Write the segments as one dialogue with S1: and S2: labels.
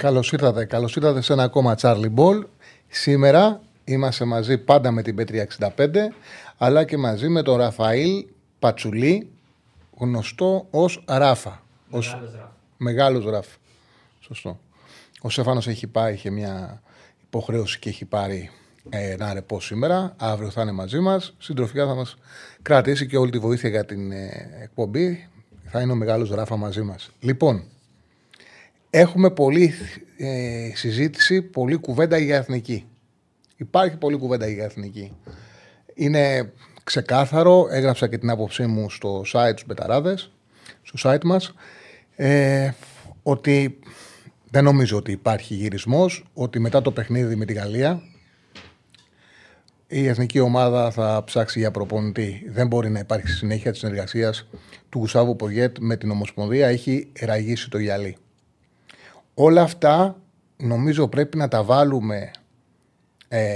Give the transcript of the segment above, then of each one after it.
S1: Καλώς ήρθατε. Καλώς ήρθατε σε ένα ακόμα Charlie Ball. Σήμερα είμαστε μαζί πάντα με την P365 αλλά και μαζί με τον Ραφαήλ Πατσουλή, γνωστό ως Ράφα. Ως μεγάλος Ράφα. Σωστό. Ο Σέφανος έχει πάει, είχε μια υποχρέωση και έχει πάρει ε, ένα ρεπό σήμερα. Αύριο θα είναι μαζί μας. Συντροφικά θα μας κρατήσει και όλη τη βοήθεια για την ε, εκπομπή. Θα είναι ο μεγάλος Ράφα μαζί μας. Λοιπόν, έχουμε πολλή ε, συζήτηση, πολλή κουβέντα για εθνική. Υπάρχει πολλή κουβέντα για εθνική. Είναι ξεκάθαρο, έγραψα και την άποψή μου στο site του Μπεταράδες, στο site μας, ε, ότι δεν νομίζω ότι υπάρχει γυρισμός, ότι μετά το παιχνίδι με τη Γαλλία η εθνική ομάδα θα ψάξει για προπονητή. Δεν μπορεί να υπάρχει συνέχεια της συνεργασίας του Γουσάβου Πογέτ με την Ομοσπονδία. Έχει ραγίσει το γυαλί. Όλα αυτά νομίζω πρέπει να τα βάλουμε ε,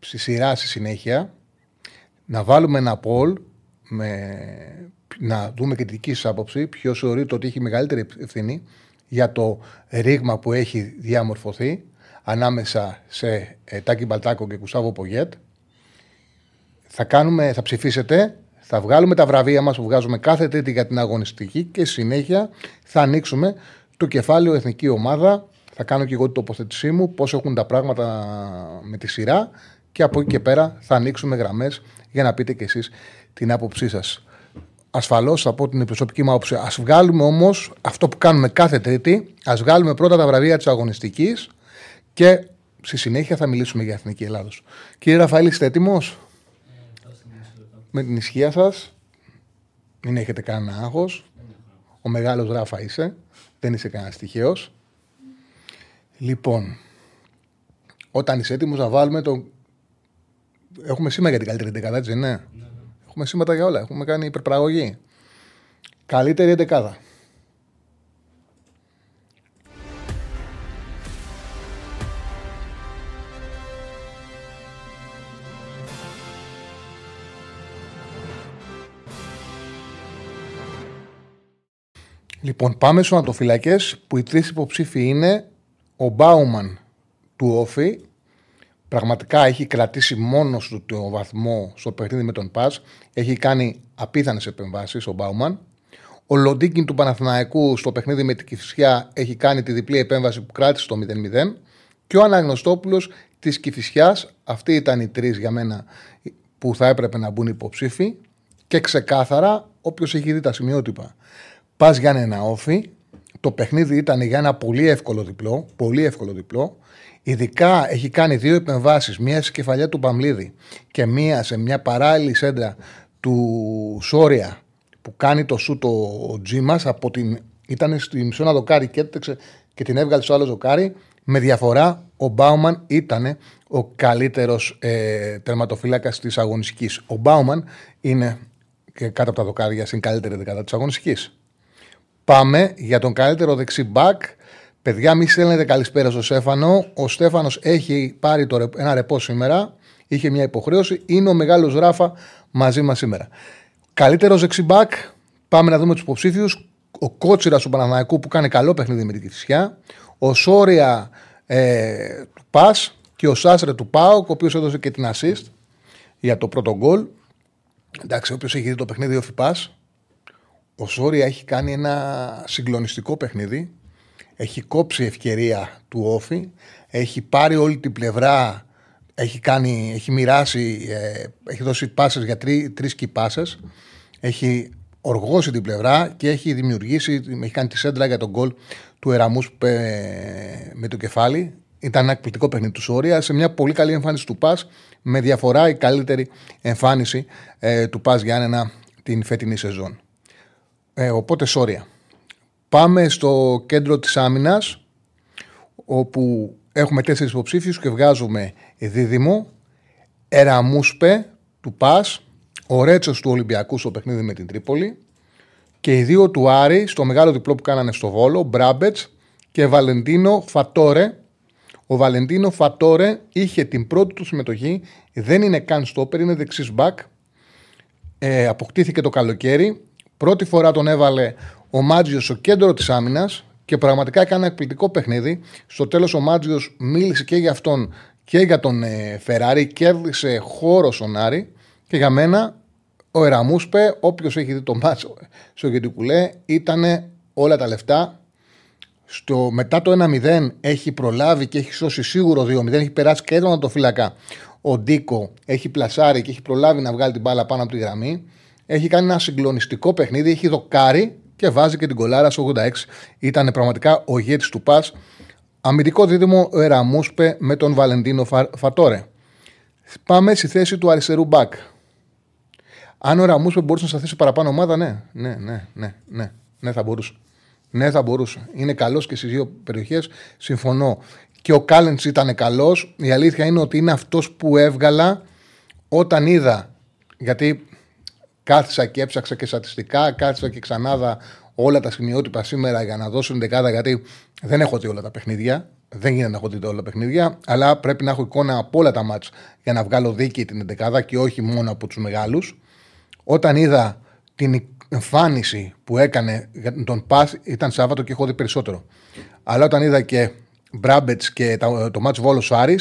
S1: στη σειρά στη συνέχεια. Να βάλουμε ένα πόλ με, να δούμε και τη δική σας άποψη. Ποιος θεωρείται ότι έχει μεγαλύτερη ευθύνη για το ρήγμα που έχει διαμορφωθεί ανάμεσα σε ε, Τάκη Μπαλτάκο και Κουσάβο Πογέτ. Θα, κάνουμε, θα ψηφίσετε, θα βγάλουμε τα βραβεία μας που βγάζουμε κάθε τρίτη για την αγωνιστική και συνέχεια θα ανοίξουμε το κεφάλαιο εθνική ομάδα. Θα κάνω και εγώ την τοποθέτησή μου, πώς έχουν τα πράγματα με τη σειρά και από εκεί και πέρα θα ανοίξουμε γραμμές για να πείτε κι εσείς την άποψή σας. Ασφαλώς θα πω την προσωπική μου άποψη. Α βγάλουμε όμως αυτό που κάνουμε κάθε Τρίτη. Α βγάλουμε πρώτα τα βραβεία της αγωνιστικής και στη συνέχεια θα μιλήσουμε για Εθνική Ελλάδος. Κύριε Ραφαήλ, είστε έτοιμος; με την ισχύα σας. Μην έχετε κανένα άγχος. Ο μεγάλος Ράφα είσαι. Δεν είσαι κανένας τυχαίος. Λοιπόν, όταν είσαι έτοιμος να βάλουμε το. Έχουμε σήμερα για την καλύτερη δεκάδα, έτσι ναι. ναι. Έχουμε σήματα για όλα. Έχουμε κάνει υπερπραγωγή. Καλύτερη δεκάδα. Λοιπόν, πάμε στου ανατοφυλακές που οι τρεις υποψήφοι είναι ο Μπάουμαν του Όφη. Πραγματικά έχει κρατήσει μόνος του το βαθμό στο παιχνίδι με τον Πας. Έχει κάνει απίθανες επεμβάσεις ο Μπάουμαν. Ο Λοντίκιν του Παναθηναϊκού στο παιχνίδι με την Κυφυσιά έχει κάνει τη διπλή επέμβαση που κράτησε το 0-0. Και ο Αναγνωστόπουλος της Κυφυσιάς. Αυτοί ήταν οι τρεις για μένα που θα έπρεπε να μπουν υποψήφοι. Και ξεκάθαρα, όποιος έχει δει τα σημειότυπα Πας για ένα όφι. Το παιχνίδι ήταν για ένα πολύ εύκολο διπλό. Πολύ εύκολο διπλό. Ειδικά έχει κάνει δύο επεμβάσεις. Μία σε κεφαλιά του Παμλίδη και μία σε μια παράλληλη σέντρα του Σόρια που κάνει το σου το Τζίμα από την. Ήταν στη μισό δοκάρι και έτρεξε και την έβγαλε στο άλλο δοκάρι. Με διαφορά ο Μπάουμαν ήταν ο καλύτερος ε, τερματοφύλακας της αγωνιστικής. Ο Μπάουμαν είναι και κάτω από τα δοκάρια στην καλύτερη δεκάδα της αγωνιστικής. Πάμε για τον καλύτερο δεξί μπακ. Παιδιά, μη στέλνετε καλησπέρα στο Στέφανο. Ο Στέφανος έχει πάρει το, ένα ρεπό σήμερα. Είχε μια υποχρέωση. Είναι ο μεγάλος Ράφα μαζί μας σήμερα. Καλύτερο δεξιμπάκ. Πάμε να δούμε τους υποψήφιους. Ο Κότσιρας του Παναναναϊκού που κάνει καλό παιχνίδι με την Κυφσιά. Ο Σόρια ε, του Πας και ο Σάσρε του Πάοκ, ο οποίος έδωσε και την assist για το πρώτο γκολ. Εντάξει, όποιος έχει δει το παιχνίδι ο Φιπάς, ο Σόρια έχει κάνει ένα συγκλονιστικό παιχνίδι. Έχει κόψει ευκαιρία του Όφη. Έχει πάρει όλη την πλευρά. Έχει, κάνει, έχει μοιράσει, ε, έχει δώσει πάσες για τρεις, τρεις κυπάσες. Έχει οργώσει την πλευρά και έχει δημιουργήσει, έχει κάνει τη σέντρα για τον γκολ του Εραμούς με το κεφάλι. Ήταν ένα εκπληκτικό παιχνίδι του Σόρια σε μια πολύ καλή εμφάνιση του Πας με διαφορά η καλύτερη εμφάνιση ε, του Πας Γιάννενα την φετινή σεζόν. Ε, οπότε, σόρια. Πάμε στο κέντρο της άμυνας. όπου έχουμε τέσσερις υποψήφιους και βγάζουμε δίδυμο, Εραμούσπε του ΠΑΣ, ο Ρέτσος του Ολυμπιακού στο παιχνίδι με την Τρίπολη και οι δύο του Άρη στο μεγάλο διπλό που κάνανε στο Βόλο, Μπράμπετς και Βαλεντίνο Φατόρε. Ο Βαλεντίνο Φατόρε είχε την πρώτη του συμμετοχή, δεν είναι καν στόπερ, είναι δεξής μπακ. Ε, αποκτήθηκε το καλοκαίρι. Πρώτη φορά τον έβαλε ο Μάτζιος στο κέντρο της άμυνας και πραγματικά έκανε ένα εκπληκτικό παιχνίδι. Στο τέλος ο Μάτζιος μίλησε και για αυτόν και για τον ε, Φεράρι, κέρδισε χώρο στον Άρη και για μένα ο Εραμούσπε, όποιος έχει δει το μάτσο στο Γεντικουλέ, ήταν όλα τα λεφτά. Στο, μετά το 1-0 έχει προλάβει και έχει σώσει σίγουρο 2-0, έχει περάσει και έντονα το φύλακα. Ο Ντίκο έχει πλασάρει και έχει προλάβει να βγάλει την μπάλα πάνω από τη γραμμή. Έχει κάνει ένα συγκλονιστικό παιχνίδι, έχει δοκάρει και βάζει και την κολάρα στο 86. Ήταν πραγματικά ο ηγέτης του πας. Αμυντικό δίδυμο ο Εραμούσπε με τον Βαλεντίνο Φατόρε. Πάμε στη θέση του αριστερού μπακ. Αν ο Ραμούσπε μπορούσε να σταθεί παραπάνω ομάδα, ναι, ναι, ναι, ναι, ναι, ναι, θα μπορούσε. Ναι, θα μπορούσε. Είναι καλός και στις δύο περιοχές. Συμφωνώ. Και ο Κάλεντς ήταν καλός. Η αλήθεια είναι ότι είναι αυτός που έβγαλα όταν είδα. Γιατί κάθισα και έψαξα και στατιστικά, κάθισα και ξανάδα όλα τα σημειότυπα σήμερα για να δώσω την δεκάδα. Γιατί δεν έχω δει όλα τα παιχνίδια. Δεν γίνεται να έχω δει όλα τα παιχνίδια. Αλλά πρέπει να έχω εικόνα από όλα τα μάτς για να βγάλω δίκη την δεκάδα και όχι μόνο από τους μεγάλους. Όταν είδα την εμφάνιση που έκανε για τον Πας ήταν Σάββατο και έχω δει περισσότερο. Αλλά όταν είδα και Μπράμπετς και το μάτς Βόλο Άρη,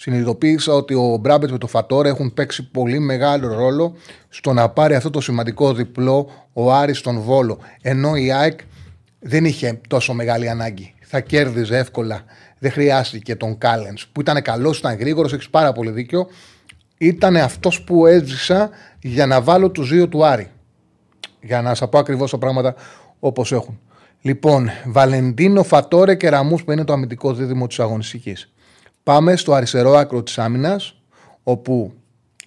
S1: συνειδητοποίησα ότι ο Μπράμπετ με το Φατόρ έχουν παίξει πολύ μεγάλο ρόλο στο να πάρει αυτό το σημαντικό διπλό ο Άρη στον Βόλο. Ενώ η ΑΕΚ δεν είχε τόσο μεγάλη ανάγκη. Θα κέρδιζε εύκολα. Δεν χρειάστηκε τον Κάλενς που ήταν καλός, ήταν γρήγορος, έχεις πάρα πολύ δίκιο. Ήταν αυτός που έζησα για να βάλω τους δύο του Άρη. Για να σας πω ακριβώς τα πράγματα όπως έχουν. Λοιπόν, Βαλεντίνο Φατόρε και Ραμούς που είναι το αμυντικό δίδυμο της αγωνιστικής. Πάμε στο αριστερό άκρο της άμυνας, όπου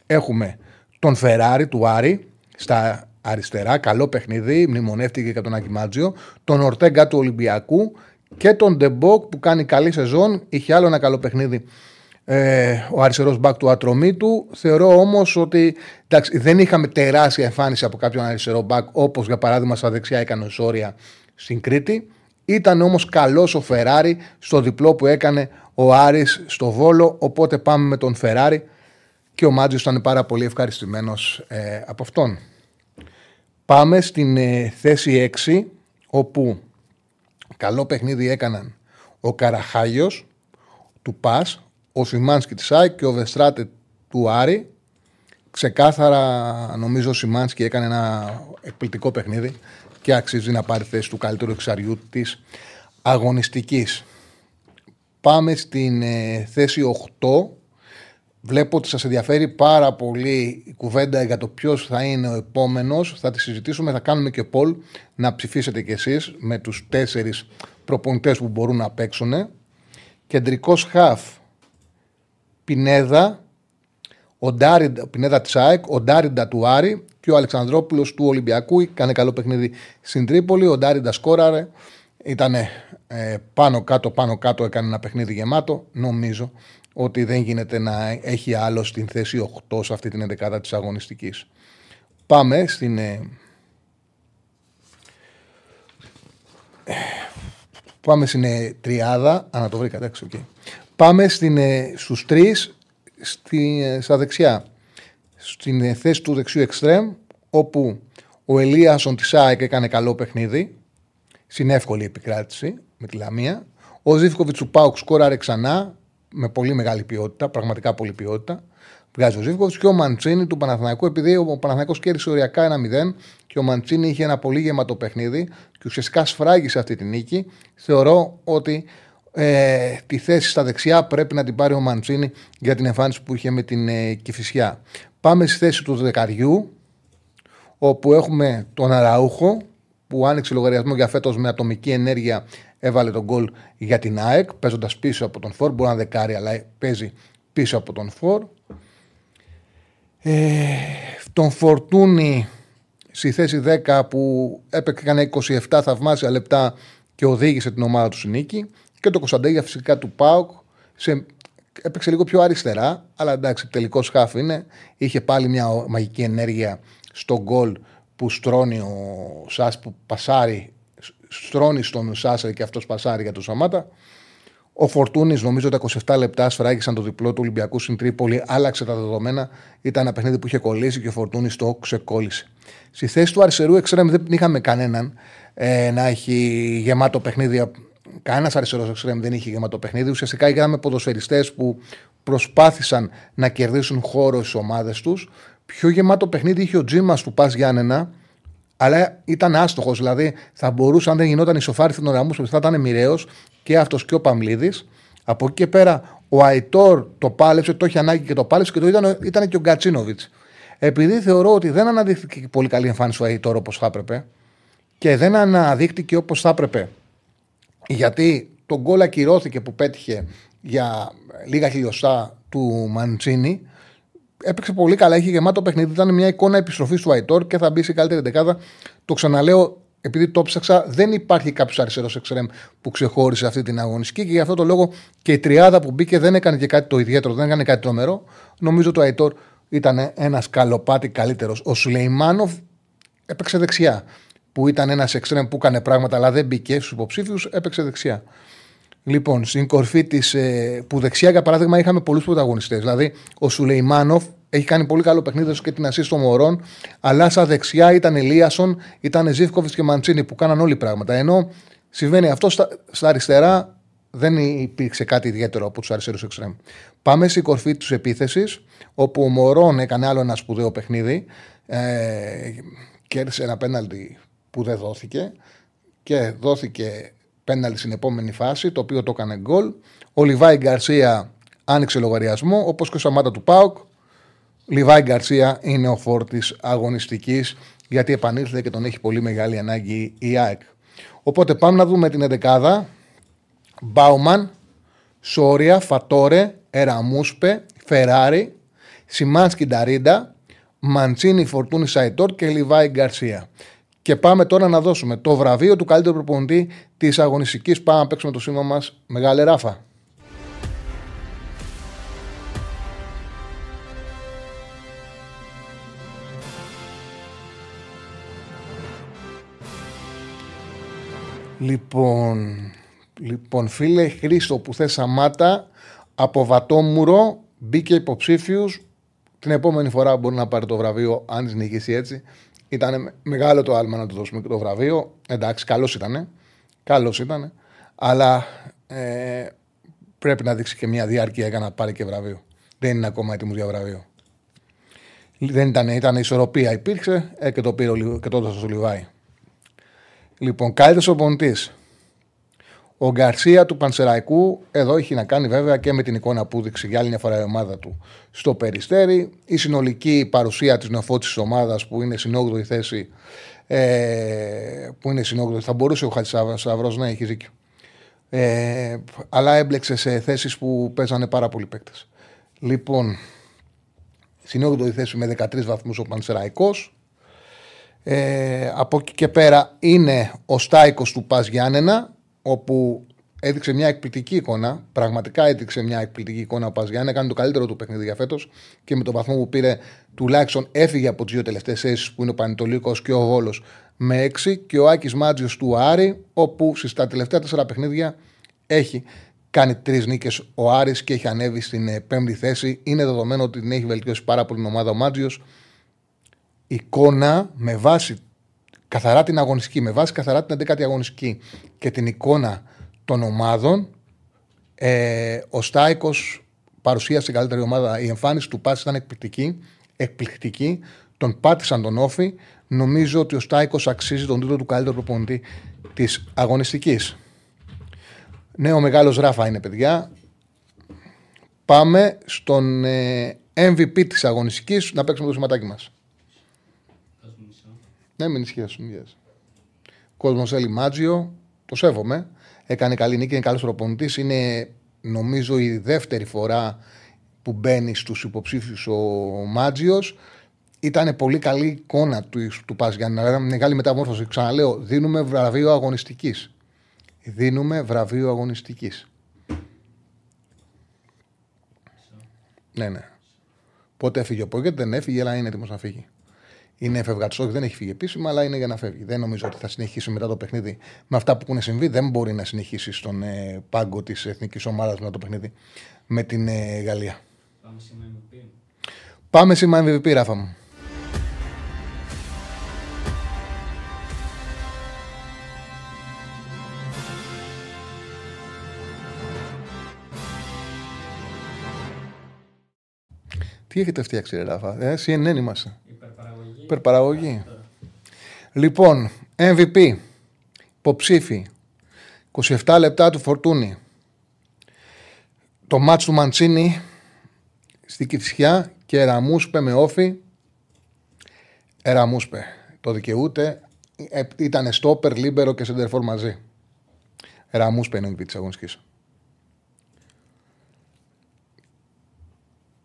S1: έχουμε τον Φεράρι του Άρη στα αριστερά, καλό παιχνίδι, μνημονεύτηκε και τον Τζιάκι Μάτζιο, τον Ορτέγκα του Ολυμπιακού και τον Ντεμπόκ που κάνει καλή σεζόν. Είχε άλλο ένα καλό παιχνίδι ε, ο αριστερός μπακ του Ατρομήτου. Θεωρώ όμως ότι εντάξει, δεν είχαμε τεράστια εμφάνιση από κάποιον αριστερό μπακ όπως για παράδειγμα στα δεξιά έκανε ο Σόρια στην Κρήτη. Ήταν όμως καλός ο Φεράρι στο διπλό που έκανε ο Άρης στο Βόλο. Οπότε πάμε με τον Φεράρι και ο Μάτζιος ήταν πάρα πολύ ευχαριστημένος ε, από αυτόν. Πάμε στην ε, θέση 6 όπου καλό παιχνίδι έκαναν ο Καραχάγιος του ΠΑΣ, ο Σιμάνσκι της ΑΕΚ και ο Βεστράτε του Άρη. Ξεκάθαρα νομίζω ο Σιμάνσκι έκανε ένα εκπληκτικό παιχνίδι και αξίζει να πάρει θέση του καλύτερου εξαριού της αγωνιστικής. Πάμε στην ε, θέση 8. Βλέπω ότι σας ενδιαφέρει πάρα πολύ η κουβέντα για το ποιος θα είναι ο επόμενος. Θα τη συζητήσουμε, θα κάνουμε και poll να ψηφίσετε κι εσείς με τους τέσσερις προπονητές που μπορούν να παίξουν. Κεντρικός χαφ Πινέδα, ο Ντάριντα, Πινέδα Τσάικ, ο Ντάριντα του Άρη και ο Αλεξανδρόπουλος του Ολυμπιακού. Κάνε καλό παιχνίδι στην Τρίπολη. Ο Ντάριντα σκόραρε. Ήταν ε, πάνω κάτω, πάνω κάτω έκανε ένα παιχνίδι γεμάτο. Νομίζω ότι δεν γίνεται να έχει άλλο στην θέση 8 σε αυτή την 11 της αγωνιστικής. Πάμε στην. Ε, πάμε στην ε, τριάδα. Αν το βρήκα, εντάξει, okay. Πάμε στην, ε, στους τρεις στη, ε, στα δεξιά. Στην ε, θέση του δεξιού εξτρέμ, όπου ο Ελίασον της ΑΕΚ έκανε καλό παιχνίδι, στην εύκολη επικράτηση με τη Λαμία. Ο Ζήφκοβιτς του Πάουκ σκόραρε ξανά με πολύ μεγάλη ποιότητα, πραγματικά πολύ ποιότητα. Βγάζει ο Ζήφκοβιτς και ο Μαντσίνη του Παναθηναϊκού, επειδή ο Παναθηναϊκός κέρδισε οριακά ένα 0 και ο Μαντσίνη είχε ένα πολύ γεμάτο παιχνίδι και ουσιαστικά σφράγισε αυτή τη νίκη. Θεωρώ ότι ε, τη θέση στα δεξιά πρέπει να την πάρει ο Μαντσίνη για την εμφάνιση που είχε με την ε, Κηφισιά. Πάμε στη θέση του δεκαριού, όπου έχουμε τον Αραούχο, που άνοιξε λογαριασμό για φέτος με ατομική ενέργεια, έβαλε τον γκολ για την ΑΕΚ, παίζοντας πίσω από τον Φόρ. Μπορεί να δεκάρει, αλλά παίζει πίσω από τον Φόρ. Ε, τον Φορτούνη στη θέση 10 που έπαιξε 27 θαυμάσια λεπτά και οδήγησε την ομάδα του στη νίκη Και το Κωνσταντέγια φυσικά του Πάουκ. Σε, έπαιξε λίγο πιο αριστερά, αλλά εντάξει, τελικός σκάφ είναι. Είχε πάλι μια μαγική ενέργεια στο γκολ που στρώνει ο Σάς που πασάρει, στρώνει στον Σάσα και αυτός πασάρει για τον Σαμάτα. Ο Φορτούνης, νομίζω τα 27 λεπτά σφράγισαν το διπλό του Ολυμπιακού στην Τρίπολη, άλλαξε τα δεδομένα. Ήταν ένα παιχνίδι που είχε κολλήσει και ο Φορτούνης το ξεκόλλησε. Στη θέση του αριστερού εξτρέμ δεν είχαμε κανέναν ε, να έχει γεμάτο παιχνίδι. Κανένας αριστερός εξτρέμ δεν είχε γεμάτο παιχνίδι. Ουσιαστικά είχαμε ποδοσφαιριστές που προσπάθησαν να κερδίσουν χώρο στις ομάδες τους. Πιο γεμάτο παιχνίδι είχε ο Τζίμας του Πας Γιάννενα, αλλά ήταν άστοχος. Δηλαδή θα μπορούσε, αν δεν γινόταν ισοφάρι στην ώρα μου, θα ήταν μοιραίος και αυτός και ο Παμλίδης. Από εκεί και πέρα ο Αϊτόρ το πάλεψε, το είχε ανάγκη και το πάλεψε και το ήταν, ήταν και ο Γκατσίνοβιτς. Επειδή θεωρώ ότι δεν αναδείχθηκε πολύ καλή εμφάνιση ο Αϊτόρ όπως θα έπρεπε και δεν αναδείχθηκε όπως θα έπρεπε γιατί το γκολ ακυρώθηκε που πέτυχε για λίγα χιλιοστά του Μαντσίνη. Έπαιξε πολύ καλά, είχε γεμάτο παιχνίδι. Ήταν μια εικόνα επιστροφής του Αϊτόρ και θα μπει σε καλύτερη δεκάδα. Το ξαναλέω, επειδή το ψάξα, δεν υπάρχει κάποιος αριστερός εξτρέμ που ξεχώρισε αυτή την αγωνιστική και γι' αυτό το λόγο και η τριάδα που μπήκε δεν έκανε και κάτι το ιδιαίτερο, δεν έκανε κάτι τρομερό. Νομίζω το Αϊτόρ ήταν ένας καλοπάτι καλύτερος. Ο Σουλεϊμάνοφ έπαιξε δεξιά. Που ήταν ένας εξτρέμ που έκανε πράγματα, αλλά δεν μπήκε στους υποψήφιους, έπαιξε δεξιά. Λοιπόν, στην κορφή της. Ε, που δεξιά, για παράδειγμα, είχαμε πολλούς πρωταγωνιστές. Δηλαδή, ο Σουλεϊμάνοφ έχει κάνει πολύ καλό παιχνίδι και την ασύ των Μωρών. Αλλά στα δεξιά ήταν Ελίασον, ήταν Ζήφκοβιτς και Μαντσίνη που κάναν όλοι πράγματα. Ενώ συμβαίνει αυτό στα, στα αριστερά, δεν υπήρξε κάτι ιδιαίτερο από τους αριστερούς εξτρέμ. Πάμε στην κορφή της επίθεσης, όπου ο Μωρόν έκανε άλλο ένα σπουδαίο παιχνίδι. Ε, κέρδισε ένα πέναλτι που δεν δόθηκε και δόθηκε πέναλτι στην επόμενη φάση, το οποίο το έκανε γκολ. Ο Λιβάη Γκαρσία άνοιξε λογαριασμό, όπως και ο Σαμάτα του Πάουκ. Λιβάη Γκαρσία είναι ο φόρτης αγωνιστικής, γιατί επανήλθε και τον έχει πολύ μεγάλη ανάγκη η ΑΕΚ. Οπότε πάμε να δούμε την 11 Μπάουμαν, Σόρια, Φατόρε, Εραμούσπε, Φεράρι, Σιμάνσκι Νταρίντα, Μαντσίνη Φορτούνη Σαϊτόρ και Λιβάη Γκαρσία. Και πάμε τώρα να δώσουμε το βραβείο του καλύτερου προπονητή της αγωνιστικής. Πάμε να παίξουμε το σήμα μας. Μεγάλη ράφα. Λοιπόν, λοιπόν, φίλε Χρήστο που θες Σαμάτα από Βατόμουρο μπήκε υποψήφιου. Την επόμενη φορά μπορεί να πάρει το βραβείο αν νικήσει έτσι. Ήταν μεγάλο το άλμα να του δώσουμε το βραβείο. Εντάξει, καλός ήταν. Καλός ήταν. Αλλά ε, πρέπει να δείξει και μια διάρκεια για να πάρει και βραβείο. Δεν είναι ακόμα έτοιμος για βραβείο. Δεν ήταν, ήταν ισορροπία υπήρξε ε, και το πήρε και το έδωσε στο Λιβάη. Λοιπόν, καλύτερος ο πονητής. Ο Γκαρσία του Πανσεραϊκού εδώ έχει να κάνει βέβαια και με την εικόνα που δείξε για άλλη μια φορά η ομάδα του στο Περιστέρι. Η συνολική παρουσία της νεοφώτης τη ομάδας που είναι στην 8η θέση. Ε, που είναι στην θα μπορούσε ο Χατζησαυρό να έχει δίκιο. Ε, αλλά έμπλεξε σε θέσεις που παίζανε πάρα πολλοί παίκτες. Λοιπόν, στην 8η θέση με 13 βαθμούς ο Πανσεραϊκός. Ε, από εκεί και πέρα είναι ο Στάικος του Πας Γιάννενα όπου έδειξε μια εκπληκτική εικόνα. Πραγματικά έδειξε μια εκπληκτική εικόνα ο Παζιάννη. Έκανε το καλύτερο του παιχνίδι για φέτος και με τον βαθμό που πήρε, τουλάχιστον έφυγε από τις δύο τελευταίες θέσεις που είναι ο Πανετολίκο και ο Βόλος με 6 και ο Άκης Μάτζιος του Άρη, όπου στα τελευταία τέσσερα παιχνίδια έχει κάνει τρεις νίκες ο Άρης και έχει ανέβει στην ε, πέμπτη θέση. Είναι δεδομένο ότι την έχει βελτιώσει πάρα πολύ η ομάδα ο Μάτζιος. Εικόνα με βάση καθαρά την αγωνιστική, με βάση καθαρά την 11η αγωνιστική και την εικόνα των ομάδων, ε, ο Στάικος παρουσίασε την καλύτερη ομάδα. Η εμφάνιση του Πάση ήταν εκπληκτική. εκπληκτική. Τον πάτησαν τον όφη. Νομίζω ότι ο Στάικος αξίζει τον τίτλο του καλύτερου προπονητή της αγωνιστικής. Ναι, ο μεγάλος Ράφα είναι παιδιά. Πάμε στον ε, MVP της αγωνιστικής να παίξουμε το σηματάκι μας. Ναι, μην ισχύσουν. Yes. Κόσμος Έλλη Μάτζιο, το σέβομαι. Έκανε καλή νίκη, είναι καλός προπονητής. Είναι νομίζω η δεύτερη φορά που μπαίνει στους υποψήφιους ο Μάτζιος. Ήταν πολύ καλή εικόνα του, του Πας Γιάννη. Μεγάλη μεταμόρφωση. Ξαναλέω, δίνουμε βραβείο αγωνιστικής. Δίνουμε βραβείο αγωνιστικής. Ναι, ναι. Πότε έφυγε ο Πόγκετ, δεν έφυγε, αλλά είναι έτοιμος να φύγει. Είναι εφευγατό, όχι δεν έχει φύγει επίσημα, αλλά είναι για να φεύγει. Δεν νομίζω ότι θα συνεχίσει μετά το παιχνίδι με αυτά που έχουν συμβεί. Δεν μπορεί να συνεχίσει στον ε, πάγκο της εθνικής ομάδας μετά το παιχνίδι με την ε, Γαλλία.
S2: Πάμε σήμερα MVP.
S1: Πάμε σήμερα MVP, Ράφα μου. Τι έχετε φτιάξει, ρε Ράφα; Ε, CNN είμαστε.
S2: Υπερπαραγωγή.
S1: Υπερπαραγωγή. Λοιπόν, MVP. Υποψήφι. 27 λεπτά του Φορτούνη. Το μάτς του Μαντσίνη στη Κυφσιά και Ραμούσπε με όφη. Ραμούσπε. Το δικαιούται. Ε, Ήταν στόπερ, λίμπερο και σεντερφόρ μαζί. Ραμούσπε είναι ο MVP της αγωνιστικής.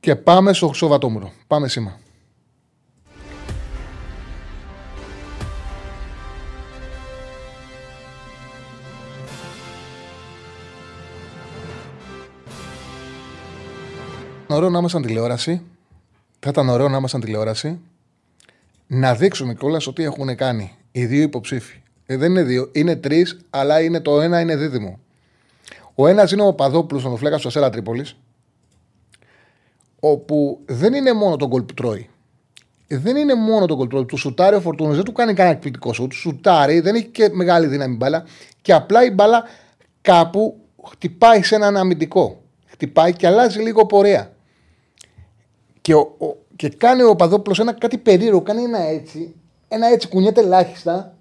S1: Και πάμε στο Χρυσοβατόμουρο. Πάμε σήμα. Ωραίο να ήμασταν τηλεόραση. Θα ήταν ωραίο να ήμασταν τηλεόραση. Να δείξουμε κιόλας ότι έχουν κάνει οι δύο υποψήφοι. Ε, δεν είναι δύο, είναι τρεις, αλλά είναι το ένα είναι δίδυμο. Ο ένας είναι ο Παδόπουλος, ο φλέκα του Αστέρα Τρίπολης, όπου δεν είναι μόνο τον γκολ που τρώει. Δεν είναι μόνο τον γκολ που τρώει. Του σουτάρει ο Φορτούνο, δεν του κάνει κανένα εκπληκτικό σουτ. Σουτάρει, δεν έχει και μεγάλη δύναμη μπάλα. Και απλά η μπάλα κάπου χτυπάει σε έναν αμυντικό. Χτυπάει και αλλάζει λίγο πορεία. Και, ο, ο- και κάνει ο Παδόπουλος ένα κάτι περίεργο, κάνει ένα έτσι. Ένα έτσι κουνιέται ελάχιστα.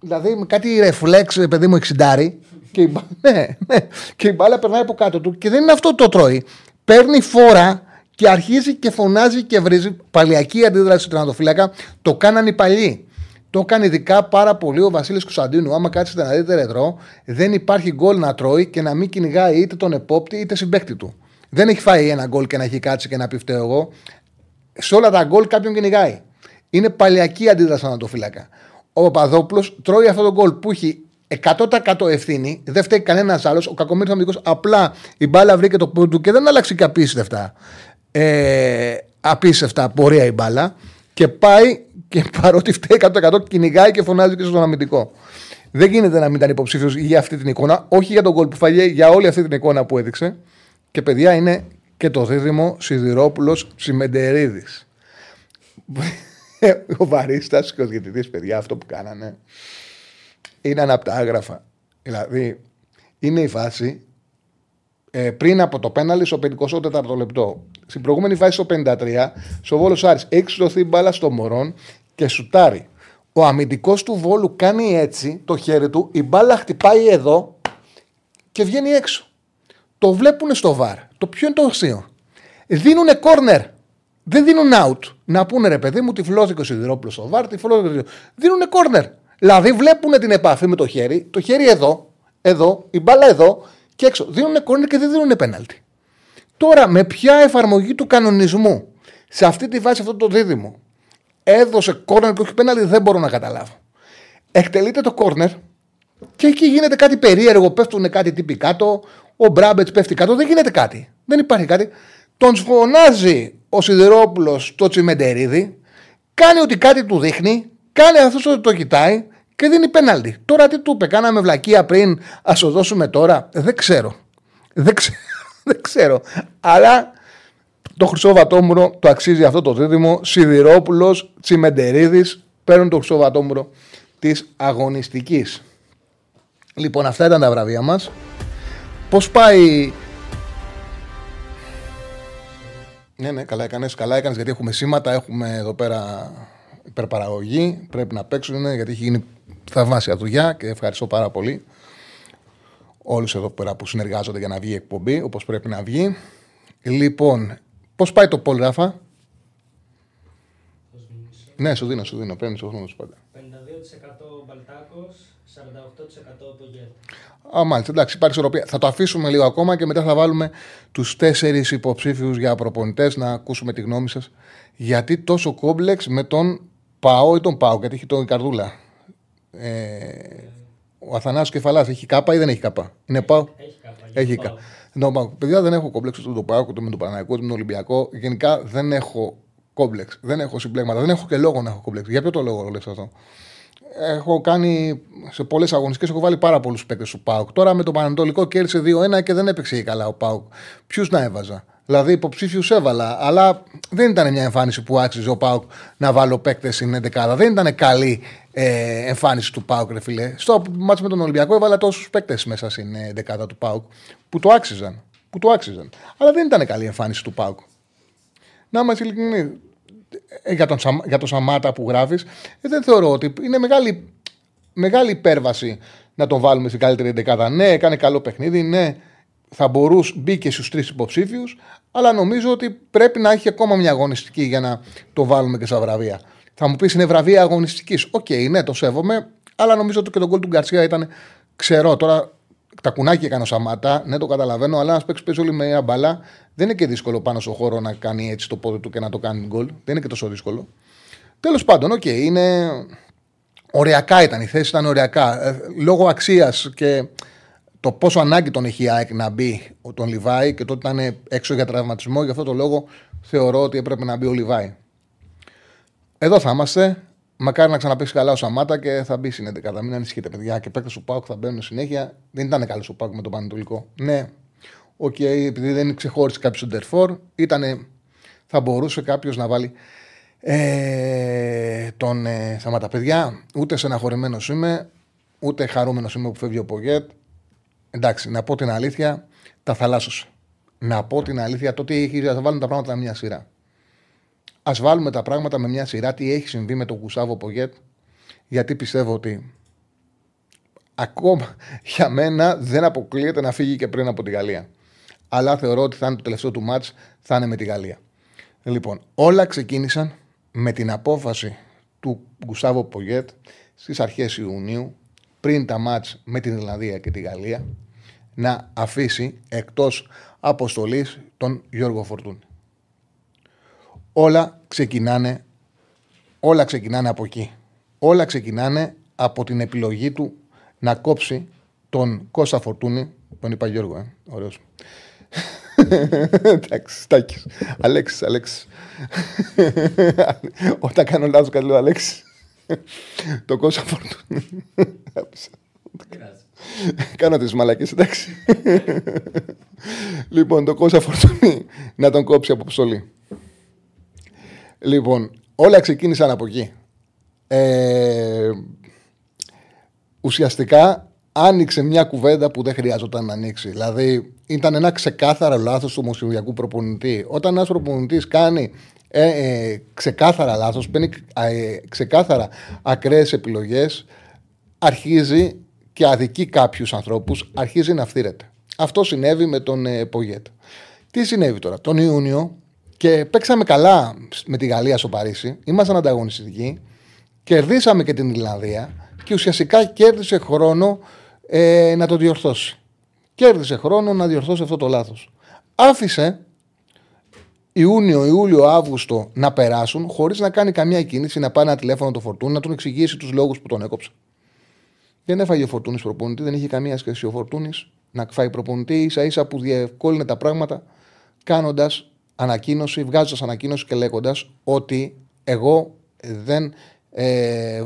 S1: Δηλαδή με κάτι ρεφλέξ, ε, παιδί μου, εξιντάρι. και, η, μπα- ναι, ναι, και η μπάλα περνάει από κάτω του. Και δεν είναι αυτό το τρώει. Παίρνει φόρα και αρχίζει και φωνάζει και βρίζει. Παλιακή αντίδραση του τερματοφύλακα. Το κάνανε οι παλιοί. Το έκανε ειδικά πάρα πολύ ο Βασίλης Κωνσταντίνου. Άμα κάτσετε να δείτε ρετρό, δεν υπάρχει γκολ να τρώει και να μην κυνηγάει είτε τον επόπτη είτε συμπέκτη του. Δεν έχει φάει ένα γκολ και να έχει κάτσει και να πει φταίω εγώ. Σε όλα τα γκολ κάποιον κυνηγάει. Είναι παλιακή αντίδραση στον φύλακα. Ο Παπαδόπουλος τρώει αυτό το γκολ που έχει 100% ευθύνη, δεν φταίει κανένας άλλος. Ο κακομίρι αμυντικός απλά η μπάλα βρήκε το πόδι του και δεν άλλαξε και απίστευτα. Ε, απίστευτα πορεία η μπάλα και πάει και παρότι φταίει 100% κυνηγάει και φωνάζει και στον αμυντικό. Δεν γίνεται να μην ήταν υποψήφιος για αυτή την εικόνα, όχι για τον γκολ που φάγε, για όλη αυτή την εικόνα που έδειξε. Και παιδιά είναι και το δίδυμο Σιδηρόπουλος Τσιμεντερίδης. ο Βαρίστα και ο διαιτητής, παιδιά, αυτό που κάνανε είναι αναπτάγραφα. Δηλαδή, είναι η φάση ε, πριν από το πέναλι στο 54ο λεπτό. Στην προηγούμενη φάση στο 53, στο Βόλος Άρης έχει σωθεί μπάλα στο Μωρόν και σουτάρει. Ο αμυντικός του Βόλου κάνει έτσι το χέρι του, η μπάλα χτυπάει εδώ και βγαίνει έξω. Το βλέπουν στο βαρ. Το ποιο είναι το αστείο. Δίνουν corner. Δεν δίνουν out. Να πούνε ρε παιδί μου, τυφλώθηκε ο Σιδηρόπουλος στο βαρ, τυφλώθηκε ο Σιδηρόπουλος. Δίνουν corner. Δηλαδή βλέπουν την επαφή με το χέρι, το χέρι εδώ, εδώ, η μπάλα εδώ και έξω. Δίνουν corner και δεν δίνουν πέναλτι. Τώρα με ποια εφαρμογή του κανονισμού σε αυτή τη βάση αυτό το δίδυμο έδωσε corner και όχι πέναλτι δεν μπορώ να καταλάβω. Εκτελείται το corner και εκεί γίνεται κάτι περίεργο. Πέφτουν κάτι τύποι κάτω. Ο Μπράμπετς πέφτει κάτω. Δεν γίνεται κάτι. Δεν υπάρχει κάτι. Τον σφωνάζει ο Σιδερόπουλο το τσιμεντερίδι. Κάνει ότι κάτι του δείχνει. Κάνει αυτός ότι το κοιτάει και δίνει πέναλτι. Τώρα τι του είπε, κάναμε βλακεία πριν. Α το δώσουμε τώρα. Δεν ξέρω. Δεν ξέρω. Δεν ξέρω. Αλλά το Χρυσό Βατόμουρο το αξίζει αυτό το δίδυμο. Σιδηρόπουλος, Τσιμεντερίδη παίρνουν το Χρυσό Βατόμουρο της αγωνιστικής. Λοιπόν, αυτά ήταν τα βραβεία μας. Πώς πάει; Ναι, ναι, καλά έκανες. Καλά έκανες γιατί έχουμε σήματα. Έχουμε εδώ πέρα υπερπαραγωγή. Πρέπει να παίξουν γιατί έχει γίνει θαυμάσια δουλειά και ευχαριστώ πάρα πολύ όλους εδώ πέρα που συνεργάζονται για να βγει η εκπομπή όπως πρέπει να βγει. Λοιπόν, πώς πάει το Πολ Ράφα; Ναι, σου δίνω, σου δίνω. Παίρνεις ο χρόνο πάντα.
S2: 52% Μπαλτάκος, 48% Πογέτ.
S1: Α, μάλιστα, εντάξει, υπάρχει ισορροπία. Θα το αφήσουμε λίγο ακόμα και μετά θα βάλουμε τους τέσσερις υποψήφιους για προπονητές να ακούσουμε τη γνώμη σας. Γιατί τόσο κόμπλεξ με τον Παό ή τον Πάο, γιατί έχει τον Καρδούλα. Ε, Ο Αθανάσιος Κεφαλάς έχει κάπα ή δεν έχει κάπα; Είναι πάω.
S2: Έχει κάπα.
S1: Έχει
S2: για
S1: κάπα.
S2: πάω.
S1: No, μα, παιδιά δεν έχω κόμπλεξ ούτε με τον Πάοκ, ούτε με τον Παναγικό, ούτε με τον Ολυμπιακό. Γενικά δεν έχω κόμπλεξ. Δεν έχω συμπλέγματα. Δεν έχω και λόγο να έχω κόμπλεξ. Για ποιο το λόγο λες αυτό; Έχω κάνει σε πολλές αγωνιστικές, έχω βάλει πάρα πολλούς παίκτες του Πάοκ. Τώρα με τον Πανατολικό κέρδισε 2-1 και δεν έπαιξε καλά ο Πάοκ. Ποιους να έβαζα; Δηλαδή υποψήφιου έβαλα, αλλά δεν ήταν μια εμφάνιση που άξιζε ο Πάοκ να βάλω παίκτες στην 11. Δεν ήταν καλή ε, εμφάνιση του Πάοκ, ρε φιλέ. Στο μάτσο με τον Ολυμπιακό έβαλα τόσους παίκτες μέσα στην 11 του Πάοκ που το άξιζαν. Που το άξιζαν. Αλλά δεν ήταν καλή εμφάνιση του Πάοκ. Να είμαστε ειλικρινείς. Ε, για, τον, Σαμα- για τον Σαμάτα που γράφεις, δεν θεωρώ ότι είναι μεγάλη, μεγάλη υπέρβαση να τον βάλουμε στην καλύτερη δεκάδα. Ναι, έκανε καλό παιχνίδι, ναι, θα μπορούσε, μπήκε στους τρεις υποψήφιους, αλλά νομίζω ότι πρέπει να έχει ακόμα μια αγωνιστική για να το βάλουμε και στα βραβεία. Θα μου πεις είναι βραβεία αγωνιστικής. Οκ, ναι, το σέβομαι, αλλά νομίζω ότι και το γκολ του Γκαρσία ήταν ξερό. Τώρα τα κουνάκια έκανε ο Σαμάτα, ναι, το καταλαβαίνω, αλλά ένας παίξει παίζει όλη με μια μπαλά, δεν είναι και δύσκολο πάνω στο χώρο να κάνει έτσι το πόδι του και να το κάνει γκολ. Δεν είναι και τόσο δύσκολο. Τέλος πάντων, οκ, είναι. Οριακά ήταν, η θέση ήταν οριακά. Ε, λόγω αξίας και το πόσο ανάγκη τον έχει η ΑΕΚ να μπει ο- τον Λιβάι και το ότι ήταν έξω για τραυματισμό, γι' αυτό το λόγο θεωρώ ότι έπρεπε να μπει ο Λιβάι. Εδώ θα είμαστε. Μακάρι να ξαναπαίξει καλά ο Σαμάτα και θα μπει στην 11. Μην ανησυχείτε, παιδιά. Και παίκτες του ΠΑΟΚ θα μπαίνουν συνέχεια. Δεν ήταν καλός ο ΠΑΟΚ με τον Παναιτωλικό. Ναι, οκ, επειδή δεν ξεχώρισε κάποιος τον Τερφόρ, ήτανε, θα μπορούσε κάποιος να βάλει ε, τον ε, Σαμάτα. Παιδιά, ούτε στεναχωρημένος είμαι, ούτε χαρούμενος είμαι που φεύγει ο Πογέτ. Εντάξει, να πω την αλήθεια, τα θαλάσσωσε. Να πω την αλήθεια, τότε έχει να βάλουν τα πράγματα με μια σειρά. Α βάλουμε τα πράγματα με μια σειρά. Τι έχει συμβεί με τον Γουσάβο Πογέτ, γιατί πιστεύω ότι ακόμα για μένα δεν αποκλείεται να φύγει και πριν από τη Γαλλία. Αλλά θεωρώ ότι θα είναι το τελευταίο του μάτς, θα είναι με τη Γαλλία. Λοιπόν, όλα ξεκίνησαν με την απόφαση του Γκουσάβο Πογέτ στις αρχές Ιουνίου, πριν τα μάτς με την Ιρλανδία και τη Γαλλία, να αφήσει εκτός αποστολής τον Γιώργο Φορτούνη. Όλα ξεκινάνε, όλα ξεκινάνε από εκεί. Όλα ξεκινάνε από την επιλογή του να κόψει τον Κώστα Φορτούνη. Τον είπα Γιώργο, ε. ωραίος. Εντάξει, Στάκης. Αλέξης, Αλέξης. Όταν κάνω λάθος κάτι λέω Αλέξης. Το Κώστα Φορτούνη.
S2: Δεν πειράζει.
S1: Κάνω τις μαλακές, εντάξει. λοιπόν, το Κώστα Φορτούνη να τον κόψει από ψωλή. Λοιπόν, όλα ξεκίνησαν από εκεί. Ε, ουσιαστικά άνοιξε μια κουβέντα που δεν χρειάζονταν να ανοίξει. Δηλαδή, ήταν ένα ξεκάθαρο λάθος του ομοσπονδιακού προπονητή. Όταν ένας προπονητής κάνει ε, ε, ξεκάθαρα λάθος, παίρνει ε, ξεκάθαρα ακραίες επιλογές, αρχίζει και αδικεί κάποιους ανθρώπους, αρχίζει να φθήρεται. Αυτό συνέβη με τον ε, Πογέτ. Τι συνέβη τώρα, τον Ιούνιο και παίξαμε καλά με τη Γαλλία στο Παρίσι, ήμασταν ανταγωνιστικοί, κερδίσαμε και την Ιρλανδία και ουσιαστικά κέρδισε χρόνο ε, να το διορθώσει. Κέρδισε χρόνο να διορθώσει αυτό το λάθος. Άφησε Ιούνιο, Ιούλιο, Αύγουστο να περάσουν χωρίς να κάνει καμία κίνηση, να πάει ένα τηλέφωνο το φορτούνι, να τον εξηγήσει τους λόγους που τον έκοψε. Δεν έφαγε ο Φορτούνης προπονητή, δεν είχε καμία σχέση ο Φορτούνης να φάει προπονητή. ίσα ίσα που διευκόλυνε τα πράγματα κάνοντας ανακοίνωση, βγάζοντας ανακοίνωση και λέγοντας ότι εγώ δεν, ε,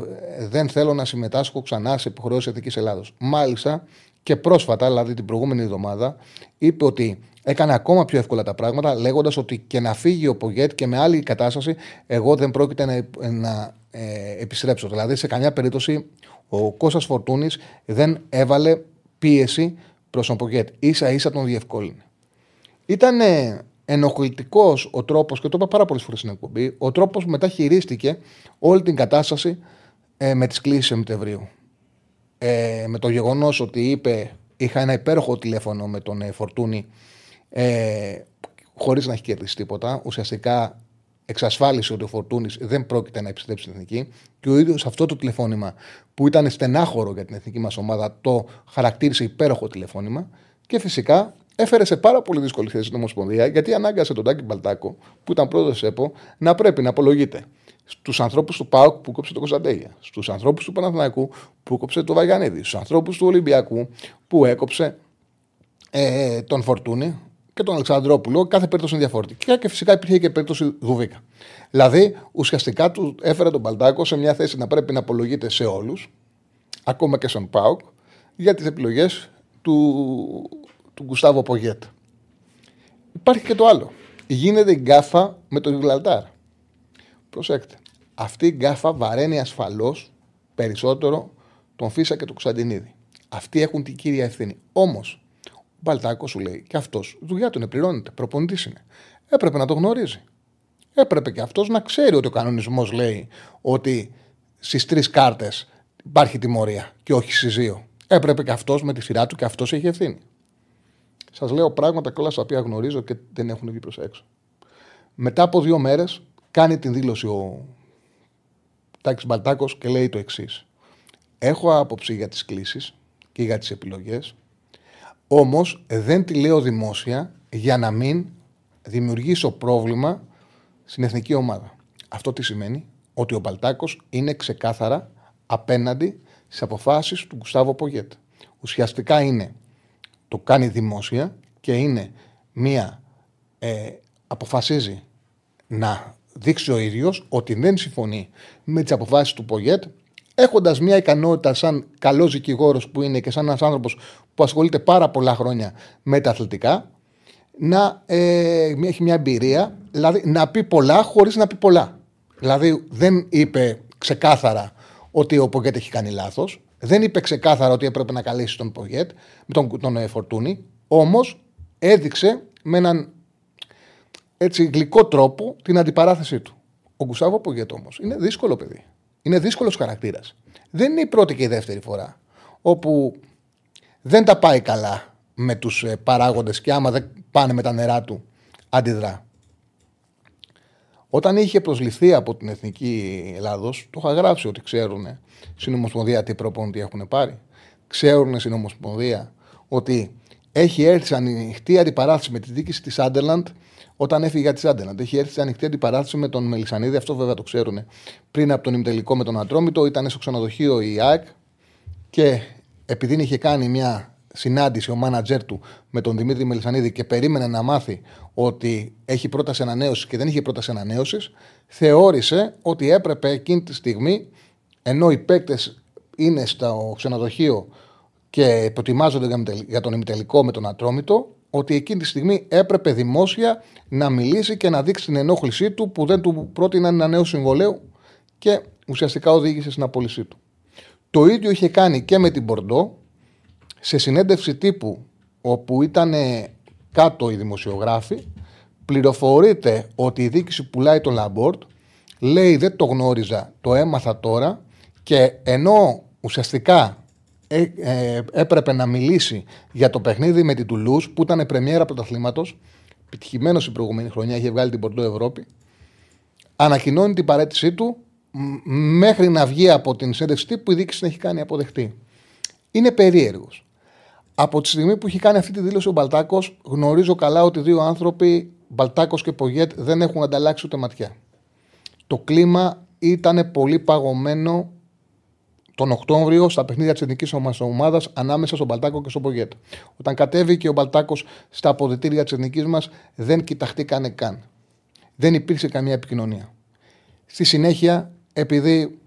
S1: δεν θέλω να συμμετάσχω ξανά σε υποχρεώσεις Εθνικής Ελλάδος. Μάλιστα και πρόσφατα, δηλαδή την προηγούμενη εβδομάδα, είπε ότι έκανε ακόμα πιο εύκολα τα πράγματα, λέγοντας ότι και να φύγει ο Πογέτ και με άλλη κατάσταση, εγώ δεν πρόκειται να, να ε, επιστρέψω. Δηλαδή, σε καμιά περίπτωση, ο Κώστας Φορτούνης δεν έβαλε πίεση προς τον Πογέτ. Ίσα ίσα τον διευκόλυνε. Ήταν ενοχλητικός ο τρόπος, και το είπα πάρα πολλές φορές στην εκπομπή, ο τρόπος που μετά χειρίστηκε όλη την κατάσταση ε, με τις κλήσεις Σεπτεμβρίου. Ε, με το γεγονός ότι είπε, είχα ένα υπέροχο τηλέφωνο με τον ε, Φορτούνη, ε, χωρίς να έχει κερδίσει τίποτα. Ουσιαστικά εξασφάλισε ότι ο Φορτούνης δεν πρόκειται να επιστρέψει στην εθνική και ο ίδιος αυτό το τηλεφώνημα που ήταν στενάχωρο για την εθνική μας ομάδα το χαρακτήρισε υπέροχο τηλεφώνημα και φυσικά έφερε σε πάρα πολύ δύσκολη θέση την Ομοσπονδία γιατί ανάγκασε τον Τάκη Μπαλτάκο που ήταν πρόεδρος ΕΠΟ να πρέπει να απολογείται στους ανθρώπους του ΠΑΟΚ που κόψε το Κωνσταντέγια, στους ανθρώπους του Παναθηναϊκού που κόψε το Βαγιανίδη, στους ανθρώπους του Ολυμπιακού που έκοψε ε, τον Φορτούνη και τον Αλεξανδρόπουλο. Κάθε περίπτωση είναι διαφορετική και φυσικά υπήρχε και περίπτωση Δουβίκα. Δηλαδή ουσιαστικά του έφερε τον Παλτάκο σε μια θέση να πρέπει να απολογείται σε όλους, ακόμα και στον ΠΑΟΚ, για τις επιλογές του, του Γκουστάβο Πογέτ. Υπάρχει και το άλλο. Γίνεται η γκάφα με τον Γιβραλτάρ. Προσέξτε. Αυτή η γκάφα βαραίνει ασφαλώς περισσότερο τον Φύσσα και τον Κωνσταντινίδη. Αυτοί έχουν την κύρια ευθύνη. Όμως, ο Μπαλτάκος σου λέει και αυτός δουλειά του είναι, πληρώνεται, προπονητής είναι. Έπρεπε να το γνωρίζει. Έπρεπε και αυτός να ξέρει ότι ο κανονισμός λέει ότι στις τρεις κάρτες υπάρχει τιμωρία και όχι στις δύο. Έπρεπε και αυτός με τη σειρά του και αυτός έχει ευθύνη. Σας λέω πράγματα κιόλα τα οποία γνωρίζω και δεν έχουν βγει προς έξω. Μετά από δύο μέρες κάνει την δήλωση ο Τάκης Μπαλτάκος και λέει το εξής. Έχω άποψη για τις κλήσεις και για τις επιλογές, όμως δεν τη λέω δημόσια για να μην δημιουργήσω πρόβλημα στην εθνική ομάδα. Αυτό τι σημαίνει, ότι ο Μπαλτάκος είναι ξεκάθαρα απέναντι στις αποφάσεις του Γκουστάβο Πογέτ. Ουσιαστικά είναι, το κάνει δημόσια και είναι μία, ε, αποφασίζει να δείξει ο ίδιος ότι δεν συμφωνεί με τις αποφάσεις του Πογέτ, έχοντας μια ικανότητα σαν καλός δικηγόρος που είναι και σαν ένας άνθρωπος που ασχολείται πάρα πολλά χρόνια με τα αθλητικά, να ε, έχει μια εμπειρία, δηλαδή να πει πολλά χωρίς να πει πολλά. Δηλαδή δεν είπε ξεκάθαρα ότι ο Πογέτ έχει κάνει λάθος, δεν είπε ξεκάθαρα ότι έπρεπε να καλέσει τον Πογέτ, τον, τον ε, Φορτούνη, όμως έδειξε με έναν έτσι γλυκό τρόπο την αντιπαράθεσή του. Ο Γκουσάβο Πογέτ όμως είναι δύσκολο παιδί. Είναι δύσκολος χαρακτήρας. Δεν είναι η πρώτη και η δεύτερη φορά όπου δεν τα πάει καλά με τους ε, παράγοντες και άμα δεν πάνε με τα νερά του, αντιδρά. Όταν είχε προσληφθεί από την Εθνική Ελλάδος, το είχα γράψει ότι ξέρουν στην Ομοσπονδία τι προπόνητη έχουν πάρει. Ξέρουν στην Ομοσπονδία ότι έχει έρθει σε ανοιχτή αντιπαράθεση με τη διοίκηση της Άντερλαντ όταν έφυγε για της Άντερλαντ. Έχει έρθει σε ανοιχτή αντιπαράθεση με τον Μελισανίδη, αυτό βέβαια το ξέρουν. Πριν από τον ημιτελικό με τον Ατρόμητο, ήταν στο ξενοδοχείο η ΑΕΚ και επειδή είχε κάνει μια συνάντηση ο μάνατζερ του με τον Δημήτρη Μελισανίδη και περίμενε να μάθει ότι έχει πρόταση ανανέωσης και δεν είχε πρόταση ανανέωσης, θεώρησε ότι έπρεπε εκείνη τη στιγμή, ενώ οι παίκτες είναι στο ξενοδοχείο και προετοιμάζονται για τον ημιτελικό με τον Ατρόμητο, ότι εκείνη τη στιγμή έπρεπε δημόσια να μιλήσει και να δείξει την ενόχλησή του που δεν του πρότειναν ένα νέο συμβόλαιο και ουσιαστικά οδήγησε στην απόλυσή του. Το ίδιο είχε κάνει και με την Μπορντό σε συνέντευξη τύπου όπου ήταν κάτω οι δημοσιογράφοι πληροφορείται ότι η διοίκηση πουλάει τον Λαμπόρντ λέει δεν το γνώριζα, το έμαθα τώρα και ενώ ουσιαστικά ε, ε, έπρεπε να μιλήσει για το παιχνίδι με την Τουλούς που ήταν πρεμιέρα πρωταθλήματος. Επιτυχημένος η προηγούμενη χρονιά, είχε βγάλει την Πορτό Ευρώπη. Ανακοινώνει την παρέτησή του μέχρι να βγει από την συνέντευξη που η δίκηση την έχει κάνει αποδεχτή. Είναι περίεργος. Από τη στιγμή που έχει κάνει αυτή τη δήλωση ο Μπαλτάκος, γνωρίζω καλά ότι δύο άνθρωποι, Μπαλτάκος και Πογέτ, δεν έχουν ανταλλάξει ούτε ματιά. Το κλίμα ήταν πολύ παγωμένο τον Οκτώβριο στα παιχνίδια της εθνικής ομάδας ανάμεσα στον Μπαλτάκο και στον Πογέτ. Όταν κατέβηκε ο Μπαλτάκος στα αποδητήρια της εθνικής μας, δεν κοιταχτήκανε καν. Δεν υπήρξε καμία επικοινωνία. Στη συνέχεια, επειδή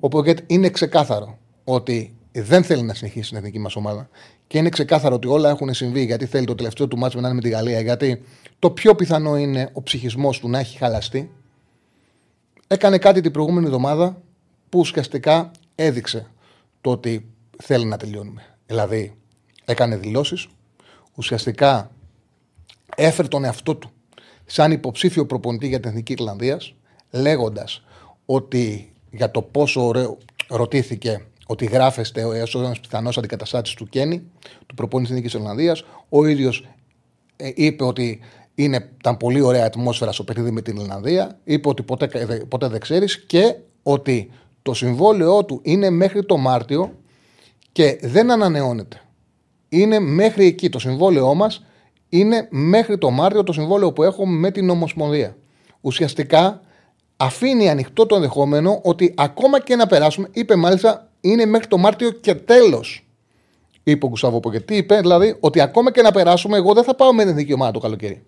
S1: ο Πογέτ είναι ξεκάθαρο ότι δεν θέλει να συνεχίσει στην εθνική μας ομάδα και είναι ξεκάθαρο ότι όλα έχουν συμβεί γιατί θέλει το τελευταίο του μάτσο να είναι με τη Γαλλία, γιατί το πιο πιθανό είναι ο ψυχισμός του να έχει χαλαστεί. Έκανε κάτι την προηγούμενη εβδομάδα που ουσιαστικά έδειξε το ότι θέλει να τελειώνουμε. Δηλαδή, έκανε δηλώσεις, ουσιαστικά έφερε τον εαυτό του σαν υποψήφιο προπονητή για την Εθνική Ιρλανδίας, λέγοντας ότι για το πόσο ωραίο ρωτήθηκε ότι γράφεστε ως ένας πιθανός αντικαταστάτης του Κέννη, του προπονητή της Εθνική Ιρλανδία. Ο ίδιος ε, είπε ότι είναι, ήταν πολύ ωραία ατμόσφαιρα στο παιχνίδι με την Ιρλανδία. Είπε ότι ποτέ, ποτέ δεν ξέρεις και ότι το συμβόλαιό του είναι μέχρι το Μάρτιο και δεν ανανεώνεται. Είναι μέχρι εκεί. Το συμβόλαιό μας είναι μέχρι το Μάρτιο το συμβόλαιο που έχω με την Ομοσπονδία. Ουσιαστικά αφήνει ανοιχτό το ενδεχόμενο ότι ακόμα και να περάσουμε, είπε μάλιστα, είναι μέχρι το Μάρτιο και τέλος. Είπε ο Γκουσάβο τι είπε δηλαδή ότι ακόμα και να περάσουμε, εγώ δεν θα πάω με την εθνική ομάδα το καλοκαίρι.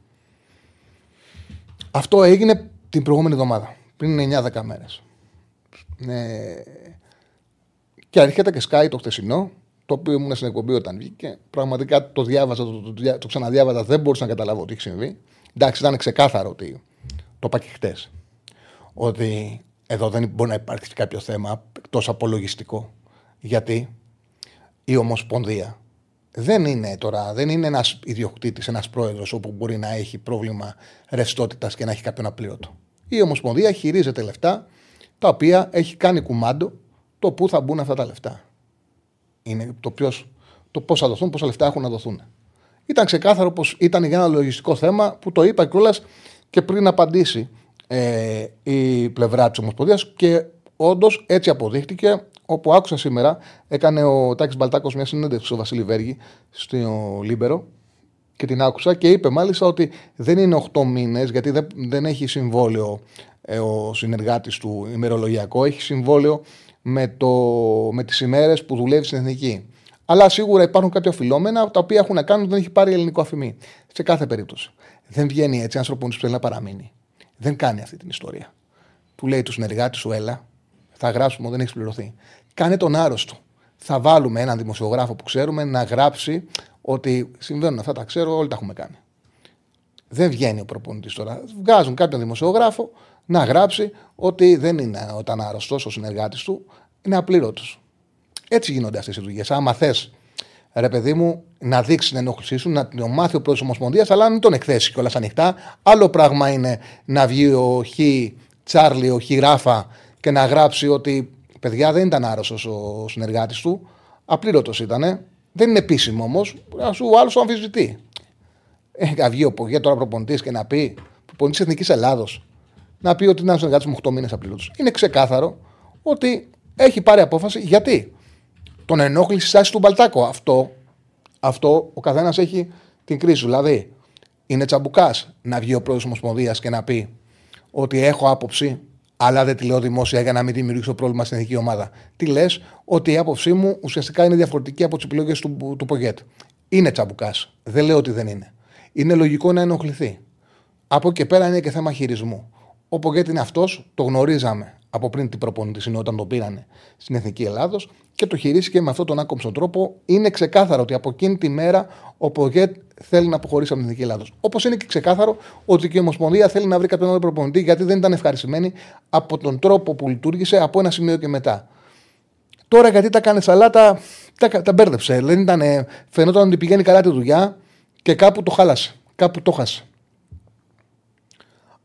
S1: Αυτό έγινε την προηγούμενη εβδομάδα, πριν 9-10 μέρες. Ε, και έρχεται και σκάει το χτεσινό, το οποίο ήμουν στην εκπομπή όταν βγήκε. Πραγματικά το διάβαζα, το, το, το, το ξαναδιάβαζα, δεν μπορούσα να καταλάβω τι έχει συμβεί. Εντάξει, ήταν ξεκάθαρο ότι το είπα και χτες. Ότι εδώ δεν μπορεί να υπάρξει κάποιο θέμα εκτός από λογιστικό. Γιατί η Ομοσπονδία δεν είναι τώρα, δεν είναι ένας ιδιοκτήτης, ένας πρόεδρος όπου μπορεί να έχει πρόβλημα ρευστότητας και να έχει κάποιον απλήρωτο. Η Ομοσπονδία χειρίζεται λεφτά τα οποία έχει κάνει κουμάντο το πού θα μπουν αυτά τα λεφτά. Είναι το, ποιος, το πώς θα δοθούν, πόσα λεφτά έχουν να δοθούν. Ήταν ξεκάθαρο πως ήταν για ένα λογιστικό θέμα που το είπα κιόλας και πριν απαντήσει ε, η πλευρά της Ομοσπονδίας και όντως έτσι αποδείχτηκε. Όπου άκουσα σήμερα, έκανε ο Τάκης Μπαλτάκος μια συνέντευξη στο Βασίλη Βέργη στο Λίμπερο και την άκουσα και είπε μάλιστα ότι δεν είναι 8 μήνες γιατί δεν, δεν έχει συμβόλαιο ε, ο συνεργάτης του ημερολογιακό, έχει συμβόλαιο με, το, με τις ημέρες που δουλεύει στην εθνική. Αλλά σίγουρα υπάρχουν κάποια οφειλόμενα τα οποία έχουν να κάνουν δεν έχει πάρει ελληνικό αφημί. Σε κάθε περίπτωση. Δεν βγαίνει έτσι ένα που θέλει να παραμείνει. Δεν κάνει αυτή την ιστορία. Του λέει του συνεργάτη σου, έλα, θα γράψουμε, δεν έχεις πληρωθεί. Κάνε τον άρρωστο. Θα βάλουμε έναν δημοσιογράφο που ξέρουμε να γράψει ότι συμβαίνουν αυτά, τα ξέρω, όλοι τα έχουμε κάνει. Δεν βγαίνει ο προπονητής τώρα. Βγάζουν κάποιον δημοσιογράφο να γράψει ότι δεν είναι όταν άρρωστος ο συνεργάτης του, είναι απλήρωτος. Έτσι γίνονται αυτές οι δουλειές. Άμα θες, ρε παιδί μου, να δείξει την ενόχλησή σου, να την μάθει ο πρόεδρος Ομοσπονδίας, αλλά να μην τον εκθέσει κιόλας ανοιχτά. Άλλο πράγμα είναι να βγει ο Χ Τσάρλι, ο Χ Ράφα και να γράψει ότι παιδιά δεν ήταν άρρωστος ο συνεργάτης του, απλήρωτος ήταν. Δεν είναι επίσημο όμως, ο άλλος αμφισβητεί. Ε, να βγει ο Πογέ τώρα προπονητής και να πει προπονητής Εθνικής Ελλάδος να πει ότι είναι ένα συνεργάτης μου 8 μήνες απλήρωτος. Είναι ξεκάθαρο ότι έχει πάρει απόφαση γιατί; Τον ενόχλησε η στάση του Μπαλτάκο. Αυτό, αυτό ο καθένας έχει την κρίση. Δηλαδή, είναι τσαμπουκάς να βγει ο πρόεδρος Ομοσπονδίας και να πει ότι έχω άποψη, αλλά δεν τη λέω δημόσια για να μην δημιουργήσω πρόβλημα στην εθνική ομάδα. Τι λες, ότι η άποψή μου ουσιαστικά είναι διαφορετική από τις επιλογές του, του Πογέτ. Είναι τσαμπουκάς. Δεν λέω ότι δεν είναι. Είναι λογικό να ενοχληθεί. Από εκεί πέρα είναι και θέμα χειρισμού. Ο Πογκέτ είναι αυτός, το γνωρίζαμε από πριν την προπονητή είναι όταν το πήρανε στην Εθνική Ελλάδος και το χειρίστηκε με αυτόν τον άκομψο τρόπο. Είναι ξεκάθαρο ότι από εκείνη τη μέρα ο Πογκέτ θέλει να αποχωρήσει από την Εθνική Ελλάδος. Όπως είναι και ξεκάθαρο ότι και η Ομοσπονδία θέλει να βρει κάποιον άλλο προπονητή γιατί δεν ήταν ευχαριστημένη από τον τρόπο που λειτουργήσε από ένα σημείο και μετά. Τώρα γιατί τα κάνει σαλάτα, τα, τα μπέρδεψε. Δεν ήταν, φαινόταν ότι πηγαίνει καλά τη δουλειά και κάπου το χάλασε. Κάπου το χάσε.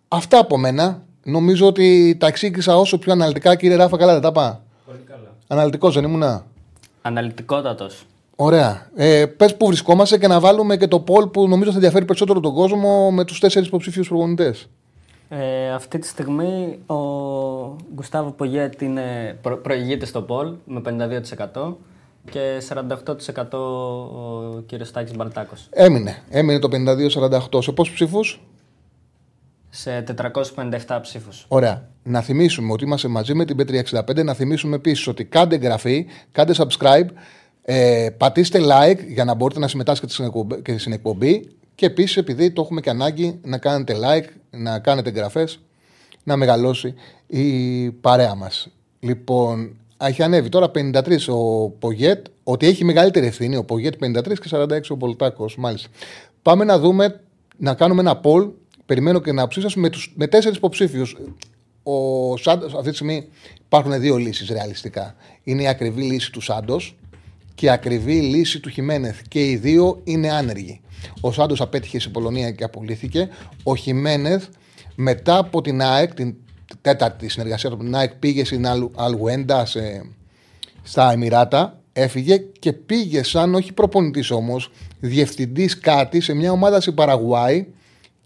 S1: Αυτά από μένα. Νομίζω ότι τα εξήγησα όσο πιο αναλυτικά, κύριε Ράφα. Καλά, δεν τα πάω. Πολύ καλά. Αναλυτικός δεν ήμουνα.
S3: Αναλυτικότατος.
S1: Ωραία. Ε, Πες που βρισκόμαστε και να βάλουμε και το πόλ που νομίζω θα ενδιαφέρει περισσότερο τον κόσμο με τους τέσσερις υποψήφιου προπονητές.
S3: Ε, αυτή τη στιγμή ο Γκουστάβο Πογέτ είναι προ, προηγείται στο πόλ με 52% και 48% ο κύριος Τάκης Μπαλτάκος.
S1: Έμεινε. Έμεινε το 52-48. Σε πόσους ψήφους;
S3: Σε 457 ψήφους.
S1: Ωραία. Να θυμίσουμε ότι είμαστε μαζί με την P365. Να θυμίσουμε επίσης ότι κάντε εγγραφή, κάντε subscribe, ε, πατήστε like για να μπορείτε να συμμετάσχετε και στην εκπομπή. Και επίσης, επειδή το έχουμε και ανάγκη, να κάνετε like, να κάνετε εγγραφές, να μεγαλώσει η παρέα μας. Λοιπόν, έχει ανέβει τώρα 53 ο Πογέτ, ότι έχει μεγαλύτερη ευθύνη ο Πογέτ 53 και 46 ο Πολτάκο. Μάλιστα. Πάμε να δούμε, να κάνουμε ένα poll περιμένω και να ψήσω με, τους, με τέσσερις υποψήφιους. Ο Σάντος, αυτή τη στιγμή υπάρχουν δύο λύσεις ρεαλιστικά. Είναι η ακριβή λύση του Σάντος και η ακριβή λύση του Χιμένεθ. Και οι δύο είναι άνεργοι. Ο Σάντος απέτυχε σε Πολωνία και απολύθηκε. Ο Χιμένεθ μετά από την ΑΕΚ, την τέταρτη συνεργασία του την ΑΕΚ, πήγε στην Αλγουέντα στα Εμμυράτα. Έφυγε και πήγε σαν όχι προπονητής όμως, διευθυντής κάτι σε μια ομάδα στην Παραγουάη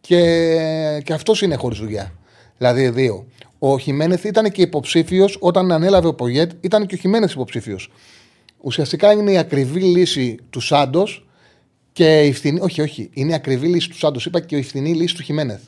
S1: και, και αυτός είναι χωρίς δουλειά. Δηλαδή, δύο. Ο Χιμένεθ ήταν και υποψήφιος όταν ανέλαβε ο Πογέτ, ήταν και ο Χιμένεθ υποψήφιος. Ουσιαστικά είναι η ακριβή λύση του Σάντος και η φθηνή. Όχι, όχι. Είναι η ακριβή λύση του Σάντος. Είπα και η φθηνή λύση του Χιμένεθ.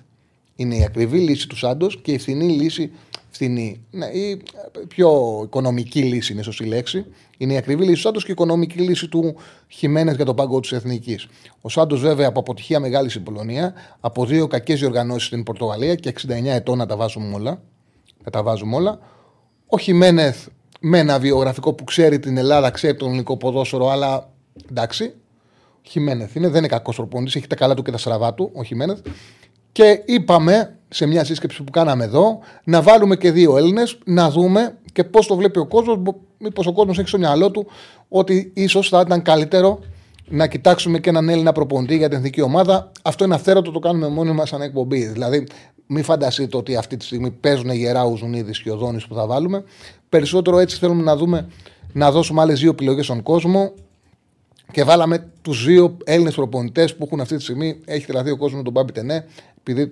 S1: Είναι η ακριβή λύση του Σάντος και η φθηνή λύση. Φθηνή, ναι, η πιο οικονομική λύση είναι σωστή λέξη. Είναι η ακριβή λύση του Σάντος και η οικονομική λύση του Χιμένες για τον πάγκο της Εθνικής. Ο Σάντος, βέβαια, από αποτυχία μεγάλη στην Πολωνία, από δύο κακές διοργανώσεις στην Πορτογαλία και 69 ετών να τα βάζουμε όλα. Να τα βάζουμε όλα. Ο Χιμένεθ με ένα βιογραφικό που ξέρει την Ελλάδα, ξέρει τον ελληνικό ποδόσφαιρο, αλλά εντάξει. Χιμένεθ είναι, δεν είναι κακός προπονητής, έχει τα καλά του και τα στραβά του, ο Χιμένεθ. Και είπαμε σε μια σύσκεψη που κάναμε εδώ να βάλουμε και δύο Έλληνες να δούμε και πώς το βλέπει ο κόσμος. Μήπως ο κόσμος έχει στο μυαλό του ότι ίσως θα ήταν καλύτερο να κοιτάξουμε και έναν Έλληνα προπονητή για την εθνική ομάδα. Αυτό είναι αυθαίρετο, το κάνουμε μόνοι μας σαν εκπομπή. Δηλαδή, μην φανταστείτε ότι αυτή τη στιγμή παίζουν γερά ο Ζουνίδης και ο Δόνης που θα βάλουμε. Περισσότερο έτσι θέλουμε να δούμε να δώσουμε άλλες δύο επιλογές στον κόσμο και βάλαμε τους δύο Έλληνες προπονητές που έχουν αυτή τη στιγμή. Έχει δηλαδή ο κόσμος τον Μπάμπι Τενέ, επειδή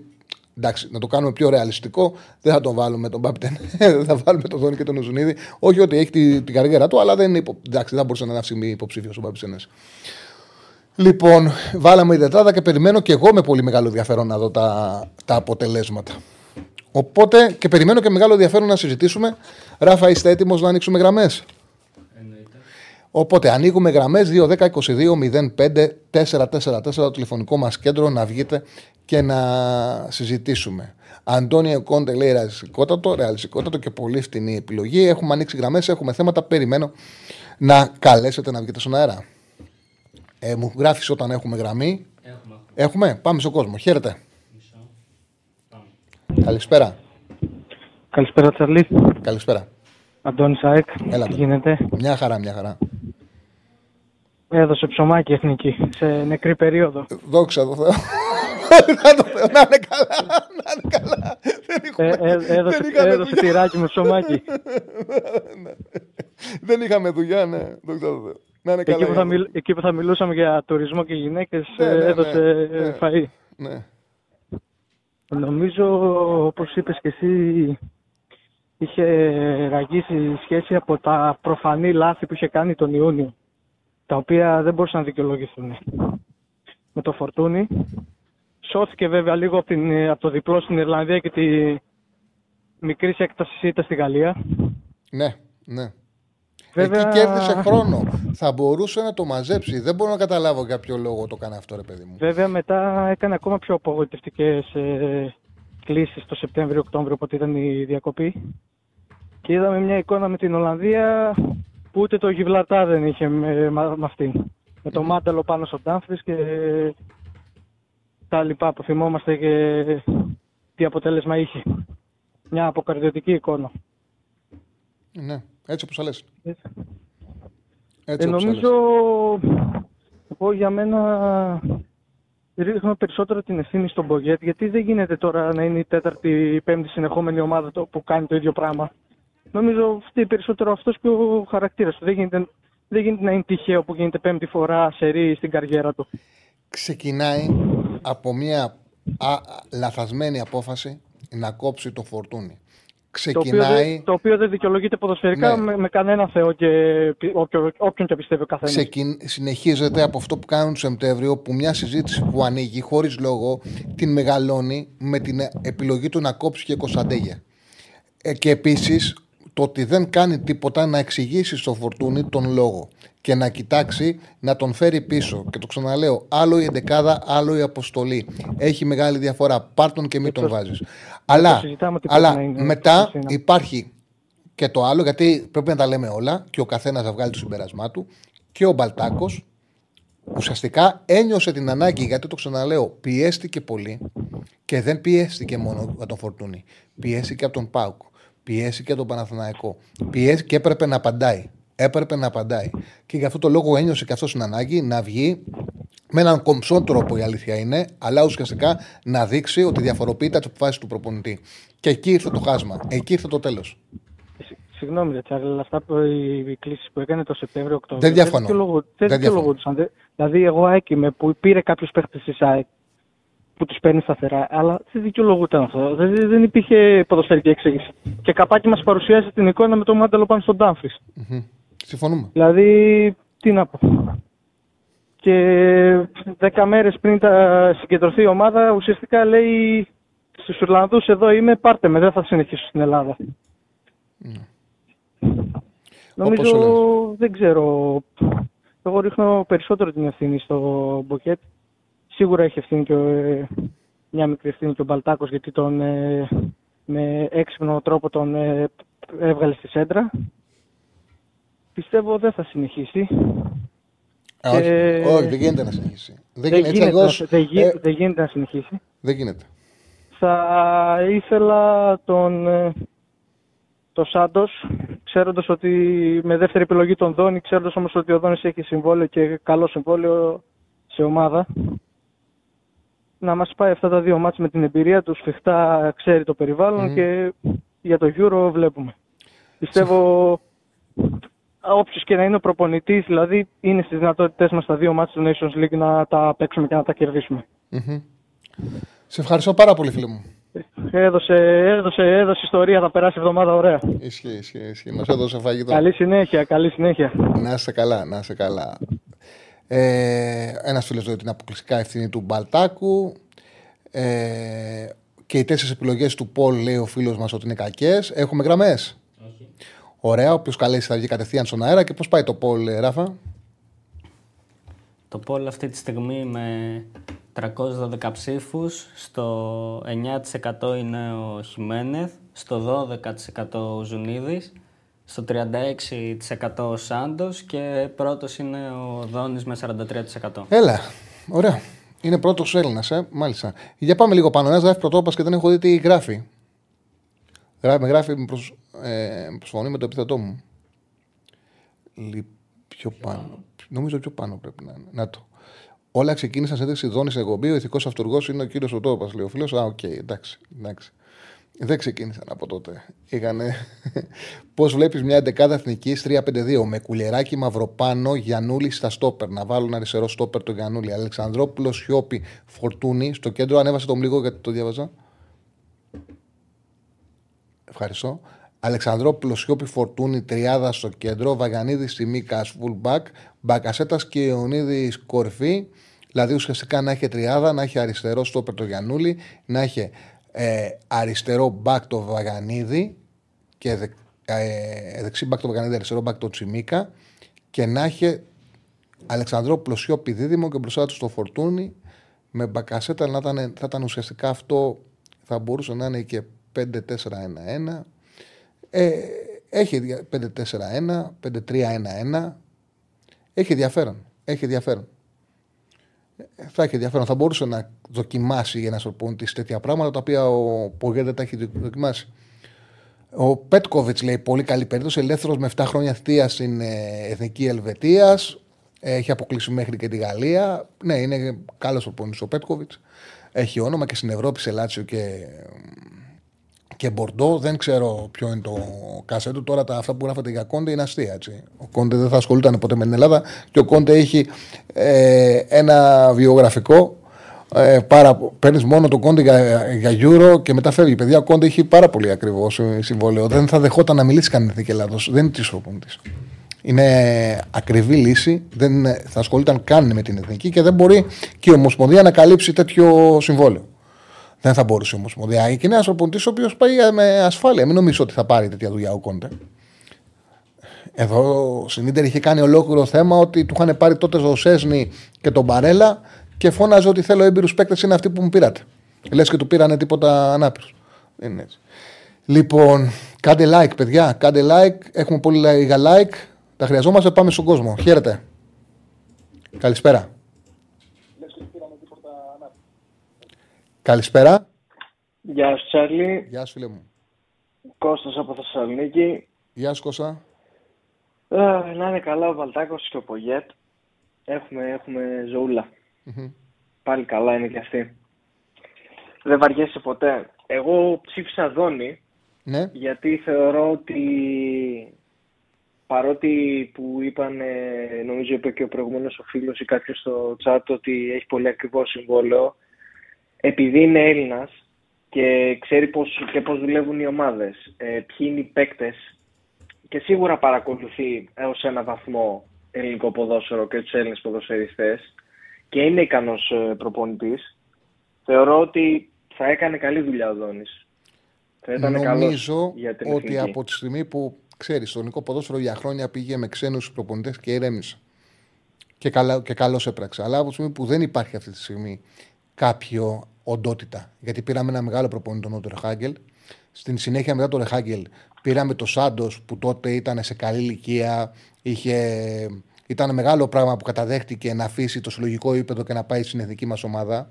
S1: εντάξει, να το κάνουμε πιο ρεαλιστικό, δεν θα τον βάλουμε τον Μπάμπι Τενέ, δεν θα βάλουμε τον Δόνη και τον Ζουνίδη. Όχι ότι έχει την τη καριέρα του, αλλά δεν είναι υπο, εντάξει, δεν μπορούσε να είναι αυτή τη υποψήφιος ο Μπάμπι Τενές. Λοιπόν, βάλαμε η τετράδα και περιμένω και εγώ με πολύ μεγάλο ενδιαφέρον να δω τα, τα αποτελέσματα. Οπότε και περιμένω και μεγάλο ενδιαφέρον να συζητήσουμε. Ράφα, είστε έτοιμος να ανοίξουμε γραμμές; Οπότε ανοίγουμε γραμμές 2-10-22-05-444 το τηλεφωνικό μας κέντρο να βγείτε και να συζητήσουμε. Αντώνιο Κόντε λέει ρεαλιστικότατο, ρεαλιστικότατο και πολύ φτηνή επιλογή. Έχουμε ανοίξει γραμμές, έχουμε θέματα. Περιμένω να καλέσετε να βγείτε στον αέρα. Ε, μου γράφεις όταν έχουμε γραμμή.
S3: Έχουμε.
S1: Έχουμε, πάμε στον κόσμο. Χαίρετε. Καλησπέρα.
S4: Καλησπέρα, Τσαρλί.
S1: Καλησπέρα.
S4: Αντώνη Σάεκ.
S1: Έλα,
S4: Τι
S1: το.
S4: γίνεται;
S1: Μια χαρά, μια χαρά.
S4: Έδωσε ψωμάκι εθνική σε νεκρή περίοδο.
S1: Δόξα τω Θεώ. Να το Θεώ, να είναι καλά. Να είναι καλά. Δεν
S4: Ε,
S1: είχαμε,
S4: ε, έδωσε
S1: δεν είχαμε
S4: έδωσε
S1: δουλειά.
S4: τυράκι με ψωμάκι.
S1: Δεν είχαμε δουλειά, ναι. Δόξα τω Θεώ. Να είναι καλά.
S4: εκεί, που θα
S1: Γιώργο.
S4: μιλ, εκεί που θα μιλούσαμε για τουρισμό και γυναίκες
S1: Ναι, ναι, ναι,
S4: έδωσε ε,
S1: ναι.
S4: φαΐ.
S1: Ναι.
S4: Νομίζω, όπως είπες και εσύ, είχε ραγίσει η σχέση από τα προφανή λάθη που είχε κάνει τον Ιούνιο, τα οποία δεν μπορούσαν να δικαιολογηθούν. Με το φορτούνι. Σώθηκε βέβαια λίγο από, την, από το διπλό στην Ιρλανδία και τη μικρή έκταση ήττα στη Γαλλία.
S1: Ναι, ναι.
S4: Βέβαια-
S1: Εκεί κέρδισε χρόνο. Θα μπορούσε να το μαζέψει. Δεν μπορώ να καταλάβω για ποιο λόγο το έκανε αυτό, ρε παιδί μου.
S4: Βέβαια μετά έκανε ακόμα πιο απογοητευτικές ε, κλήσεις το Σεπτέμβριο-Οκτώβριο, όποτε ήταν η διακοπή. Και είδαμε μια εικόνα με την Ολλανδία που ούτε το Γιβλαρτά δεν είχε με, με, με αυτή. Με το μάνταλο πάνω στο Ντάμφρις και τα λοιπά που θυμόμαστε και τι αποτέλεσμα είχε. Μια αποκαρδιωτική εικόνα.
S1: Ναι, έτσι όπως λες.
S4: Ε,
S1: Έτσι
S4: Ε,
S1: όπως
S4: νομίζω,
S1: λες.
S4: εγώ για μένα ρίχνω περισσότερο την ευθύνη στον Μπογκέτ, γιατί δεν γίνεται τώρα να είναι η τέταρτη ή πέμπτη συνεχόμενη ομάδα το- που κάνει το ίδιο πράγμα. Νομίζω φταίει περισσότερο αυτός και ο χαρακτήρας του. Δεν γίνεται, δεν γίνεται να είναι τυχαίο που γίνεται πέμπτη φορά σε ρί στην καριέρα του.
S1: Ξεκινάει από μια α, α, λαθασμένη απόφαση να κόψει το φορτούνι.
S4: Το οποίο,
S1: Ξεκινάει,
S4: δεν, το οποίο δεν δικαιολογείται ποδοσφαιρικά
S1: Ναι.
S4: με, με κανένα Θεό και πι- όποιο, όποιον και πιστεύει ο καθένας.
S1: ξεκιν, συνεχίζεται από αυτό που κάνουν το Σεπτέμβριο που μια συζήτηση που ανοίγει χωρίς λόγο την μεγαλώνει με την επιλογή του να κόψει και Κωνσταντέγια. Ε, και επίσης το ότι δεν κάνει τίποτα να εξηγήσει στο φορτούνι τον λόγο και να κοιτάξει να τον φέρει πίσω. Και το ξαναλέω, άλλο η εντεκάδα, άλλο η αποστολή. Έχει μεγάλη διαφορά. Πάρ τον και μην τον βάζεις. Αλλά,
S4: συζητάμε ότι πρέπει
S1: αλλά
S4: να είναι
S1: μετά
S4: στην Αθήνα.
S1: υπάρχει και το άλλο, γιατί πρέπει να τα λέμε όλα και ο καθένας να βγάλει το συμπέρασμά του. Και ο Μπαλτάκος ουσιαστικά ένιωσε την ανάγκη, γιατί το ξαναλέω, πιέστηκε πολύ και δεν πιέστηκε μόνο από τον Φορτούνη. Πιέστηκε από τον Πάουκ. Πιέστηκε από τον Παναθηναϊκό. Πιέστηκε και έπρεπε να απαντάει. Έπρεπε να απαντάει. Και γι' αυτό το λόγο ένιωσε και αυτός την ανάγκη να βγει με έναν κομψό τρόπο η αλήθεια είναι, αλλά ουσιαστικά να δείξει ότι διαφοροποιείται από τις αποφάσεις του προπονητή. Και εκεί ήρθε το χάσμα. Εκεί ήρθε το τέλος.
S4: Συγ- Συγγνώμη, ρε Τσάρλ, αλλά αυτά που οι κλήσεις που έκανε το Σεπτέμβριο-Οκτώβριο.
S1: Δεν διαφωνώ.
S4: δικαιολογου-
S1: Δεν
S4: Δεν
S1: διαφωνώ.
S4: δικαιολογούνταν. Δε- Δηλαδή, εγώ έκοιμαι που πήρε κάποιου παίχτε της ΑΕΚ που τους παίρνει σταθερά, αλλά δεν δικαιολογούταν αυτό; Δεν, δεν υπήρχε ποδοσφαιρική εξήγηση. Και καπάκι μας παρουσιάζει την εικόνα με το μάνταλο πάνω στον Ντάμφρι.
S1: Μμμ. Συμφωνούμε.
S4: Δηλαδή, τι να πω. Και δέκα μέρες πριν τα συγκεντρωθεί η ομάδα, ουσιαστικά λέει στους Ιρλανδούς εδώ είμαι, πάρτε με, δεν θα συνεχίσω στην Ελλάδα. Νομίζω,
S1: Όπως το
S4: δεν ξέρω, εγώ ρίχνω περισσότερο την ευθύνη στο Μποκέτ. Σίγουρα έχει ευθύνη και ε, μια μικρή ευθύνη και ο Μπαλτάκος γιατί τον ε, με έξυπνο τρόπο τον ε, έβγαλε στη σέντρα. Πιστεύω δεν θα συνεχίσει.
S1: Α, όχι,
S4: Ε,
S1: όχι, δεν γίνεται να συνεχίσει. Δεν,
S4: Δεν
S1: γίνεται, έτσι
S4: γίνεται,
S1: αλλιώς,
S4: να- δεν γι-
S1: ε,
S4: δεν γίνεται να συνεχίσει.
S1: δεν γίνεται.
S4: Θα ήθελα τον, ε, τον Σάντος, ξέροντας ότι με δεύτερη επιλογή τον Δόνη, ξέροντας όμως ότι ο Δόνης έχει συμβόλαιο και καλό συμβόλαιο σε ομάδα, να μας πάει αυτά τα δύο μάτς με την εμπειρία τους, σφιχτά ξέρει το περιβαλλον και για το Euro βλέπουμε. Πιστεύω όποιος και να είναι ο προπονητής, δηλαδή είναι στις δυνατότητές μας τα δύο μάτς του Nations League να τα παίξουμε και να τα κερδίσουμε.
S1: Σε ευχαριστώ πάρα πολύ, φίλε μου.
S4: Έδωσε, έδωσε, έδωσε ιστορία, θα περάσει η εβδομάδα ωραία.
S1: Ισχύει, ισχύει, ισχύει. Μας έδωσε φαγητό.
S4: Καλή συνέχεια, καλή συνέχεια.
S1: Να είσαι καλά, να είσαι καλά. Ε, Ένας φίλος λέει ότι είναι αποκλειστικά ευθύνη του Μπαλτάκου. Ε, και οι τέσσερις επιλογές του Πολ λέει ο φίλος μας ότι είναι κακές. Έχουμε γραμμές. Ωραία, όποιος καλέσει θα βγει κατευθείαν στον αέρα. Και πώς πάει το Πολ, ε, Ράφα;
S3: Το πόλ αυτή τη στιγμή με 312 ψήφους, στο 9% είναι ο Χιμένεθ, στο 12% ο Ζουνίδης, στο 36% ο Σάντος και πρώτος είναι ο Δόνης με 43%.
S1: Έλα, ωραία. Είναι πρώτος Έλληνας, ε, μάλιστα. Για πάμε λίγο πάνω. Ένας γράφει πρωτόπας και δεν έχω δει τι γράφει. Γράφει, με γράφει, με προσ... ε, με προσφωνεί με το επίθετό μου. Λι... Πιο πάνω. Νομίζω πιο πάνω πρέπει να είναι. Να το. Όλα ξεκίνησαν σε τέτοια δόνης στην εκπομπή. Ο ηθικός αυτούργος είναι ο κύριος Πρωτόπας, λέει ο φίλος. Α, οκ, εντάξει, εντάξει. Δεν ξεκίνησαν από τότε. Είχανε. Πώς βλέπεις μια εντεκάδα εθνικής 3-5-2 με κουλεράκι μαυροπάνω Γιανούλη στα στόπερ. Να βάλουν αριστερό στόπερ το Γιανούλη. Αλεξανδρόπουλος Σιώπη Φορτούνη στο κέντρο. Ανέβασε τον λίγο γιατί το διάβαζα. Ευχαριστώ. Αλεξανδρόπουλος Σιώπη Φορτούνη Τριάδα στο κέντρο. Βαγανίδης Σιμίκα fullback. Μπακασέτας και Ιωνίδης κορφή. Δηλαδή ουσιαστικά να έχει τριάδα, να έχει αριστερό στόπερ το Γιανούλη, να έχει ε, αριστερό μπακ το Βαγανίδη και δε, ε, δεξί μπακ το Βαγανίδη, αριστερό μπακ το Τσιμίκα και να έχει Αλεξανδρόπουλος Σιώπη δίδυμο και μπροστά του στο Φορτούνη με μπακασέτα να ήταν, θα ήταν ουσιαστικά αυτό θα μπορούσε να είναι και 5-4-1-1 ε, έχει 5-4-1, 5-3-1-1. Έχει ενδιαφέρον. Έχει ενδιαφέρον. Ε, Θα έχει ενδιαφέρον. Θα μπορούσε να δοκιμάσει ένα προπονητή τέτοια πράγματα τα οποία ο Πογέ δεν τα έχει δοκιμάσει. Ο Πέτκοβιτς λέει πολύ καλή περίπτωση. Ελεύθερος με 7 χρόνια θητεία στην ε, εθνική Ελβετίας. Έχει αποκλείσει μέχρι και τη Γαλλία. Ναι, είναι καλός προπονητής ο Πέτκοβιτς. Έχει όνομα και στην Ευρώπη, σε Λάτσιο και και Μπορντό. Δεν ξέρω ποιο είναι το κασέ του. Τώρα τα, αυτά που γράφετε για Κόντε είναι αστεία. Έτσι. Ο Κόντε δεν θα ασχολούταν ποτέ με την Ελλάδα και ο Κόντε έχει ε, ένα βιογραφικό. Ε, πάρα, παίρνεις μόνο το Κόντε για, για Euro και μετά φεύγει. Παιδιά, ο Κόντε έχει πάρα πολύ ακριβώ συμβόλαιο. Δεν θα δεχόταν να μιλήσει κανένας εθνική Ελλάδος. Δεν είναι της προπονητή. Είναι ακριβή λύση. Δεν θα ασχολούταν καν με την εθνική και δεν μπορεί και η Ομοσπονδία να καλύψει τέτοιο συμβόλαιο. Δεν θα μπορούσε όμως. Και είναι ένα προπονητή ο οποίος πάει με ασφάλεια. Μην νομίζω ότι θα πάρει τέτοια δουλειά ο Κόντε. Εδώ στην Ιντερ είχε κάνει ολόκληρο θέμα ότι του είχαν πάρει τότε ο Σέσνη και τον Μπαρέλα και φώναζε ότι θέλω έμπειρους παίκτες είναι αυτοί που μου πήρατε. Λες και του πήρανε τίποτα ανάπηρους. Δεν είναι έτσι. Λοιπόν, κάντε like, παιδιά. Κάντε like. Έχουμε πολύ λίγα like. Τα χρειαζόμαστε. Πάμε στον κόσμο. Χαίρετε. Καλησπέρα. Καλησπέρα.
S5: Γεια σου Τσάρλι,
S1: Γεια σου, φίλε μου.
S5: Κώστας από Θεσσαλονίκη.
S1: Γεια σου, Κώστα.
S5: Ε, να είναι καλά ο Βαλτάκος και ο Πογέτ. Έχουμε, έχουμε ζωούλα. Πάλι καλά είναι και αυτοί. Δεν βαριέσαι ποτέ. Εγώ ψήφισα Δόνη
S1: Ναι.
S5: γιατί θεωρώ ότι παρότι που είπαν, ε, νομίζω είπε και ο προηγούμενος ο φίλος ή κάποιος στο chat ότι έχει πολύ ακριβό συμβόλαιο, επειδή είναι Έλληνας και ξέρει πώς, και πώς δουλεύουν οι ομάδες, ε, ποιοι είναι οι παίκτες και σίγουρα παρακολουθεί έως ένα βαθμό ελληνικό ποδόσφαιρο και τους Έλληνες ποδοσφαιριστές και είναι ικανός ε, προπονητής, θεωρώ ότι θα έκανε καλή δουλειά ο Δόνης. Θα ήταν
S1: Νομίζω
S5: για την
S1: ότι
S5: εθνική.
S1: από τη στιγμή που ξέρεις, το ελληνικό ποδόσφαιρο για χρόνια πήγε με ξένους προπονητές και ηρέμησε. Και, καλά, και καλώ έπραξε. Αλλά από τη στιγμή που δεν υπάρχει αυτή τη στιγμή κάποιο οντότητα. Γιατί πήραμε ένα μεγάλο προπονητή, τον Νότο Ρεχάγκελ. Στην συνέχεια, μετά τον Ρεχάγκελ, πήραμε το Σάντος που τότε ήταν σε καλή ηλικία. Είχε, ήταν μεγάλο πράγμα που καταδέχτηκε να αφήσει το συλλογικό ύπεδο και να πάει στην εθνική μας ομάδα.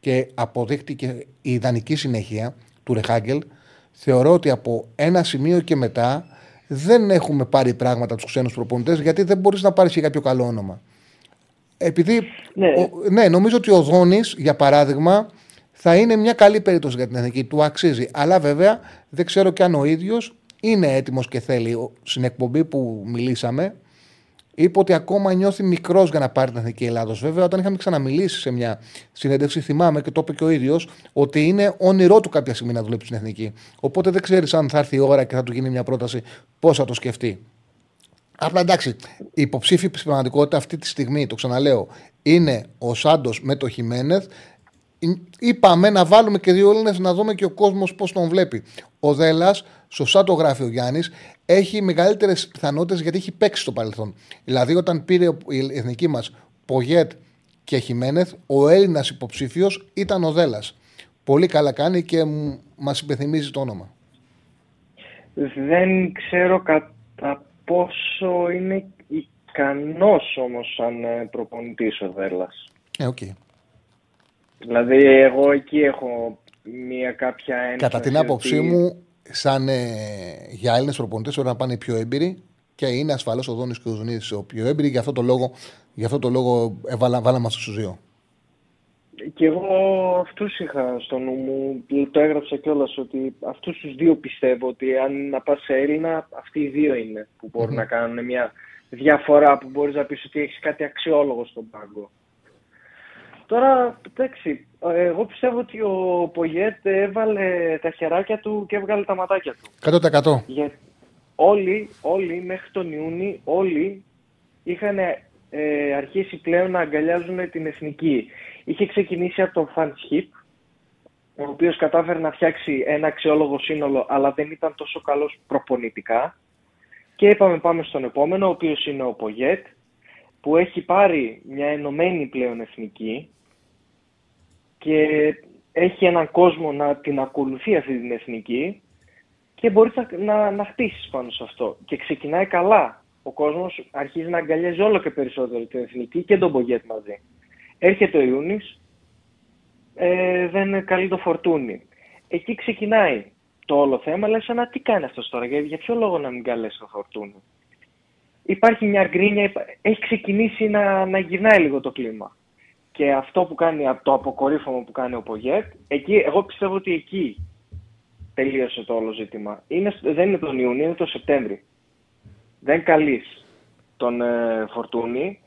S1: Και αποδείχτηκε η ιδανική συνέχεια του Ρεχάγκελ. Θεωρώ ότι από ένα σημείο και μετά δεν έχουμε πάρει πράγματα τους ξένους προπονητές γιατί δεν μπορείς να πάρεις και κάποιο καλό όνομα. Επειδή.
S5: Ναι.
S1: Ο, ναι, νομίζω ότι ο Δόνης, για παράδειγμα, θα είναι μια καλή περίπτωση για την εθνική. Του αξίζει. Αλλά βέβαια δεν ξέρω και αν ο ίδιος είναι έτοιμος και θέλει. Ο- Στην εκπομπή που μιλήσαμε, είπε ότι ακόμα νιώθει μικρός για να πάρει την εθνική Ελλάδος. Βέβαια, όταν είχαμε ξαναμιλήσει σε μια συνέντευξη, θυμάμαι και το είπε και ο ίδιος, ότι είναι όνειρό του κάποια στιγμή να δουλέψει στην εθνική. Οπότε δεν ξέρεις αν θα έρθει η ώρα και θα του γίνει μια πρόταση πώς θα το σκεφτεί. Απλά εντάξει, οι υποψήφοι στην πραγματικότητα αυτή τη στιγμή, το ξαναλέω, είναι ο Σάντος με το Χιμένεθ. Είπαμε να βάλουμε και δύο Έλληνες να δούμε και ο κόσμος πώς τον βλέπει. Ο Δέλλα, σωστά το γράφει ο Γιάννης, έχει μεγαλύτερες πιθανότητες γιατί έχει παίξει στο παρελθόν. Δηλαδή, όταν πήρε η εθνική μας Πογέτ και Χιμένεθ, ο Έλληνας υποψήφιος ήταν ο Δέλλας. Πολύ καλά κάνει και μας υπενθυμίζει το όνομα.
S5: Δεν ξέρω κατά πόσο είναι ικανός όμως σαν ε, προπονητής ο Δέλλας.
S1: Ε, οκ.
S5: Δηλαδή εγώ εκεί έχω μία κάποια ένσταση
S1: Κατά την άποψή
S5: ότι-
S1: μου, σαν ε, για Έλληνες προπονητές, πρέπει να πάνε οι πιο έμπειροι και είναι ασφαλώς ο Δόνης και ο Ζουνίδης ο πιο έμπειροι. Γι' αυτό το λόγο, γι αυτό το λόγο έβαλα, βάλαμε αυτού του δύο.
S5: Και εγώ αυτούς είχα στο νου μου, το έγραψα κιόλας ότι αυτούς τους δύο πιστεύω ότι αν να πας σε Έλληνα, αυτοί οι δύο είναι που μπορουν να κάνουν μια διαφορά που μπορείς να πεις ότι έχεις κάτι αξιόλογο στον πάγκο. Τώρα, εντάξει, εγώ πιστεύω ότι ο Πογέτ έβαλε τα χεράκια του και έβγαλε τα ματάκια του.
S1: 100%.
S5: Για... Όλοι, όλοι μέχρι τον Ιούνι, όλοι είχαν ε, αρχίσει πλέον να αγκαλιάζουν την εθνική. Είχε ξεκινήσει από τον Φαν Σχίπ, ο οποίος κατάφερε να φτιάξει ένα αξιόλογο σύνολο, αλλά δεν ήταν τόσο καλός προπονητικά. Και είπαμε πάμε στον επόμενο, ο οποίος είναι ο Πογέτ, που έχει πάρει μια ενωμένη πλέον εθνική και έχει έναν κόσμο να την ακολουθεί αυτή την εθνική και μπορείς να, να, να χτίσεις πάνω σε αυτό. Και ξεκινάει καλά. Ο κόσμος αρχίζει να αγκαλιάζει όλο και περισσότερο την εθνική και τον Μπογκέτ μαζί. Έρχεται ο Ιούνις, ε, δεν καλεί το φορτούνι. Εκεί ξεκινάει το όλο θέμα, λες να τι κάνει αυτός τώρα, για, για ποιο λόγο να μην καλέσει το φορτούνι; Υπάρχει μια γκρίνια, υπά- έχει ξεκινήσει να, να γυρνάει λίγο το κλίμα. Και αυτό που κάνει, το αποκορύφωμα που κάνει ο Πογέτ, εκεί, εγώ πιστεύω ότι εκεί τελείωσε το όλο ζήτημα. Είναι, δεν είναι τον Ιούνιο, είναι τον Σεπτέμβρη. Δεν καλείς τον ε, Φορτούνη.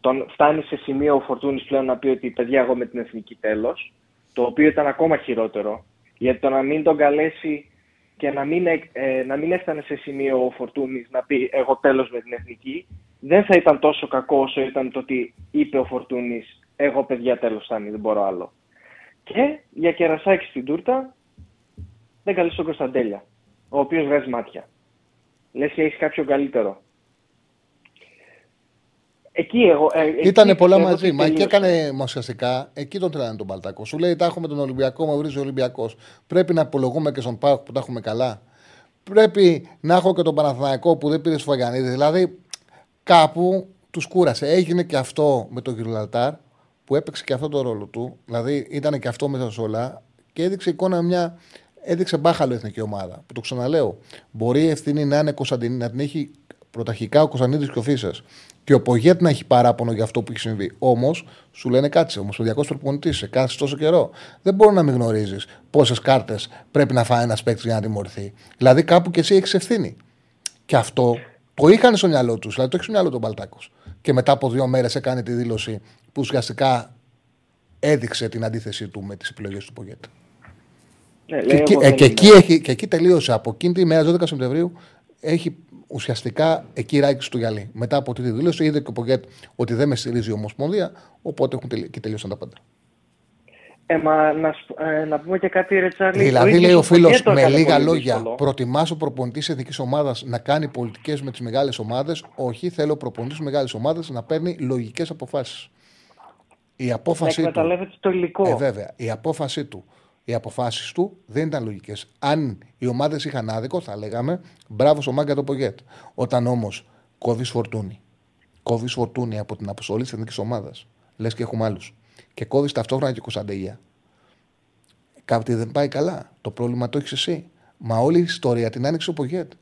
S5: Τον φτάνει σε σημείο ο Φορτούνης πλέον να πει ότι παιδιά εγώ με την εθνική τέλος. Το οποίο ήταν ακόμα χειρότερο. Γιατί το να μην τον καλέσει και να μην, ε, ε, να μην έφτανε σε σημείο ο Φορτούνης να πει εγώ τέλος με την εθνική, δεν θα ήταν τόσο κακό όσο ήταν το ότι είπε ο Φορτούνης εγώ παιδιά τέλος φτάνει, δεν μπορώ άλλο. Και για κερασάκι στην τούρτα δεν καλείς τον Κωνσταντέλια, ο οποίος βγάζει μάτια. Λες και έχεις κάποιον καλύτερο. Εκεί εγώ. Ε, εκεί
S1: Ήτανε πολλά
S5: πιστεύω
S1: μαζί.
S5: ότι
S1: Μα και
S5: τελείωσε.
S1: έκανε μα ουσιαστικά εκεί τον τρέλανε τον Παλτάκο. Σου λέει: Τα έχουμε τον Ολυμπιακό, με βρίζει ο Ολυμπιακός. Πρέπει να απολογούμε και στον Πάοκ που τα έχουμε καλά. Πρέπει να έχω και τον Παναθηναϊκό που δεν πήρε Σφαγιανίδη. Δηλαδή κάπου τους κούρασε. Έγινε και αυτό με τον Γιουρλαλτάρ που έπαιξε και αυτό το ρόλο του. Δηλαδή ήταν και αυτό μέσα σε όλα και έδειξε εικόνα μια. Έδειξε μπάχαλο εθνική ομάδα. Που το ξαναλέω. Μπορεί η ευθύνη να είναι Κωνσταντινή, να την έχει πρωταρχικά ο Κωνσταντινίδη και ο Φίσας. Και ο Πογέτ να έχει παράπονο για αυτό που έχει συμβεί. Όμως, σου λένε κάτσε, όμω ο διακό προπονητής σε κάθε τόσο καιρό. Δεν μπορεί να μην γνωρίζεις πόσες κάρτες πρέπει να φάει ένας παίκτης για να τιμωρηθεί. Δηλαδή, κάπου και εσύ έχεις ευθύνη. Και αυτό το είχαν στο μυαλό τους. Δηλαδή, το έχεις στο μυαλό τον Παλτάκος. Και μετά από δύο μέρες έκανε τη δήλωση που ουσιαστικά έδειξε την αντίθεσή του με τις επιλογές του Πογέτ.
S5: Ναι,
S1: Και,
S5: λέει,
S1: εκεί-
S5: εγώ
S1: ε,
S5: δεν
S1: και,
S5: είμαι.
S1: εκεί έχει, και εκεί τελείωσε. Από εκείνη τη μέρα, 12 Σεπτεμβρίου, έχει ουσιαστικά εκεί ράξει του γυαλί. Μετά από αυτή τη δήλωση, είδε και ο Πογκέτ ότι δεν με στηρίζει η Ομοσπονδία, οπότε έχουν τελει... και τελείωσαν τα πάντα.
S5: Ε, μα, να, ε, να πούμε και κάτι, Ρετσάρλι.
S1: Δηλαδή, λέει ο φίλος, με λίγα λόγια, προτιμάς ο προπονητής εθνικής ομάδας να κάνει πολιτικές με τις μεγάλες ομάδες; Όχι, θέλω ο προπονητής μεγάλε ομάδε να παίρνει λογικές αποφάσεις. Η απόφαση
S5: να του. το υλικό.
S1: Ε, βέβαια. Η απόφαση του. Οι αποφάσεις του δεν ήταν λογικές. Αν οι ομάδες είχαν άδικο, θα λέγαμε μπράβο στο Μάγκα το Πογέτ. Όταν όμως κόβεις φορτούνη, κόβεις φορτούνη από την αποστολή της εθνικής ομάδας, λες και έχουμε άλλους, και κόβεις ταυτόχρονα και Κωνσταντεγία. Κάτι δεν πάει καλά. Το πρόβλημα το έχεις εσύ. Μα όλη η ιστορία την άνοιξε ο Πογέτ.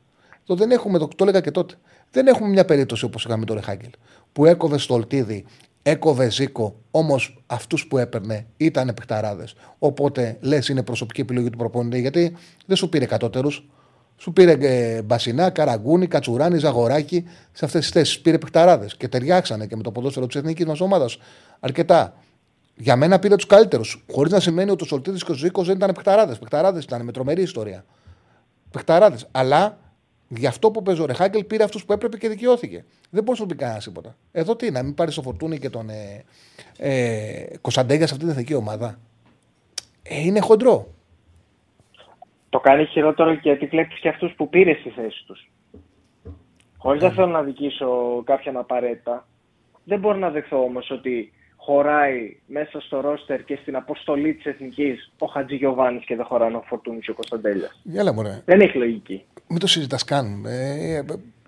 S1: Το δεν έχουμε, το, το έλεγα και τότε. Δεν έχουμε μια περίπτωση όπως είχαμε το Ρεχάγκελ. Που έκοβε στολτίδι έκοβε Ζήκο, όμως αυτούς που έπαιρνε ήταν παιχταράδες. Οπότε λες είναι προσωπική επιλογή του προπονητή, γιατί δεν σου πήρε κατώτερου. Σου πήρε ε, Μπασινά, Καραγκούνι, Κατσουράνη, Ζαγοράκη σε αυτές τις θέσεις. Πήρε παιχταράδες και ταιριάξανε και με το ποδόσφαιρο της εθνικής μας ομάδας αρκετά. Για μένα πήρε τους καλύτερους. Χωρίς να σημαίνει ότι ο Σολτίδης και ο Ζήκος δεν ήταν παιχταράδες. Παιχταράδες ήταν με τρομερή ιστορία. Παιχταράδες. Αλλά Γι' αυτό που παίζει ο Ρεχάγκελ πήρε αυτούς που έπρεπε και δικαιώθηκε. Δεν μπορεί να πει κανένας τίποτα. Εδώ τι, να μην πάρεις το φορτούνι και τον ε, ε, Κωνσταντέγκα σε αυτή την εθνική ομάδα. Ε, είναι χοντρό.
S5: Το κάνει χειρότερο γιατί βλέπεις και αυτούς που πήρε στη θέση τους. Χωρίς να ε. θέλω να δικήσω κάποιον απαραίτητα. Δεν μπορώ να δεχθώ όμως ότι χωράει μέσα στο ρόστερ και στην αποστολή της εθνικής ο Χατζη Γιωβάνης και δεν χωράνε ο Φορτούνης και ο Κωνσταντέλιας. Δεν έχει λογική.
S1: Μην το συζητάς καν. Ε,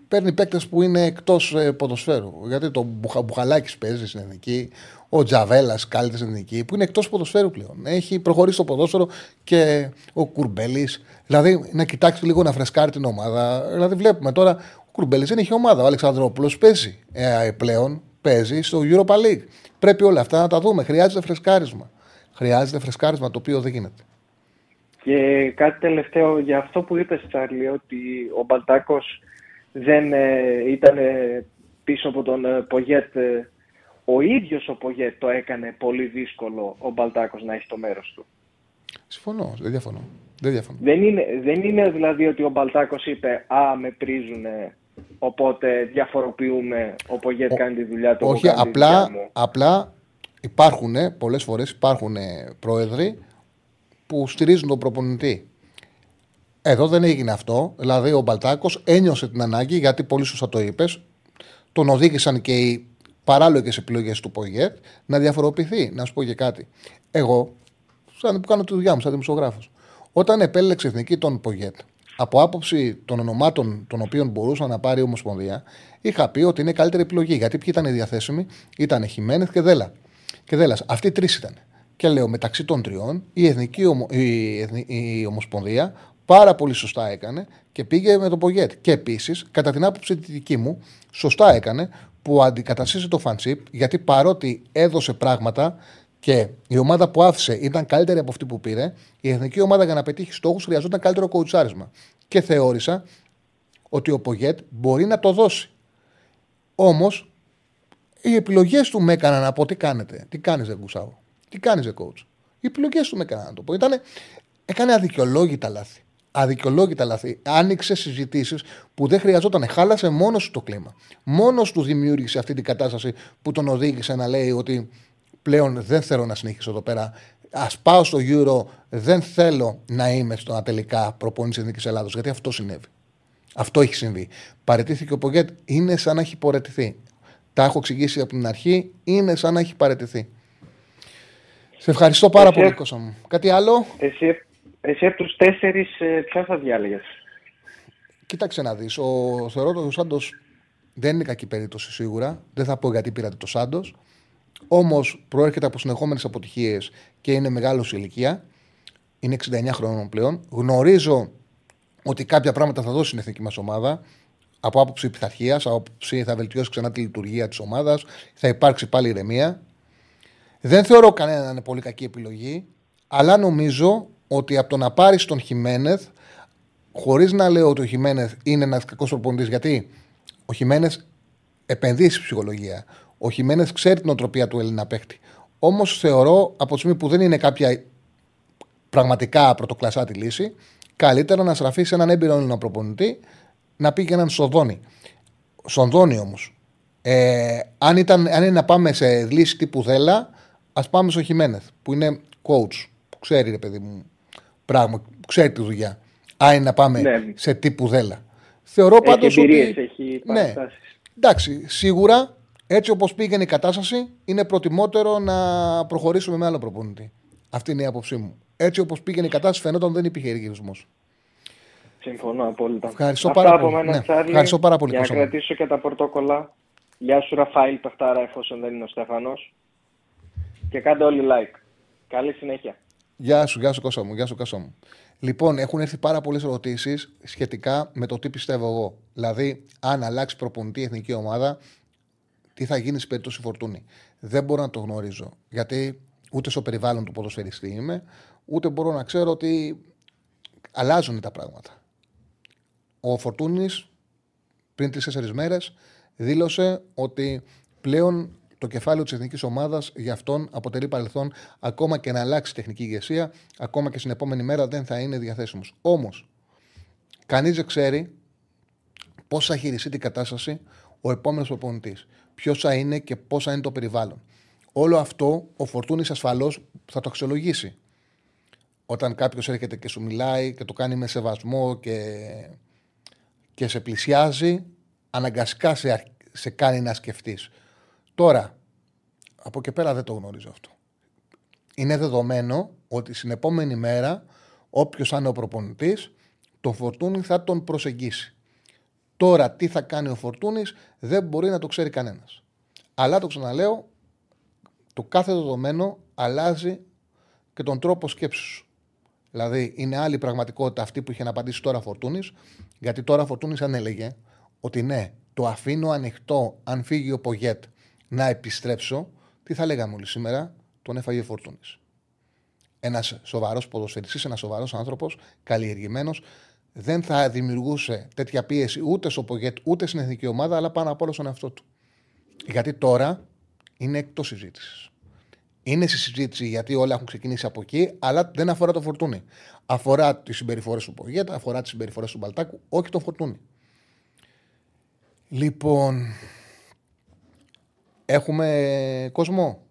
S1: παίρνει παίκτες που είναι εκτός ε, ποδοσφαίρου. Γιατί το Μπουχαλάκης παίζει στην εθνική, ο Τζαβέλας κάλυτε στην εθνική, που είναι εκτός ποδοσφαίρου πλέον. Έχει προχωρήσει το ποδόσφαιρο και ο Κουρμπέλης. Δηλαδή να κοιτάξει λίγο να φρεσκάρει την ομάδα. Δηλαδή βλέπουμε τώρα ο Κουρμπέλης δεν έχει ομάδα. Ο Αλεξανδρόπουλος παίζει ε, πλέον παίζει στο Europa League. Πρέπει όλα αυτά να τα δούμε. Χρειάζεται φρεσκάρισμα. Χρειάζεται φρεσκάρισμα το οποίο δεν γίνεται.
S5: Και κάτι τελευταίο για αυτό που είπες, Τσάρλι, ότι ο Μπαλτάκος δεν ε, ήταν ε, πίσω από τον ε, Πογέτ. Ε, ο ίδιος ο Πογέτ το έκανε πολύ δύσκολο ο Μπαλτάκος να έχει το μέρος του.
S1: Συμφωνώ, δεν διαφωνώ. Δεν, διαφωνώ.
S5: δεν, είναι, δεν είναι δηλαδή ότι ο Μπαλτάκος είπε Α, με πρίζουν Οπότε διαφοροποιούμε ο Πογέτ κάνει τη δουλειά του.
S1: Όχι, απλά, απλά υπάρχουν πολλές φορές υπάρχουν πρόεδροι που στηρίζουν τον προπονητή. Εδώ δεν έγινε αυτό. Δηλαδή ο Μπαλτάκος ένιωσε την ανάγκη, γιατί πολύ σωστά το είπες, τον οδήγησαν και οι παράλογες επιλογές του Πογέτ να διαφοροποιηθεί. Να σου πω και κάτι. Εγώ, σαν που κάνω τη δουλειά μου, σαν δημοσιογράφος, όταν επέλεξε εθνική τον Πογέτ, από άποψη των ονομάτων των οποίων μπορούσαν να πάρει η Ομοσπονδία, είχα πει ότι είναι η καλύτερη επιλογή. Γιατί ποιοι ήταν οι διαθέσιμοι, ήταν Χιμένεθ και Δέλα. Και Δέλας. Αυτοί οι τρεις ήταν. Και λέω μεταξύ των τριών η, Εθνική ομο... η, η Ομοσπονδία πάρα πολύ σωστά έκανε και πήγε με τον Πογέτ. Και επίσης, κατά την άποψη τη δική μου, σωστά έκανε που αντικαταστήσει το φανσίπ, γιατί παρότι έδωσε πράγματα και η ομάδα που άφησε ήταν καλύτερη από αυτή που πήρε, η εθνική ομάδα για να πετύχει στόχους χρειαζόταν καλύτερο κοουτσάρισμα. Και θεώρησα ότι ο Πογέτ μπορεί να το δώσει. Όμως, οι επιλογές του με έκαναν να πω τι κάνετε, τι κάνεις, Δεν τι κάνεις, δε coach. Οι επιλογές του με έκαναν να το πω. Ήτανε, έκανε αδικαιολόγητα λάθη. Αδικαιολόγητα λάθη. Άνοιξε συζητήσεις που δεν χρειαζόταν. Χάλασε μόνος του το κλίμα. Μόνος του δημιούργησε αυτή την κατάσταση που τον οδήγησε να λέει ότι πλέον δεν θέλω να συνεχίσω εδώ πέρα. Α πάω στο Euro, δεν θέλω να είμαι στο τελικά προπόνηση Εθνικής Ελλάδος. Γιατί αυτό συνέβη. Αυτό έχει συμβεί. Παρετήθηκε ο Πογκέτ, είναι σαν να έχει πορετηθεί. Τα έχω εξηγήσει από την αρχή, είναι σαν να έχει παρετηθεί. Σε ευχαριστώ πάρα εσύ, πολύ, Κώστα μου. Κάτι άλλο;
S5: Εσύ, εσύ από τους τέσσερις, ε, ποια θα διάλεγες;
S1: Κοίταξε να δεις. Θεωρώ ότι ο Σάντος δεν είναι κακή περίπτωση σίγουρα. Δεν θα πω γιατί πήρατε το Σάντος. Όμως προέρχεται από συνεχόμενες αποτυχίες και είναι μεγάλος σε ηλικία. Είναι 69 χρόνων πλέον. Γνωρίζω ότι κάποια πράγματα θα δώσει στην εθνική μας ομάδα. Από άποψη πειθαρχίας, από άποψη θα βελτιώσει ξανά τη λειτουργία της ομάδας, θα υπάρξει πάλι ηρεμία. Δεν θεωρώ κανένα να είναι πολύ κακή επιλογή, αλλά νομίζω ότι από το να πάρεις τον Χιμένεθ, χωρίς να λέω ότι ο Χιμένεθ είναι ένας κακός προπονητής, γιατί ο Χιμένεθ επενδύει στη ψυχολογία. Ο Χιμένεθ ξέρει την οτροπία του Έλληνα παίχτη. Όμως θεωρώ από τη στιγμή που δεν είναι κάποια πραγματικά πρωτοκλασσάτη λύση, καλύτερα να στραφεί σε έναν έμπειρο Έλληνα προπονητή να πει και έναν Σοδόνι. Σονδόνι όμως. Ε, αν, ήταν, αν είναι να πάμε σε λύση τύπου Δέλα, ας πάμε στο Χιμένεθ, που είναι coach που ξέρει, ρε παιδί μου, πράγμα, που ξέρει τη δουλειά. Αν είναι να πάμε
S5: Ναι.
S1: σε τύπου δέλα. Θεωρώ
S5: Έχει
S1: πάντως
S5: εμπειρίες,
S1: ότι.
S5: έχει
S1: ναι,
S5: παραστάσεις.
S1: εντάξει, σίγουρα έτσι όπως πήγαινε η κατάσταση, είναι προτιμότερο να προχωρήσουμε με άλλο προπονητή. Αυτή είναι η άποψή μου. Έτσι όπως πήγαινε η κατάσταση, φαινόταν δεν υπήρχε γυρισμό.
S5: Συμφωνώ απόλυτα.
S1: Ευχαριστώ
S5: Αυτά
S1: πάρα
S5: από
S1: πολύ.
S5: μένα,
S1: Ναι,
S5: Τσάρλι,
S1: ευχαριστώ πάρα πολύ,
S5: Για να
S1: Κώστα μου.
S5: κρατήσω και τα πορτόκολλα. Γεια σου Ραφαήλ Πεχτάρα εφόσον δεν είναι ο Στέφανος. Και κάντε όλοι like. Καλή συνέχεια.
S1: Γεια σου, γεια σου Κώστα μου, γεια σου Κώστα μου. Λοιπόν, έχουν έρθει πάρα πολλές ερωτήσεις σχετικά με το τι πιστεύω εγώ. Δηλαδή, αν αλλάξει προπονητή η εθνική ομάδα, τι θα γίνει σε περίπτωση φορτούνη. Δεν μπορώ να το γνωρίζω. Γιατί ούτε στο περιβάλλον του ποδοσφαιριστή είμαι, ούτε μπορώ να ξέρω ότι αλλάζουν τα πράγματα. Ο Φορτούνης πριν τρει-τέσσερι μέρες δήλωσε ότι πλέον το κεφάλαιο της εθνικής ομάδας για αυτόν αποτελεί παρελθόν ακόμα και να αλλάξει τεχνική ηγεσία, ακόμα και στην επόμενη μέρα δεν θα είναι διαθέσιμος. Όμως, κανείς δεν ξέρει πώς θα χειριστεί την κατάσταση ο επόμενος προπονητής. Ποιος θα είναι και πώς θα είναι το περιβάλλον. Όλο αυτό ο Φορτούνης ασφαλώς θα το αξιολογήσει. Όταν κάποιος έρχεται και σου μιλάει και το κάνει με σεβασμό και, και σε πλησιάζει, αναγκαστικά σε, αρχ- σε κάνει να σκεφτείς. Τώρα, από εκεί πέρα δεν το γνωρίζω αυτό. Είναι δεδομένο ότι στην επόμενη μέρα, όποιος θα είναι ο προπονητής, τον Φορτούνη θα τον προσεγγίσει. Τώρα, τι θα κάνει ο Φορτούνης δεν μπορεί να το ξέρει κανένας. Αλλά το ξαναλέω, το κάθε δεδομένο αλλάζει και τον τρόπο σκέψης σου. Δηλαδή, είναι άλλη πραγματικότητα αυτή που είχε να απαντήσει τώρα Φορτούνης, γιατί τώρα Φορτούνης αν έλεγε ότι ναι, το αφήνω ανοιχτό αν φύγει ο Πογέτ να επιστρέψω, τι θα λέγαμε όλοι σήμερα, τον έφαγε ο Φορτούνης. Ένας σοβαρός ποδοσφαιριστής, ένας σοβαρός άνθρωπος, καλλιεργημένος, δεν θα δημιουργούσε τέτοια πίεση ούτε στο Πογέτ ούτε στην εθνική ομάδα, αλλά πάνω απ' όλα στον εαυτό του. Γιατί τώρα είναι εκτός συζήτησης. Είναι στη συζήτηση γιατί όλα έχουν ξεκινήσει από εκεί, αλλά δεν αφορά το φορτούνι. Αφορά τις συμπεριφορές του Πογέτα, αφορά τις συμπεριφορές του Μπαλτάκου, όχι το φορτούνι. Λοιπόν, έχουμε κόσμο.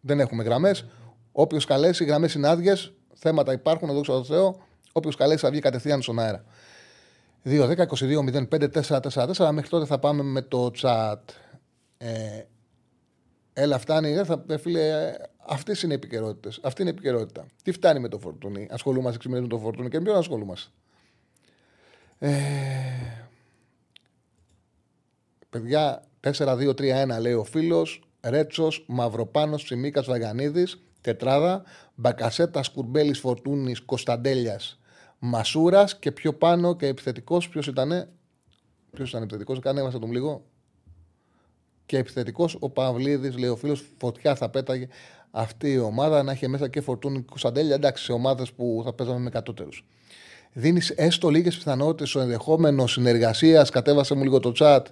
S1: Δεν έχουμε γραμμές. Όποιος καλέσει, οι γραμμές είναι άδειες. Θέματα υπάρχουν, δόξα τω Θεώ. Όποιος καλέσει θα βγει κατευθείαν στον αέρα. 2-10-22-05-4-4-4. Μέχρι τότε θα πάμε με το chat. Ε, έλα, φτάνει. Ε, θα, ε, φίλε, αυτές είναι οι επικαιρότητες. Αυτή είναι η επικαιρότητα. Τι φτάνει με το φορτούνι; Ασχολούμαστε ξημερινή με το φορτούνι και με ποιον ασχολούμαστε; Ε, παιδιά, 4-2-3-1 λέει ο φίλος. Ρέτσος, Μαυροπάνος, Ψημίκα, Βαγανίδης. Τετράδα. Μπακασέτα, Κουρμπέλη, Φορτούνης, Κωνσταντέλιας, Μασούρας και πιο πάνω και επιθετικός. Ποιος ήταν. Ποιος ήταν επιθετικός, κανένα τον λίγο. Και επιθετικός ο Παυλίδης, λέει ο φίλος, φωτιά θα πέταγε αυτή η ομάδα να έχει μέσα και Φορτούνη Κωνσταντέλια. Εντάξει, σε ομάδες που θα παίζαμε με κατώτερου. Δίνεις έστω λίγες πιθανότητες στο ενδεχόμενο συνεργασίας. Κατέβασε μου λίγο το chat.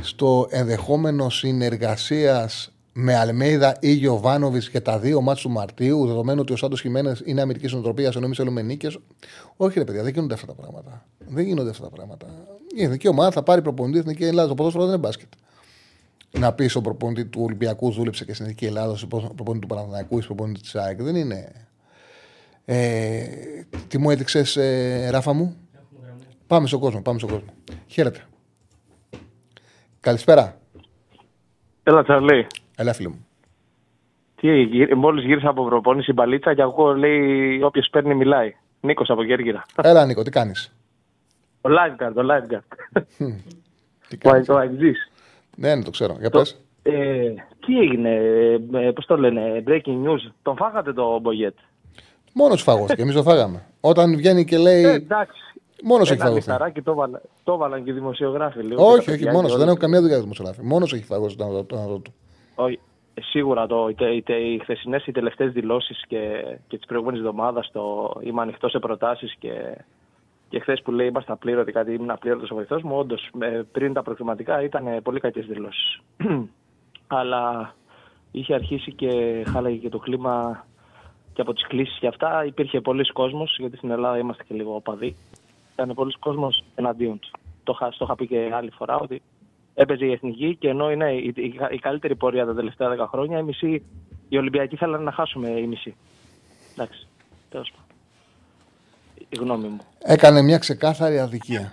S1: Στο ενδεχόμενο συνεργασίας με Αλμέιδα ή Γιωβάνοβιτς για τα δύο μάτια του Μαρτίου, δεδομένου ότι ο Σάντος Χιμένες είναι Αμερική νοοτροπίας ενώ εμείς θέλουμε νίκες. Όχι, ρε παιδιά, δεν γίνονται αυτά τα πράγματα. Δεν γίνονται αυτά τα πράγματα. Η εθνική ομάδα θα πάρει προπονητή η εθνική Ελλάδα. Το ποδόσφαιρος δεν είναι μπάσκετ. Να πεις στον προπονητή του Ολυμπιακού δούλεψε και στην εθνική Ελλάδα, στον προπονητή του Παναθηναϊκού ή στον προπονητή της ΑΕΚ. Δεν είναι. Ε, τι μου έδειξες, ε, Ράφα μου; Πάμε στον κόσμο, πάμε στον κόσμο. Χαίρετε. Καλησπέρα.
S6: Έλα, Τσαρλί.
S1: Έλα, φίλε μου.
S6: Τι, μόλις γύρισα από προπόνηση μπαλίτσα και ακούω, λέει, όποιος παίρνει μιλάει. Νίκος από Κέρκυρα.
S1: Έλα, Νίκο, τι κάνεις;
S6: Ο lifeguard, ο lifeguard.
S1: Τι
S6: Ο
S1: κάνεις;
S6: ο αεξής.
S1: Ναι, ναι, το ξέρω. Για πες.
S6: Ε, τι έγινε, ε, πώς το λένε, breaking news. Τον φάγατε το Μπογιέτ.
S1: Μόνος σου φαγώθηκε. Εμείς το φάγαμε. Όταν βγαίνει και λέει.
S6: Ε, εντάξει.
S1: Μόνος έχει
S6: Ένα
S1: φαγωθεί.
S6: μισθαράκι το, βάλα, το βάλαν και οι δημοσιογράφοι. Λίγο, και
S1: Όχι,
S6: τα
S1: όχι,
S6: παιδιά
S1: μόνος
S6: και
S1: Δεν
S6: όλοι.
S1: έχω καμία δουλειά δημοσιογράφη. Μόνος έχει φαγώσει τον αδό- τον αδό του.
S6: Όχι. Ε, Σίγουρα το, οι, τε- οι, τε- οι χθεσινές, οι τελευταίες δηλώσεις και, και τη προηγούμενη εβδομάδα το είμαι ανοιχτός σε προτάσεις και, και χθες που λέει είμαστε απλήρωτοι, κάτι ήμουν απλήρωτο ο βοηθός μου. Όντως, πριν τα προκριματικά ήταν ε, πολύ κακές δηλώσεις. Αλλά είχε αρχίσει και χάλαγε και το κλίμα και από τις κλήσεις και αυτά. Υπήρχε πολλοί κόσμος, γιατί στην Ελλάδα είμαστε και λίγο οπαδοί. Ήταν πολλοί κόσμος εναντίον τους. Το, είχα- στο είχα πει και άλλη φορά ότι έπαιζε η εθνική και ενώ είναι η, η, η καλύτερη πορεία τα τελευταία 10 χρόνια, η, μισή, η Ολυμπιακή θέλανε να χάσουμε η μισή. εντάξει. Τέλος πάντων. Η γνώμη μου.
S1: Έκανε μια ξεκάθαρη αδικία.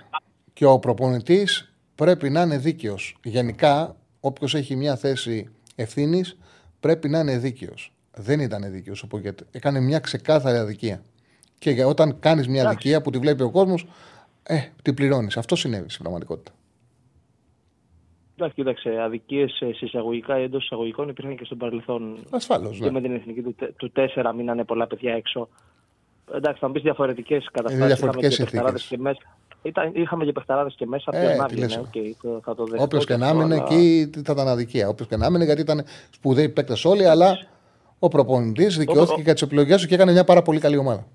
S1: Και ο προπονητής πρέπει να είναι δίκαιος. Γενικά, όποιος έχει μια θέση ευθύνης πρέπει να είναι δίκαιος. Δεν ήταν δίκαιος ο Πογκέτ. Έκανε μια ξεκάθαρη αδικία. Και για- όταν κάνεις μια
S6: Εντάξει.
S1: αδικία που τη βλέπει ο κόσμος, ε, την πληρώνεις. Αυτό συνέβη στην πραγματικότητα.
S6: Εντάξει, κοίταξε, αδικίες σε εισαγωγικά ή εντός εισαγωγικών υπήρχαν και στο παρελθόν.
S1: Ασφαλώς.
S6: Και με την εθνική του, τε- του 4 μείνανε πολλά παιδιά έξω. Εντάξει, θα μου πεις διαφορετικές καταστάσεις.
S1: διαφορετικές
S6: και παιχταράδες
S1: συνθήκες.
S6: και μέσα. Ήταν, είχαμε και παιχταράδες και μέσα.
S1: Ε,
S6: Ε, να
S1: τι
S6: βγει,
S1: λες
S6: ναι,
S1: τώρα.
S6: οκ, το- θα το δεχτώ.
S1: Όποιο και να
S6: αυτό,
S1: έμεινε
S6: αλλά-
S1: εκεί θα ήταν αδικία. Όποιο και να έμεινε γιατί ήταν σπουδαίοι παίκτες όλοι, αλλά ο προπονητής δικαιώθηκε
S6: ο-
S1: για τις επιλογές του και έκανε μια πάρα πολύ καλή ομάδα.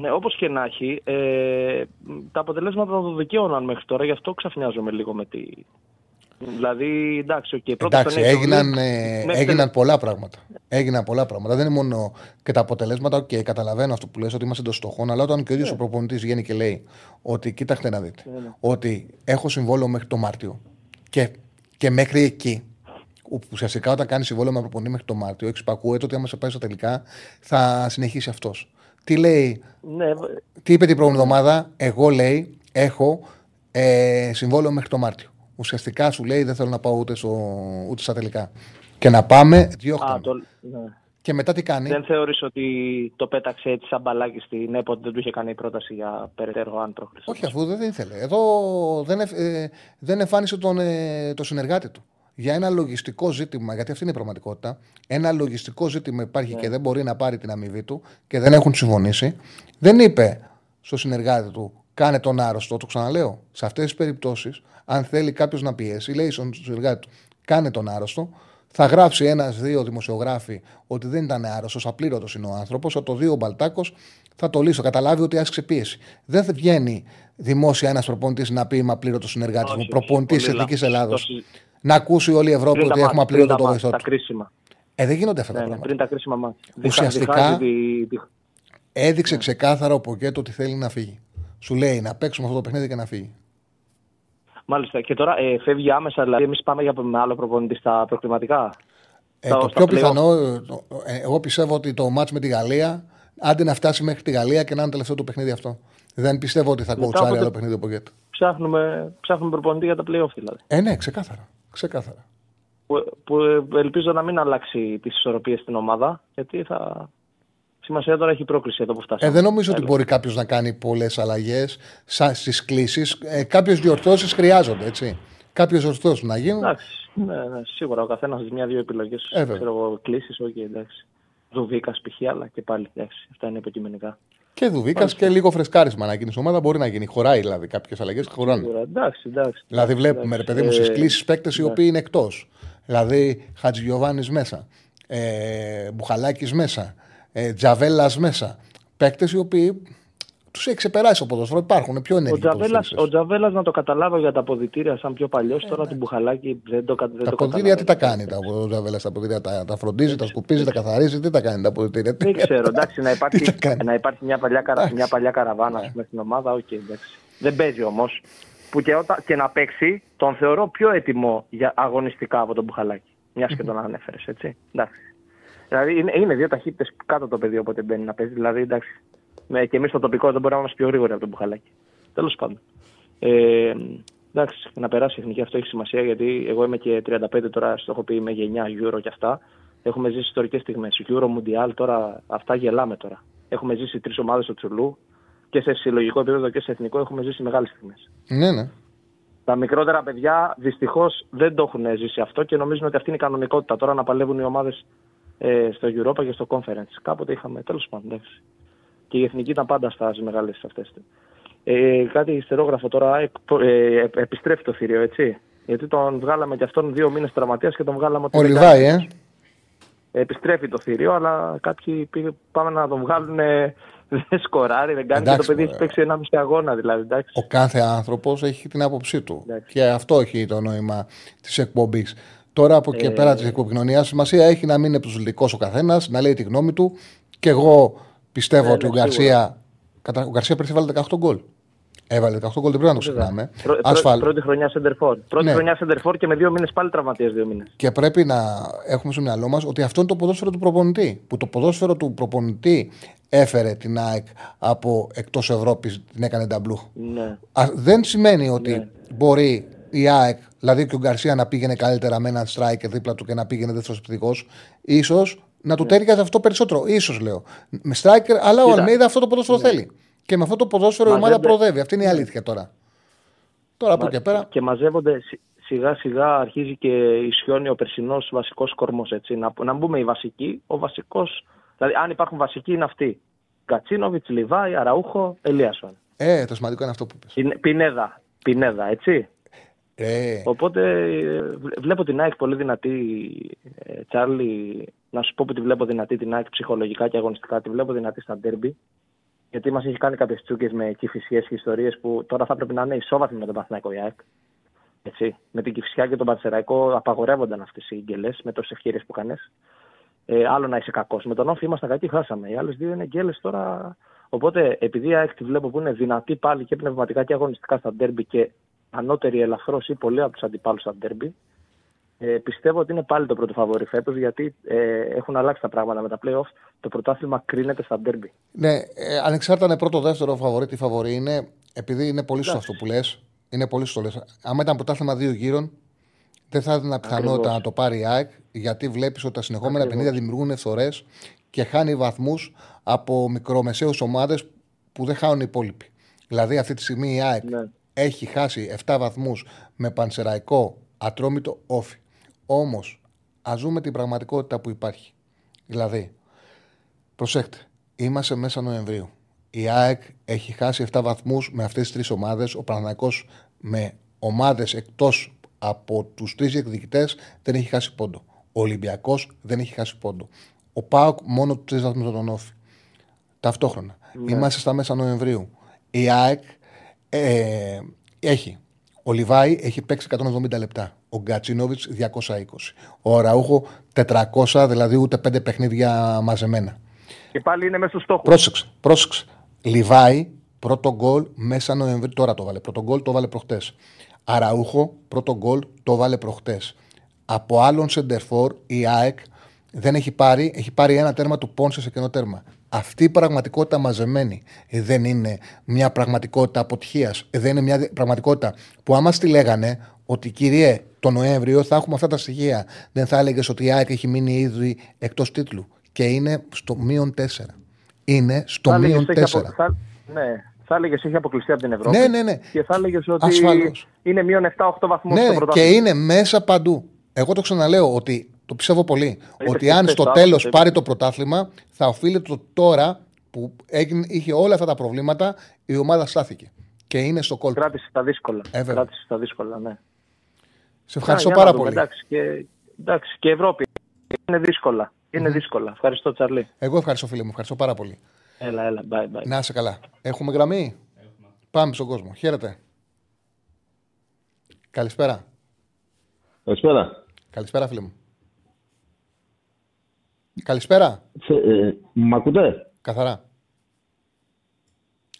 S6: Ναι, όπως και να έχει, ε, τα αποτελέσματα το δικαίωναν μέχρι τώρα, γι' αυτό ξαφνιάζομαι λίγο με τη. Δηλαδή, εντάξει, okay, πρώτα
S1: Εντάξει,
S6: στον Nations
S1: έγιναν,
S6: League,
S1: ε,
S6: μέχρι
S1: έγιναν πολλά πράγματα. Έγιναν πολλά πράγματα. Δεν είναι μόνο και τα αποτελέσματα. Οκ, καταλαβαίνω αυτό που λες ότι είμαστε εντός στοχών, αλλά όταν και ο ίδιος ο προπονητής βγαίνει και λέει ότι κοίταξτε να δείτε,
S6: Ναι, ναι.
S1: ότι έχω συμβόλαιο μέχρι το Μάρτιο και, και μέχρι εκεί. που Ουσιαστικά όταν κάνεις συμβόλαιο με προπονητή μέχρι το Μάρτιο, εξυπακούεται ότι άμα σε πάει στα τελικά θα συνεχίσει αυτός. Τι λέει,
S6: Ναι,
S1: τι είπε την προηγούμενη εβδομάδα, εγώ λέει έχω ε, συμβόλαιο μέχρι το Μάρτιο. Ουσιαστικά σου λέει δεν θέλω να πάω ούτε, στο, ούτε στα τελικά. Και να πάμε διώχταμε.
S6: α, το, ναι.
S1: Και μετά τι κάνει;
S6: Δεν θεωρείς ότι το πέταξε έτσι σαν μπαλάκι στην ΕΠΟ ότι δεν του είχε κάνει πρόταση για περαιτέρω αν πρόκριση.
S1: Όχι, αφού δεν ήθελε. Εδώ δεν, εφ- ε, δεν εμφάνισε τον, ε, το συνεργάτη του. Για ένα λογιστικό ζήτημα, γιατί αυτή είναι η πραγματικότητα. Ένα λογιστικό ζήτημα υπάρχει και δεν μπορεί να πάρει την αμοιβή του και δεν έχουν συμφωνήσει. Δεν είπε στο συνεργάτη του, κάνε τον άρρωστο. Το ξαναλέω. Σε αυτές τις περιπτώσεις, αν θέλει κάποιος να πιέσει, λέει στον συνεργάτη του, κάνε τον άρρωστο. Θα γράψει ένα-δύο δημοσιογράφοι ότι δεν ήταν άρρωστος, απλήρωτος είναι ο άνθρωπος. Θα το δει ο Μπαλτάκος, θα το λύσω. Καταλάβει ότι άσκησε πίεση. Δεν θα βγαίνει δημόσια ένας προπονητής να πει Είμαι απλήρωτος συνεργάτης
S6: Όχι,
S1: μου,
S6: όχι,
S1: προπονητής
S6: πολύ
S1: Εθνικής
S6: λάθος.
S1: Ελλάδος.
S6: Το συ-
S1: Να ακούσει όλη η Ευρώπη
S6: Πριν τα
S1: ότι έχουμε
S6: μάτια, πριν
S1: απλήρωτο
S6: τα
S1: το
S6: μάτια,
S1: βοηθό
S6: Τα
S1: του.
S6: κρίσιμα.
S1: Ε, δεν γίνονται αυτά τα
S6: Ναι, ναι,
S1: πράγματα.
S6: πριν τα κρίσιμα μάτια.
S1: Ουσιαστικά-
S6: Διχάζει τη- τη-
S1: Έδειξε ξεκάθαρα ο Ποκέτο ότι θέλει να φύγει. Σου λέει να παίξουμε αυτό το παιχνίδι και να φύγει.
S6: Μάλιστα. Και τώρα ε, φεύγει άμεσα, δηλαδή εμείς πάμε για με άλλο προπονητή στα προκριματικά.
S1: Ε,
S6: Στα-
S1: το
S6: στα
S1: πιο
S6: play-off.
S1: πιθανό, ε, το- ε, εγώ πιστεύω ότι το μάτς με τη Γαλλία, άντε να φτάσει μέχρι τη Γαλλία και να είναι τελευταίο το παιχνίδι αυτό. Δεν πιστεύω ότι θα
S6: Μετά
S1: κοουτσάρει
S6: από το-
S1: άλλο παιχνίδι ο Ποκέτο.
S6: Ψάχνουμε, ψάχνουμε προπονητή για τα playoff δηλαδή.
S1: Ε, ναι, ξεκάθαρα. ξεκάθαρα.
S6: Που, που ε, ελπίζω να μην αλλάξει τις ισορροπίες στην ομάδα, γιατί θα. Σημασία τώρα έχει η πρόκληση εδώ που φτάσαμε.
S1: Ε, δεν νομίζω ότι
S6: Τέλος.
S1: μπορεί κάποιος να κάνει πολλές αλλαγές στις κλήσεις. Ε, Κάποιες διορθώσεις χρειάζονται, έτσι. Κάποιες διορθώσει να γίνουν.
S6: Εντάξει, ναι, ναι, σίγουρα ο καθένας έχει μια-δύο επιλογές.
S1: Ε, βέβαια.
S6: ξέρω εγώ, κλήσεις, όχι εντάξει. Δουβίκας π.χ. αλλά και πάλι εντάξει. Αυτά είναι υποκειμενικά.
S1: Και Δουβίκας και λίγο φρεσκάρισμα να γίνει στην ομάδα μπορεί να γίνει. Χωράει δηλαδή κάποιες αλλαγές και χωράνε.
S6: Σίγουρα, εντάξει, εντάξει.
S1: Δηλαδή, βλέπουμε ρε
S6: εντάξει.
S1: παιδί μου στις
S6: Ε,
S1: κλήσεις παίκτες οι
S6: ναι.
S1: οποίοι είναι εκτός. Δηλαδή, Χατζηγιοβάνης μέσα. Ε, Μπουχαλάκης μέσα. Ε, Τζαβέλας μέσα. Παίκτες οι οποίοι τους έχει ξεπεράσει ο ποδοσφαίρο. Υπάρχουν πιο
S6: Ο
S1: ενεργοί.
S6: Τζαβέλας,
S1: ποδοσφαιριστές.
S6: ο Τζαβέλας, να το καταλάβω για τα αποδητήρια σαν πιο παλιός, τώρα του Μπουχαλάκη δεν το, κα- δεν
S1: Ε, Τα
S6: το
S1: αποδητήρια τι τα
S6: καταλαβαίνω.
S1: κάνει τα ο Τζαβέλας, τα αποδητήρια, τα, τα φροντίζει, τα σκουπίζει, τα καθαρίζει, τι τα κάνει τα αποδητήρια;
S6: Δεν ξέρω, εντάξει, να
S1: Τι
S6: υπάρχει,
S1: τα κάνει;
S6: να υπάρχει μια, παλιά, καρα-
S1: Εντάξει. Ναι.
S6: μια παλιά καραβάνα ας πούμε, στην ομάδα, οκ, εντάξει. Δεν παίζει όμως. Που και, όταν, και να παίξει, τον θεωρώ πιο έτοιμο για αγωνιστικά από τον Μπουχαλάκη. Μιας και τον ανέφερες, έτσι. Εντάξει. Δηλαδή είναι, είναι δύο ταχύτητες κάτω το παιδί όποτε μπαίνει να παίζει. Δηλαδή εντάξει. Με, και εμείς στο τοπικό δεν μπορούμε να είμαστε πιο γρήγοροι από τον Μπουχαλάκη. Τέλος πάντων. Ε, εντάξει, να περάσει η εθνική αυτό έχει σημασία γιατί εγώ είμαι και 35 τώρα, στο έχω πει είμαι γενιά Euro και αυτά. Έχουμε ζήσει ιστορικές στιγμές. Euro, Mundial, τώρα αυτά γελάμε τώρα. Έχουμε ζήσει τρεις ομάδες στο Τσουλού και σε συλλογικό επίπεδο και σε εθνικό έχουμε ζήσει μεγάλες στιγμές.
S1: Ναι, ναι.
S6: Τα μικρότερα παιδιά δυστυχώς δεν το έχουν ζήσει αυτό και νομίζουν ότι αυτή είναι η κανονικότητα τώρα να παλεύουν οι ομάδες ε, στο Europa και στο Conference. Κάποτε είχαμε, τέλος πάντων. εντάξει. Και η εθνική ήταν πάντα στα μεγάλες αυτές. Ε, κάτι ιστερόγραφο τώρα. Ε, ε, επιστρέφει το θηρίο, έτσι. Γιατί τον βγάλαμε και αυτόν δύο μήνες τραυματίας και τον βγάλαμε ότι
S1: Ο
S6: δεν
S1: Λιβάη,
S6: κάνει.
S1: ε.
S6: Επιστρέφει το θηρίο, αλλά κάποιοι πήγε, πάμε να τον βγάλουν. ε, δεν σκοράρει, δεν κάνει.
S1: Εντάξει,
S6: και το παιδί
S1: μωρέ.
S6: έχει παίξει ένα μισή αγώνα δηλαδή. Εντάξει.
S1: Ο κάθε άνθρωπος έχει την άποψή του.
S6: Εντάξει.
S1: Και αυτό έχει το νόημα της εκπομπής. Τώρα από εκεί
S6: Ε,
S1: πέρα της επικοινωνία, σημασία έχει να μην είναι προσβλητικό ο καθένας, να λέει τη γνώμη του. Και εγώ πιστεύω
S6: Ναι,
S1: ότι
S6: ναι,
S1: ο Γκαρσία. Κατα... Ο Γκαρσία πέρσι βάλε 18 γκολ. Έβαλε 18 γκολ, δεν πρέπει να το ξεχνάμε.
S6: Πρω- πρω-
S1: Ασφαλ...
S6: Πρώτη χρονιά σεντερφόρ. Πρώτη
S1: Ναι.
S6: χρονιά σεντερφόρ και με δύο μήνες πάλι τραυματίες δύο μήνες.
S1: Και πρέπει να έχουμε στο μυαλό μας ότι αυτό είναι το ποδόσφαιρο του προπονητή. Που το ποδόσφαιρο του προπονητή έφερε την ΑΕΚ από εκτός Ευρώπης, την έκανε ταμπλού.
S6: Ναι.
S1: Α, δεν σημαίνει ότι μπορεί η ΑΕΚ, δηλαδή και ο Γκαρσία να πήγαινε καλύτερα με έναν striker δίπλα του και να πήγαινε δεύτερο επιθετικό. σω να του τέριαζε αυτό περισσότερο. σω λέω. Με striker, αλλά ο
S6: Κοίτα.
S1: Αλμέιδα αυτό το ποδόσφαιρο θέλει. Και με αυτό το ποδόσφαιρο η ομάδα
S6: Μαζεύεται.
S1: προοδεύει. Αυτή είναι η αλήθεια τώρα. Τώρα από εκεί και πέρα.
S6: Και μαζεύονται σι- σιγά σιγά αρχίζει και ισιώνει ο περσινός βασικός κορμός. Να, να μπούμε οι βασικοί. Ο βασικό, δηλαδή αν υπάρχουν βασικοί είναι αυτοί. Κατσίνοβιτς, Λιβάη, Αραούχο, Ελίασον.
S1: Ε, το σημαντικό είναι αυτό που είπες.
S6: Πιν- Πινέδα. Πινέδα, έτσι.
S1: Ε,
S6: Οπότε ε, βλέ- βλέπω την ΑΕΚ πολύ δυνατή, ε, Τσάρλι. Να σου πω που τη βλέπω δυνατή την ΑΕΚ ψυχολογικά και αγωνιστικά. Τη βλέπω δυνατή στα ντέρμπι. Γιατί μας έχει κάνει κάποιες τσούκες με κυφυσιέ και ιστορίες που τώρα θα πρέπει να είναι ισόβαθμοι με τον Παθηναϊκό η ΑΕΚ. Έτσι. Με την Κυφσιά και τον Πατσεραϊκό απαγορεύονταν αυτές οι γκέλες με τόσες ευκαιρίες που κάνει. Ε, άλλο να είσαι κακός. Με τον Όφη ήμασταν κακοί, χάσαμε. Οι άλλες δύο είναι γκέλες τώρα. Οπότε επειδή η ΑΕΚ τη βλέπω που είναι δυνατή πάλι και πνευματικά και αγωνιστικά στα ντέρμπι και ανώτερη ελαφρώς ή πολύ από τους αντιπάλους στα ντέρμπι, ε, πιστεύω ότι είναι πάλι το πρώτο φαβόρι φέτος γιατί ε, έχουν αλλάξει τα πράγματα με τα playoff. Το πρωτάθλημα κρίνεται στα ντέρμπι.
S1: Ναι, ε, ανεξάρτητα είναι πρώτο, δεύτερο φαβορή, τι φαβορή είναι, επειδή είναι πολύ σωστό αυτό που λες. Είναι πολύ σωστό. Λες. Άμα ήταν πρωτάθλημα δύο γύρων, δεν θα έδινα πιθανότητα
S6: Ακριβώς.
S1: να το πάρει η ΑΕΚ, γιατί βλέπεις ότι τα συνεχόμενα 50 δημιουργούν ευθορέ και χάνει βαθμούς από μικρομεσαίου ομάδες που δεν χάνουν οι υπόλοιποι. Δηλαδή, αυτή τη στιγμή η ΑΕΚ
S6: Ναι.
S1: Έχει χάσει 7 βαθμούς με πανσεραϊκό ατρόμητο όφι. Όμως, ας δούμε την πραγματικότητα που υπάρχει. Δηλαδή, Προσέξτε, είμαστε μέσα Νοεμβρίου. Η ΑΕΚ έχει χάσει 7 βαθμούς με αυτές τις τρεις ομάδες. Ο Παναθηναϊκός με ομάδες εκτός από τους τρεις διεκδικητές δεν έχει χάσει πόντο. Ο Ολυμπιακός δεν έχει χάσει πόντο. Ο ΠΑΟΚ μόνο του τρεις βαθμούς από τον Όφη. Ταυτόχρονα. Είμαστε στα μέσα Νοεμβρίου. Η ΑΕΚ ε, έχει. Ο Λιβάη έχει παίξει 170 λεπτά. Ο Γκατσίνοβιτς 220. Ο Ραούχο 400, δηλαδή ούτε πέντε παιχνίδια μαζεμένα.
S6: Και πάλι είναι μέσα στο στόχο.
S1: Πρόσεξε, πρόσεξε. Λιβάη, πρώτο γκολ μέσα Νοεμβρίου. Τώρα το βάλε. Πρώτο γκολ το βάλε προχτές. Αραούχο, πρώτο γκολ το βάλε προχτές. Από άλλον σεντερφόρ η ΑΕΚ δεν έχει πάρει, έχει πάρει ένα τέρμα του Πόνσε σε κενό τέρμα. Αυτή η πραγματικότητα μαζεμένη ε, δεν είναι μια πραγματικότητα αποτυχίας. Δεν είναι μια πραγματικότητα που άμα στη λέγανε ότι κυριέ το Νοέμβριο θα έχουμε αυτά τα στοιχεία, δεν θα έλεγες ότι η ΑΕΚ έχει μείνει ήδη εκτός τίτλου. Και είναι στο μείον 4. Είναι στο
S6: Θα έλεγες
S1: μείον
S6: έχει
S1: 4.
S6: απο- θα- Ναι, θα έλεγες έχει αποκλειστεί από την Ευρώπη.
S1: Ναι, ναι, ναι.
S6: Και θα έλεγες ότι
S1: Ασφαλώς.
S6: είναι μείον 7-8 βαθμούς
S1: Ναι,
S6: στο
S1: και
S6: πρωτάθλημα.
S1: είναι μέσα παντού. Εγώ το ξαναλέω ότι το πιστεύω πολύ.
S6: είπες
S1: ότι
S6: και
S1: αν
S6: χθες
S1: στο
S6: το
S1: τέλος
S6: άκουσα,
S1: πάρει το πρωτάθλημα, θα οφείλεται το τώρα που έγινε, είχε όλα αυτά τα προβλήματα, η ομάδα στάθηκε. Και είναι στο κόλπο.
S6: Κράτησε τα δύσκολα.
S1: Ε, βέβαια.
S6: Κράτησε τα δύσκολα, ναι.
S1: Σε ευχαριστώ
S6: Α, για
S1: πάρα
S6: να δούμε,
S1: πολύ.
S6: Εντάξει και, εντάξει, και Ευρώπη. Είναι δύσκολα. Είναι δύσκολα. Ευχαριστώ, Τσαρλί.
S1: Εγώ ευχαριστώ, φίλε μου. Ευχαριστώ πάρα πολύ.
S6: Έλα, έλα. Bye, bye.
S1: Να είσαι καλά. Έχουμε γραμμή; Πάμε στον κόσμο. Χαίρετε. Καλησπέρα.
S2: Καλησπέρα.
S1: Καλησπέρα, φίλε μου. Καλησπέρα.
S2: Θε- ε, μ' ακούτε;
S1: Καθαρά.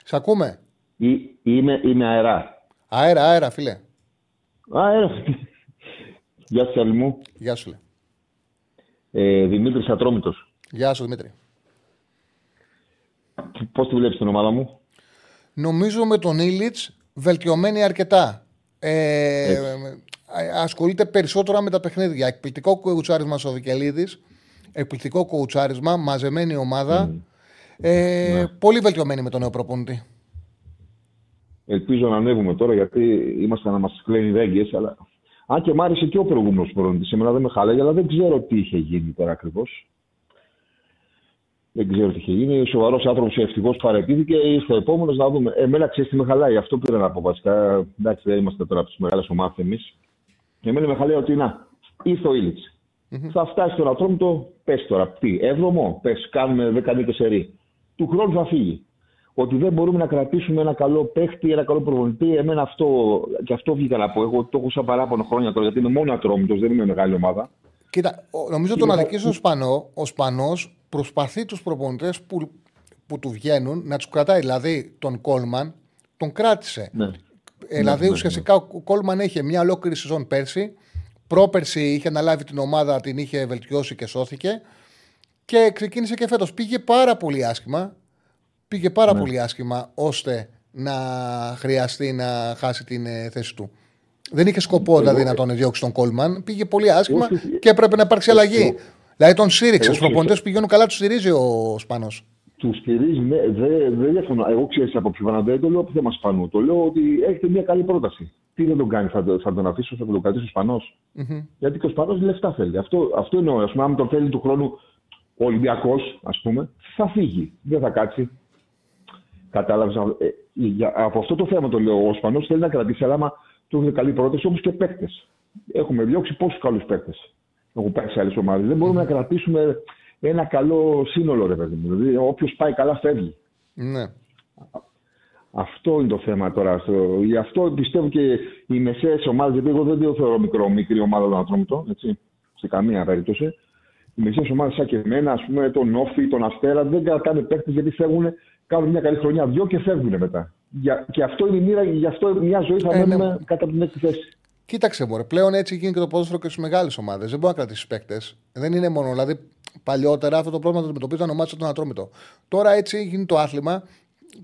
S1: Σ' ακούμε;
S2: Ή, είμαι, είμαι αερά.
S1: Αέρα, αέρα, φίλε.
S2: Αέρα. Γεια σου, Τσάρλι μου.
S1: Γεια σου, λέει.
S2: Ε, Δημήτρης Ατρόμητος.
S1: Γεια σου, Δημήτρη.
S2: Πώς τη βλέπεις την ομάδα μου;
S1: Νομίζω με τον Ήλιτς βελτιωμένη αρκετά. Ε, ασχολείται περισσότερο με τα παιχνίδια. Εκπληκτικό κοουτσάρισμα στο Βικελίδης. Εκπληκτικό κοουτσάρισμα, μαζεμένη ομάδα. Ε, Πολύ βελτιωμένη με τον νέο προπονητή.
S2: Ελπίζω να ανέβουμε τώρα γιατί είμαστε να μας κλαίνει οι δέγγες, αλλά... Αν και μ' άρεσε και ο προηγούμενος προπονητής. Εμένα δεν με χάλαγε, αλλά δεν ξέρω τι είχε γίνει τώρα ακριβώς. Δεν ξέρω τι είχε γίνει. Ο σοβαρός άνθρωπος ευτυχώς παρετήθηκε. Ήρθε ο επόμενος να δούμε. Εμένα ξέρεις τι με χαλάει. Αυτό πήρα να πω βασικά. Εντάξει, δεν είμαστε τώρα από τις μεγάλες ομάδες εμείς. Εμένα με χαλάει ότι να. Ήρθε ο ιλιτ Θα φτάσει στον Ατρόμητο, πες τώρα. Τι, έβδομο, πες, κάνουμε 10 νίκε σε ρί. Του χρόνου θα φύγει. Ότι δεν μπορούμε να κρατήσουμε ένα καλό παίχτη, ένα καλό προπονητή. Εμένα αυτό, και αυτό βγήκα να πω. Εγώ το έχω σαν παράπονο χρόνια τώρα, γιατί είμαι μόνο Ατρόμητος, δεν είμαι μεγάλη ομάδα.
S1: Κοίτα, ο- νομίζω τον αδικήσει ο Σπανό. Ο Σπανός προσπαθεί τους προπονητές που, που του βγαίνουν να τους κρατάει. Δηλαδή τον Κόλμαν, τον κράτησε.
S2: Ναι.
S1: Ε, δηλαδή,
S2: ναι,
S1: ουσιαστικά ο Κόλμαν είχε μια ολόκληρη σεζόν πέρσι. Πρόπερσι είχε αναλάβει την ομάδα, την είχε βελτιώσει και σώθηκε. Και ξεκίνησε και φέτος. Πήγε πάρα πολύ άσχημα. Πήγε πάρα
S2: Ναι.
S1: πολύ άσχημα ώστε να χρειαστεί να χάσει την ε, θέση του. Δεν είχε σκοπό δηλαδή να τον διώξει τον Κόλμαν. Πήγε πολύ άσχημα
S2: Όχι.
S1: και έπρεπε να υπάρξει αλλαγή. Δηλαδή τον στήριξε.
S2: Εγώ
S1: Στου προπονητέ που πηγαίνουν καλά τους στηρίζει ο Σπανό.
S2: Τους στηρίζει, ναι, δεν δε διαφωνώ. Εγώ ξέρει από ποιο φανατέ, το λέω από θέμα σπανού. Το λέω ότι έχετε μια καλή πρόταση. Τι δεν τον κάνει, θα, το- θα τον αφήσω, θα τον κρατήσω σπανός; Γιατί και ο σπανός λεφτά θέλει. Αυτό, αυτό εννοώ. Α πούμε, αν τον θέλει του χρόνου ο Ολυμπιακός, ας πούμε, θα φύγει. Δεν θα κάτσει. Κατάλαβες. από αυτό το θέμα το λέω. Ο Σπανός θέλει να κρατήσει, αλλά άμα του έχουν καλή πρόταση, όπως και παίκτες. Έχουμε διώξει πόσους καλούς παίκτες. Έχουν πάει σε άλλες ομάδες. Δεν μπορούμε να κρατήσουμε ένα καλό σύνολο, ρε παιδί μου. Δηλαδή, όποιος πάει καλά φεύγει.
S1: Ναι.
S2: Αυτό είναι το θέμα τώρα. Στο- Γι' αυτό πιστεύω και οι μεσαίες ομάδες, γιατί εγώ δεν το θεωρώ μικρό, μικρή ομάδα τον Ατρόμητο, έτσι, σε καμία περίπτωση. Οι μεσαίες ομάδες σαν και εμένα, ας πούμε, τον Όφη, τον Αστέρα, δεν κρατάνε παίχτε γιατί φεύγουν, κάνουν μια καλή χρονιά, δυο και φεύγουν μετά. Για, και αυτό είναι η μοίρα, γι' αυτό μια ζωή θα
S1: Ε, ναι.
S2: μένουμε κατά την έκτη θέση.
S1: Κοίταξε, μωρέ, πλέον έτσι γίνει και το ποδόσφαιρο και στις μεγάλες ομάδες. Δεν μπορεί να κρατήσεις παίκτες. Δεν είναι μόνο. Δηλαδή, παλιότερα αυτό το πρόβλημα το αντιμετωπίζαν ομάδε σαν τον Ατρόμητο. Τώρα έτσι γίνει το άθλημα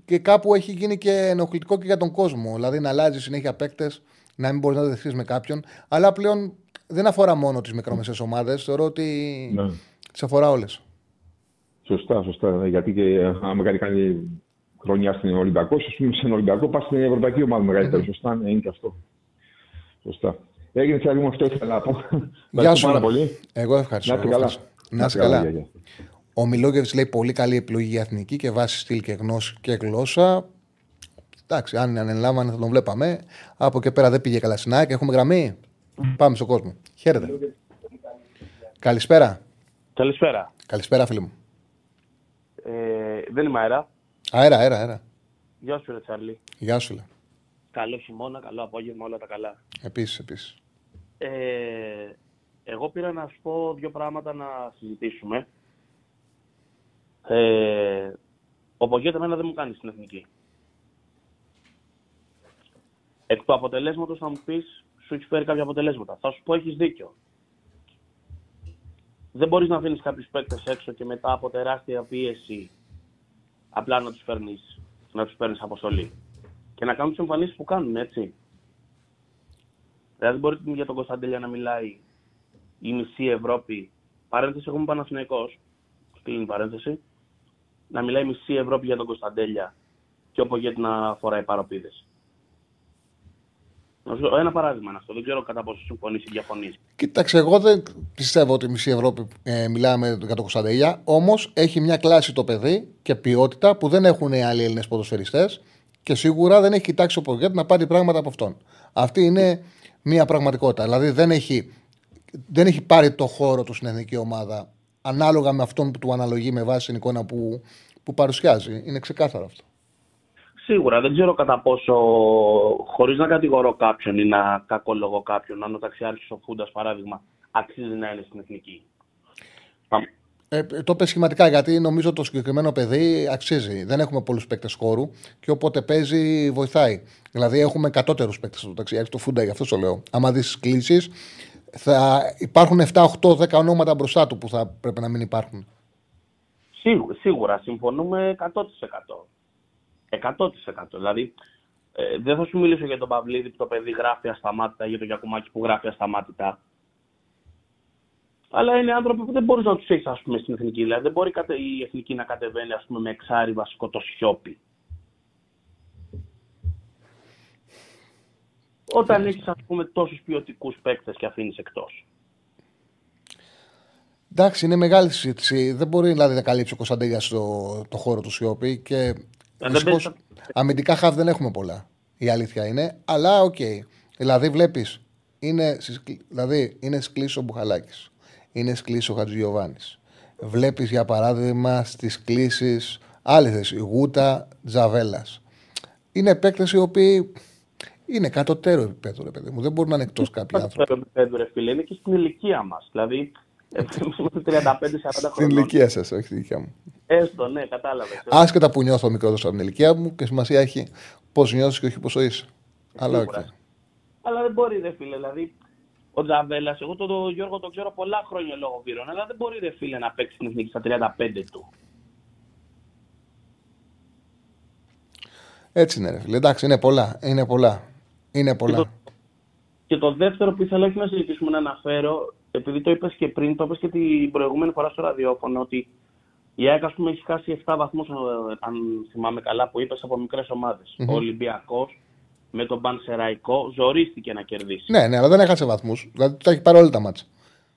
S1: και κάπου έχει γίνει και ενοχλητικό και για τον κόσμο. Δηλαδή, να αλλάζει συνέχεια παίκτες, να μην μπορείς να δεχθεί με κάποιον. Αλλά πλέον δεν αφορά μόνο τις μικρομεσαίες ομάδες. Θεωρώ ότι
S2: Ναι.
S1: τις αφορά όλες.
S2: Σωστά, σωστά. Γιατί και ε, άμα κάνει, κάνει χρονιά στην Ολυμπιακός, ας πούμε, σε ένα Ολυμπιακό πας στην Ευρωπαϊκή Ομάδα μεγαλύτερη. Σωστά, ναι, είναι και αυτό. Σωστά. Έγινε τσάλι μου, αυτό ήθελα να πω.
S1: Γεια
S2: Ευχαριστώ
S1: σου.
S2: πάρα
S1: ρε.
S2: πολύ.
S1: Εγώ ευχαριστώ.
S2: Να είστε
S1: εγώ
S2: καλά.
S1: Ευχαριστώ. Να είστε καλά.
S2: γεια, γεια.
S1: Ο Μιλόγεβιτ λέει πολύ καλή επιλογή για εθνική και βάση στυλ και γνώση και γλώσσα. Εντάξει, αν ανελάμβανε θα τον βλέπαμε. Από και πέρα δεν πήγε καλά στην ΑΕΚ. Έχουμε γραμμή. Πάμε στον κόσμο. Χαίρετε. Καλησπέρα.
S7: Καλησπέρα.
S1: Καλησπέρα, φίλε μου.
S7: Ε, δεν είμαι αέρα.
S1: Αέρα, αέρα, αέρα.
S7: Γεια σου, ρε Τσάρλι.
S1: Γεια σου, λέει.
S7: Καλό χειμώνα, καλό απόγευμα, όλα τα καλά.
S1: Επίσης, επίσης.
S7: Ε, εγώ πήρα να σου πω δύο πράγματα να συζητήσουμε. Ε, ο Πογιέτ εμένα δεν μου κάνει στην εθνική. Εκ του αποτελέσματος θα μου πεις, σου έχει φέρει κάποια αποτελέσματα. Θα σου πω, έχεις δίκιο. Δεν μπορείς να αφήνεις κάποιους παίκτες έξω και μετά από τεράστια πίεση απλά να τους φέρνει να τους παίρνεις αποστολή. Και να κάνουν τις εμφανίσεις που κάνουν, έτσι. Δηλαδή, μπορεί για τον Κωνσταντέλια να μιλάει η μισή Ευρώπη. Παρένθεση, εγώ είμαι Παναθηναϊκός. Κλείνει η παρένθεση. Να μιλάει η μισή Ευρώπη για τον Κωνσταντέλια και ο Πογέτ να φοράει παροπίδες. Ένα παράδειγμα είναι αυτό. Δεν ξέρω κατά πόσο συμφωνείς ή διαφωνείς.
S1: Κοίταξε, εγώ δεν πιστεύω ότι η μισή Ευρώπη ε, μιλάμε για τον Κωνσταντέλια. Όμως έχει μια κλάση το παιδί και ποιότητα που δεν έχουν οι άλλοι Έλληνες ποδοσφαιριστές και σίγουρα δεν έχει κοιτάξει ο Πογέτ να πάρει πράγματα από αυτόν. Αυτή είναι μια πραγματικότητα. Δηλαδή δεν έχει, δεν έχει πάρει το χώρο του στην εθνική ομάδα ανάλογα με αυτόν που του αναλογεί με βάση την εικόνα που, που παρουσιάζει. Είναι ξεκάθαρο αυτό.
S7: Σίγουρα δεν ξέρω κατά πόσο, χωρίς να κατηγορώ κάποιον ή να κακολογώ κάποιον, αν ο ταξιάρχης ο Φούντα παράδειγμα αξίζει να είναι στην εθνική.
S1: Ε, το είπε σχηματικά γιατί νομίζω το συγκεκριμένο παιδί αξίζει. Δεν έχουμε πολλούς παίκτες χώρου και όποτε παίζει βοηθάει. Δηλαδή έχουμε κατώτερους παίκτες στο ταξιάρχη, το Φούντα, γι' αυτό το λέω. Άμα δεις κλήσει, θα υπάρχουν 7, 8, 10 ονόματα μπροστά του που θα πρέπει να μην υπάρχουν.
S7: Σίγουρα, σίγουρα συμφωνούμε 100%. 100%. Δηλαδή, ε, δεν θα σου μιλήσω για τον Παυλίδη που το παιδί γράφει ασταμάτητα, για τον Γιακουμάκη που γράφει ασταμάτητα. Αλλά είναι άνθρωποι που δεν μπορείς να τους έχεις, ας πούμε, στην εθνική. Δηλαδή, δεν μπορεί κατε- η εθνική να κατεβαίνει, ας πούμε, με εξάρι βασικό το σιόπι. Όταν έχεις, ας πούμε, τόσους ποιοτικούς παίκτες και αφήνεις εκτός.
S1: Εντάξει, είναι μεγάλη συζήτηση. Δεν μπορεί δηλαδή, να καλύψει ο Κωνσταντέλια στο το χώρο του Σιώπη και
S7: δεν
S1: δυστυχώς,
S7: παίζει-
S1: αμυντικά χαφ δεν έχουμε πολλά. Η αλήθεια είναι. Αλλά οκ. Δηλαδή βλέπεις, είναι, στις κλ- δηλαδή, είναι στις κλήσεις ο Μπουχαλάκης. Είναι στις κλήσεις ο Χατζηγιοβάνης. Βλέπεις για παράδειγμα στις κλήσεις άλλες θέσεις. Γούτα Τζαβέλας. Είναι παίκτες οι οποίοι είναι κατωτέρω επίπεδο, ρε παιδί μου. Δεν μπορούν να είναι εκτός κάποιοι άνθρωποι.
S7: Αυτό επίπεδο, ρε φίλε, είναι και στην ηλικία μας. Δηλαδή, ε, είμαστε 35-40
S1: Στην
S7: χρόνια.
S1: ηλικία σας, όχι στη δικιά μου.
S7: Έστω, ναι, κατάλαβε.
S1: Άσχετα που νιώθω μικρότερος από την ηλικία μου και σημασία έχει πώς νιώθεις και όχι πώς είσαι. Αλλά οκ.
S7: Σίγουρα. Αλλά δεν μπορεί, ρε φίλε. Δηλαδή, ο Τζαβέλας, εγώ τον τον Γιώργο τον ξέρω πολλά χρόνια λόγω Βύρωνα, αλλά δεν μπορεί, ρε φίλε, να παίξει την εθνική στα 35 του.
S1: Έτσι είναι, ρε φίλε. Εντάξει, είναι πολλά. Είναι πολλά. Είναι πολλά.
S7: Και το δεύτερο που ήθελα όχι να συζητήσουμε να αναφέρω, επειδή το είπες και πριν, το είπες και την προηγούμενη φορά στο ραδιόφωνο, ότι η ΑΕΚ ας πούμε έχει χάσει 7 βαθμούς, ε, αν θυμάμαι καλά, που είπες από μικρές ομάδες.
S1: Μμμ.
S7: Ο Ολυμπιακός με τον Πανσεραϊκό ζορίστηκε να κερδίσει.
S1: Ναι, ναι, αλλά δεν έχασε βαθμούς. Δηλαδή τα έχει πάρει όλα τα μάτσα.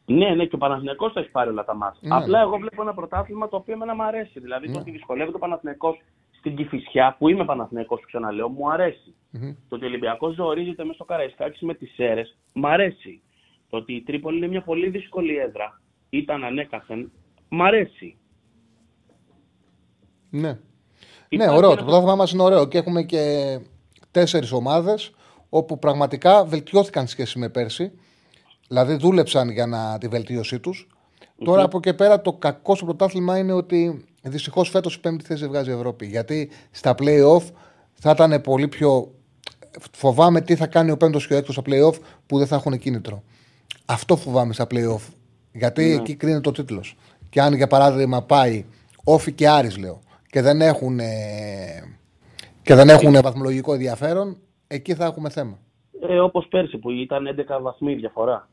S7: Ναι, ναι, και ο Παναθηναϊκός θα έχει πάρει όλα τα μάτια.
S1: Ναι,
S7: Απλά
S1: ναι.
S7: εγώ βλέπω ένα πρωτάθλημα το οποίο εμένα μου αρέσει. Δηλαδή το ότι δυσκολεύεται ο Παναθηναϊκός στην Κηφισιά, που είμαι Παναθηναϊκός, ξαναλέω, μου αρέσει.
S1: Μμμ.
S7: Το ότι ο Ολυμπιακός ζορίζεται μέσα στο Καραϊσκάκη με τις αίρε, μ' αρέσει. Το ότι η Τρίπολη είναι μια πολύ δύσκολη έδρα, ήταν ανέκαθεν, μ' αρέσει.
S1: Ναι. Ναι,
S7: Υπάρχει
S1: ωραίο.
S7: ένα-
S1: Το πρωτάθλημά μας είναι ωραίο και έχουμε και τέσσερις ομάδες όπου πραγματικά βελτιώθηκαν σε σχέση με πέρσι. Δηλαδή δούλεψαν για να, τη βελτίωσή τους. Τώρα από εκεί πέρα το κακό στο πρωτάθλημα είναι ότι δυστυχώς φέτος η πέμπτη θέση δεν βγάζει η Ευρώπη. Γιατί στα playoff θα ήταν πολύ πιο. Φοβάμαι τι θα κάνει ο πέμπτος και ο έκτος στα playoff που δεν θα έχουν κίνητρο. Αυτό φοβάμαι στα playoff. Γιατί
S7: Ναι.
S1: εκεί κρίνεται ο τίτλος. Και αν για παράδειγμα πάει Όφη και Άρης λέω και δεν έχουν, ε, και δεν έχουν βαθμολογικό ενδιαφέρον, εκεί θα έχουμε θέμα.
S7: Ε, Όπως πέρσι που ήταν 11 βαθμοί διαφορά.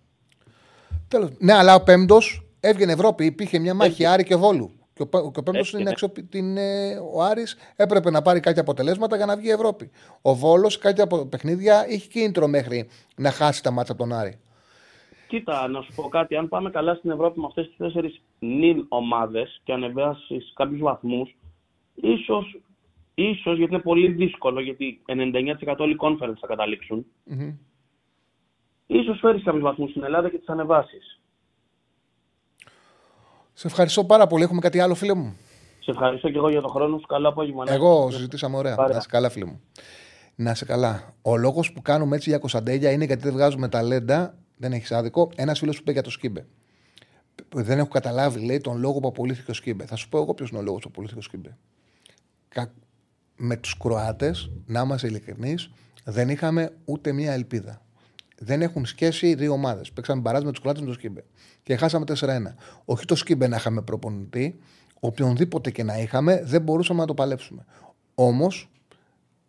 S1: Τέλος. Ναι, αλλά ο πέμπτος έβγαινε Ευρώπη. Υπήρχε μια μάχη Άρη και Βόλου. Και ο, πέ- και ο πέμπτο
S7: Έβγαινε.
S1: είναι αξιοπι... την, ε, ο Άρης έπρεπε να πάρει κάποια αποτελέσματα για να βγει η Ευρώπη. Ο Βόλος κάποια από παιχνίδια είχε κίνητρο μέχρι να χάσει τα μάτσα από τον Άρη.
S7: Κοίτα, να σου πω κάτι. Αν πάμε καλά στην Ευρώπη με αυτές τις τέσσερις νυν ομάδες και ανεβάσεις κάποιους βαθμούς, ίσως, ίσως, γιατί είναι πολύ δύσκολο, γιατί 99% όλοι οι conference θα καταλήξουν,
S1: Μμμ.
S7: ίσως φέρεις κάποιους βαθμούς στην Ελλάδα και τις ανεβάσεις.
S1: Σε ευχαριστώ πάρα πολύ. Έχουμε κάτι άλλο, φίλε μου;
S7: Σε ευχαριστώ και εγώ για τον χρόνο σου. Καλό απόγευμα. να
S1: Εγώ
S7: έχεις.
S1: συζητήσαμε ωραία.
S7: Πάρα.
S1: Να είσαι καλά, φίλε μου. Να είσαι καλά. Ο λόγος που κάνουμε έτσι για Κωνσταντέλια είναι γιατί δεν βγάζουμε ταλέντα. Δεν έχεις άδικο. Ένας φίλος που είπε για το Σκύμπε. Δεν έχω καταλάβει, λέει, τον λόγο που απολύθηκε ο Σκύμπε. Θα σου πω εγώ ποιος είναι ο λόγος που απολύθηκε ο Σκύμπε. Κα... Με τους Κροάτες, να είμαστε ειλικρινείς, δεν είχαμε ούτε μία ελπίδα. Δεν έχουν σχέση οι δύο ομάδες. Παίξαμε μπαράζ με τους Κροάτες με το Σκύμπε. Και χάσαμε 4-1. Όχι το Σκύμπε να είχαμε προπονητή, οποιονδήποτε και να είχαμε, δεν μπορούσαμε να το παλέψουμε. Όμως,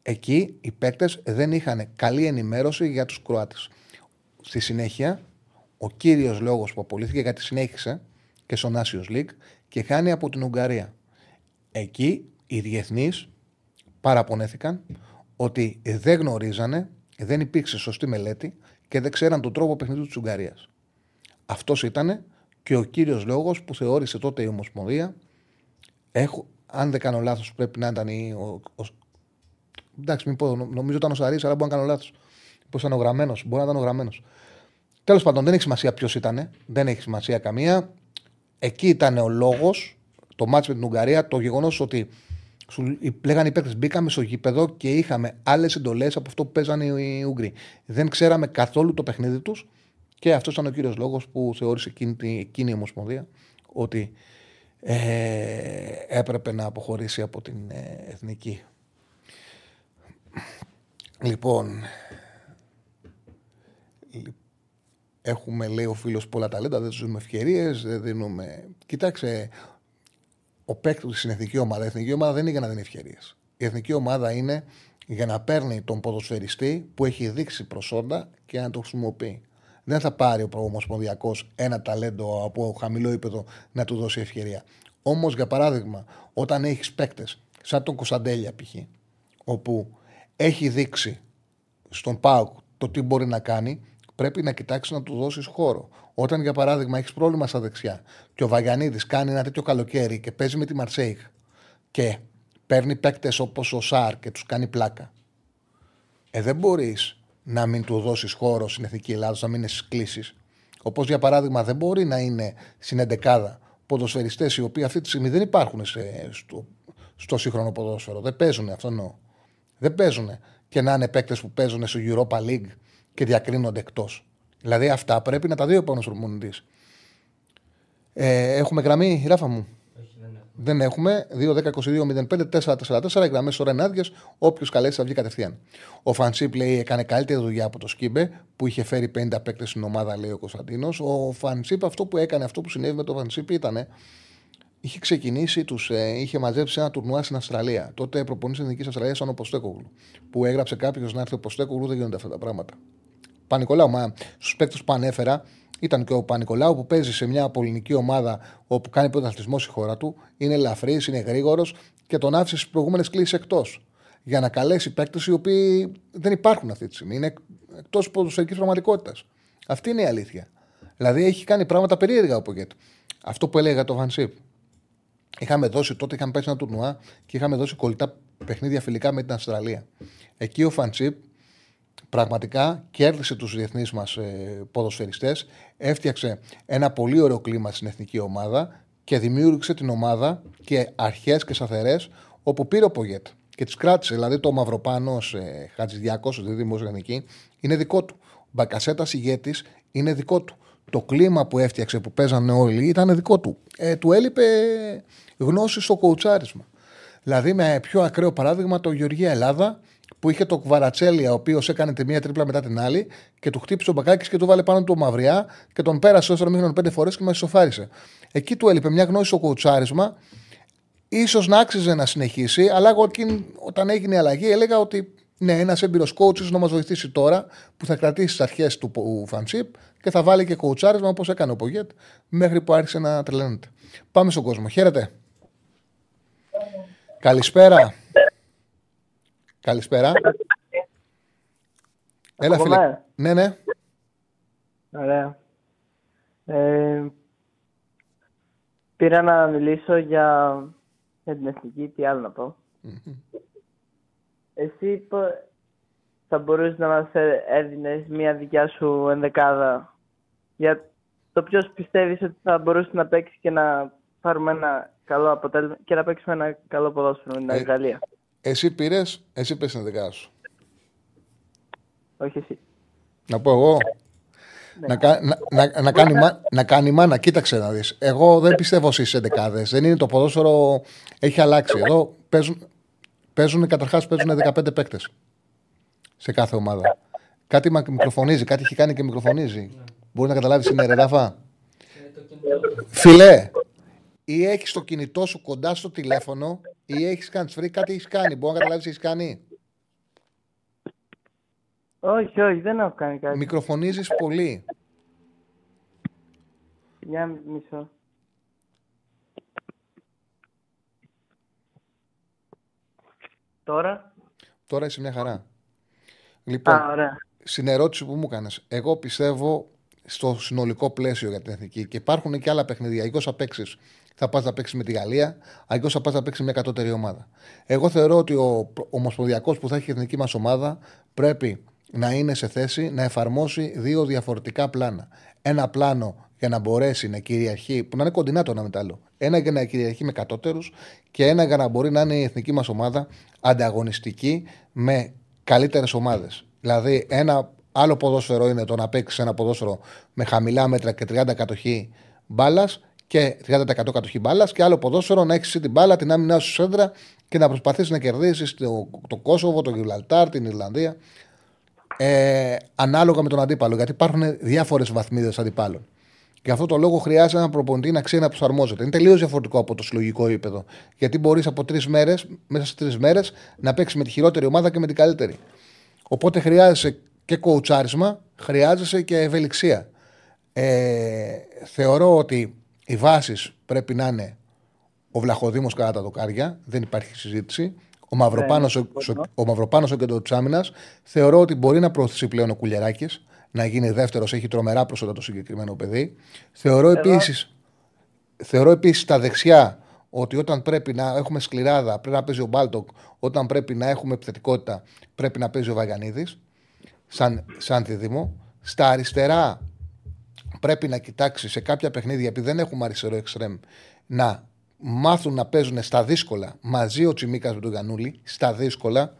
S1: εκεί οι παίκτες δεν είχαν καλή ενημέρωση για τους Κροάτες. Στη συνέχεια, ο κύριος λόγος που απολύθηκε γιατί συνέχισε και στο Nations League και χάνει από την Ουγγαρία. Εκεί οι διεθνείς παραπονέθηκαν ότι δεν γνωρίζανε, δεν υπήρξε σωστή μελέτη και δεν ξέραν τον τρόπο παιχνιδιού της Ουγγαρίας. Αυτός ήταν και ο κύριος λόγος που θεώρησε τότε η Ομοσπονδία. Έχω, αν δεν κάνω λάθος, πρέπει να ήταν η, ο, ο, Εντάξει, μην πω, νο- νομίζω ήταν ο Σαρής, αλλά μπορεί να κάνω λάθος. Πώς ήταν ο γραμμένος, μπορεί να ήταν ο γραμμένος. Τέλος πάντων, δεν έχει σημασία ποιος ήταν, δεν έχει σημασία καμία. Εκεί ήταν ο λόγος, το μάτς με την Ουγγαρία, το γεγονός ότι σου λέγανε οι παίκτες, μπήκαμε στο γήπεδο και είχαμε άλλες εντολές από αυτό που παίζανε οι Ούγγροι. Δεν ξέραμε καθόλου το παιχνίδι τους και αυτός ήταν ο κύριος λόγος που θεώρησε εκείνη, τη- εκείνη η Ομοσπονδία ότι ε, έπρεπε να αποχωρήσει από την ε, εθνική. Λοιπόν, λι- έχουμε λέει ο φίλος πολλά ταλέντα, δεν τους δίνουμε ευκαιρίες, δεν δίνουμε... Κοιτάξτε, ο παίκτης στην εθνικής ομάδας, η εθνική ομάδα δεν είναι για να δίνει ευκαιρίες. Η εθνική ομάδα είναι για να παίρνει τον ποδοσφαιριστή που έχει δείξει προσόντα και να το χρησιμοποιεί. Δεν θα πάρει ο Ομοσπονδιακό ένα ταλέντο από χαμηλό ύπεδο να του δώσει ευκαιρία. Όμως, για παράδειγμα, όταν έχεις παίκτες σαν τον Κωνσταντέλια π.χ., όπου έχει δείξει στον ΠΑΟΚ το τι μπορεί να κάνει, πρέπει να κοιτάξεις να του δώσεις χώρο. Όταν, για παράδειγμα, έχεις πρόβλημα στα δεξιά και ο Βαγιανίδης κάνει ένα τέτοιο καλοκαίρι και παίζει με τη Μαρσέιχ και παίρνει παίκτες όπως ο Σάρ και τους κάνει πλάκα. Ε, δεν μπορείς να μην του δώσεις χώρο στην εθνική Ελλάδα, να μην είναι στι κλήσει. Όπως για παράδειγμα, δεν μπορεί να είναι στην εντεκάδα ποδοσφαιριστές οι οποίοι αυτή τη στιγμή δεν υπάρχουν σε, στο, στο σύγχρονο ποδόσφαιρο. Δεν παίζουν, αυτό εννοώ. Δεν παίζουν και να είναι παίκτες που παίζουν στο Europa League και διακρίνονται εκτός. Δηλαδή αυτά πρέπει να τα δει ο επόμενο προπονητή. Ε, έχουμε γραμμή, Ράφα μου;
S3: Όχι, δεν έχουμε.
S1: Δεν έχουμε. 2-10-22-05-4-4-4. Οι γραμμές τώρα είναι άδειε. Όποιος καλέσει θα βγει κατευθείαν. Ο Φανσίπ λέει έκανε καλύτερη δουλειά από το Σκίμπε που είχε φέρει 50 παίκτες στην ομάδα, λέει ο Κωνσταντίνος. Ο Φανσίπ αυτό που έκανε, αυτό που συνέβη με το Φανσίπ ήταν. Είχε ξεκινήσει, τους, ε, είχε μαζέψει ένα τουρνουά στην Αυστραλία. Τότε προπονή Εθνικής Αυστραλίας ήταν ο Ποστέκογλου. Που έγραψε κάποιος να έρθει ο Ποστέκογλου, δεν γίνονται αυτά τα πράγματα. Πανικολάου, μα στους παίκτες που ανέφερα, ήταν και ο Πανικολάου που παίζει σε μια πολιτική ομάδα όπου κάνει πρωταθλητισμό στη χώρα του. Είναι ελαφρύς, είναι γρήγορος και τον άφησε στις προηγούμενες κλήσεις εκτός. Για να καλέσει παίκτες οι οποίοι δεν υπάρχουν αυτή τη στιγμή. Είναι εκτός ποδοσφαιρικής πραγματικότητας. Αυτή είναι η αλήθεια. Δηλαδή έχει κάνει πράγματα περίεργα ο Πογκέτ. Αυτό που έλεγα το Βανσίπ. Είχαμε δώσει τότε, είχαμε παίξει ένα τουρνουά και είχαμε δώσει κολλητά παιχνίδια φιλικά με την Αυστραλία. Εκεί ο Φαντσίπ πραγματικά κέρδισε τους διεθνείς μας ε, ποδοσφαιριστές, έφτιαξε ένα πολύ ωραίο κλίμα στην εθνική ομάδα και δημιούργησε την ομάδα και αρχές και σταθερές όπου πήρε ο Πογέτ και τις κράτησε. Δηλαδή το Μαυροπάνος ε, Χατζηδιάκο, ο δίδυμο Εθνική, είναι δικό του. Ο Μπακασέτας ηγέτης είναι δικό του. Το κλίμα που έφτιαξε που παίζανε όλοι ήταν δικό του. Ε, του έλειπε γνώση στο κοουτσάρισμα. Δηλαδή, με πιο ακραίο παράδειγμα, το Γεωργία Ελλάδα που είχε το Κβαρατσέλια, ο οποίος έκανε τη μία τρίπλα μετά την άλλη και του χτύπησε ο Μπακάκης και του βάλε πάνω του μαυριά και τον πέρασε όσο μήχρονο πέντε φορές και μας ισοφάρισε. Εκεί του έλειπε μια γνώση στο κοουτσάρισμα. σω να άξιζε να συνεχίσει, αλλά εγώ όταν έγινε η αλλαγή έλεγα ότι ναι, ένας έμπειρος coach να μας βοηθήσει τώρα που θα κρατήσει τις αρχές του φαντσίπ και θα βάλει και κοουτσάρισμα όπως έκανε ο Πογέτ μέχρι που άρχισε να τρελαίνεται. Πάμε στον κόσμο. Χαίρετε. Καλησπέρα. Καλησπέρα. Έλα, φίλε. Ναι, ναι.
S8: Ωραία. Ε, πήρα να μιλήσω για, για την εθνική, τι άλλο να πω. Εσύ θα μπορούσες να μας έδινες μια δικιά σου ενδεκάδα για το ποιος πιστεύεις ότι θα μπορούσε να παίξει και να πάρουμε ένα καλό αποτέλεσμα και να παίξουμε ένα καλό ποδόσφαιρο με την ε, Γαλλία.
S1: Εσύ πήρες, εσύ πες την δικά σου.
S8: Όχι εσύ.
S1: Να πω εγώ. Ναι. Να, να, να, να, κάνει, να κάνει μάνα, κοίταξε να δεις. Εγώ δεν πιστεύω στις εντεκάδες. Δεν είναι το ποδόσφαιρο, έχει αλλάξει. Εδώ παίζουν, παίζουν καταρχάς παίζουν 15 παίκτες σε κάθε ομάδα. Κάτι μικροφωνίζει, κάτι έχει κάνει και μικροφωνίζει. Μπορείς να καταλάβεις είναι ρεράφα; Φιλέ, ή έχεις το κινητό σου κοντά στο τηλέφωνο ή έχεις κάνει φρύ, κάτι έχεις κάνει. Μπορεί να καταλάβεις τι έχεις κάνει.
S8: Όχι, όχι, δεν έχω κάνει κάτι.
S1: Μικροφωνίζεις πολύ.
S8: Για μισό. Τώρα;
S1: Τώρα είσαι μια χαρά. Λοιπόν, Α, ωραία. στην ερώτηση που μου έκανε, εγώ πιστεύω στο συνολικό πλαίσιο για την εθνική και υπάρχουν και άλλα παιχνίδια. Αλλιώ θα παίξει θα πας να παίξεις με τη Γαλλία, αλλιώς θα πας να παίξεις μια κατώτερη ομάδα. Εγώ θεωρώ ότι ο Ομοσπονδιακός που θα έχει η εθνική μας ομάδα πρέπει να είναι σε θέση να εφαρμόσει δύο διαφορετικά πλάνα. Ένα πλάνο για να μπορέσει να κυριαρχεί, που να είναι κοντινά το ένα με το άλλο. Ένα για να κυριαρχεί με κατώτερου και ένα για να μπορεί να είναι η εθνική μας ομάδα ανταγωνιστική με καλύτερες ομάδες. Δηλαδή, ένα άλλο ποδόσφαιρο είναι το να παίξεις ένα ποδόσφαιρο με χαμηλά μέτρα και 30 κατοχή μπάλας και 30% κατοχή μπάλας και άλλο ποδόσφαιρο να έχεις την μπάλα, την άμυνά σου σέντρα και να προσπαθήσεις να κερδίσεις το, το Κόσοβο, το Γιβλαλτάρ, την Ιρλανδία. Ε, ανάλογα με τον αντίπαλο, γιατί υπάρχουν διάφορες βαθμίδες αντιπάλων. Και αυτό το λόγο χρειάζεται ένα προπονητή να ξέρει να προσαρμόζεται. Είναι τελείως διαφορετικό από το συλλογικό επίπεδο. Γιατί μπορείς από τρεις μέρες, μέσα σε τρεις μέρες, να παίξεις με τη χειρότερη ομάδα και με την καλύτερη. Οπότε χρειάζεσαι και κοουτσάρισμα, χρειάζεσαι και ευελιξία. Ε, θεωρώ ότι οι βάσεις πρέπει να είναι ο Βλαχοδήμος κατά τα δοκάρια, δεν υπάρχει συζήτηση. Ο Μαυροπάνος ναι, ο, Μαυροπάνος, ο κέντρο τη άμυνας. Θεωρώ ότι μπορεί να προωθήσει πλέον ο Κουλιαράκης, να γίνει δεύτερος, έχει τρομερά προσόντα το συγκεκριμένο παιδί. Θεωρώ επίση θεωρώ επίσης τα δεξιά ότι όταν πρέπει να έχουμε σκληράδα, πρέπει να παίζει ο Μπάλτοκ, όταν πρέπει να έχουμε επιθετικότητα, πρέπει να παίζει ο Βαγανίδη, σαν, σαν δίδυμο. Στα αριστερά πρέπει να κοιτάξεις σε κάποια παιχνίδια, επειδή δεν έχουμε αριστερό εξτρέμ, να μάθουν να παίζουν στα δύσκολα μαζί ο Τσιμίκας με τον Γανούλη, στα δύσκολα,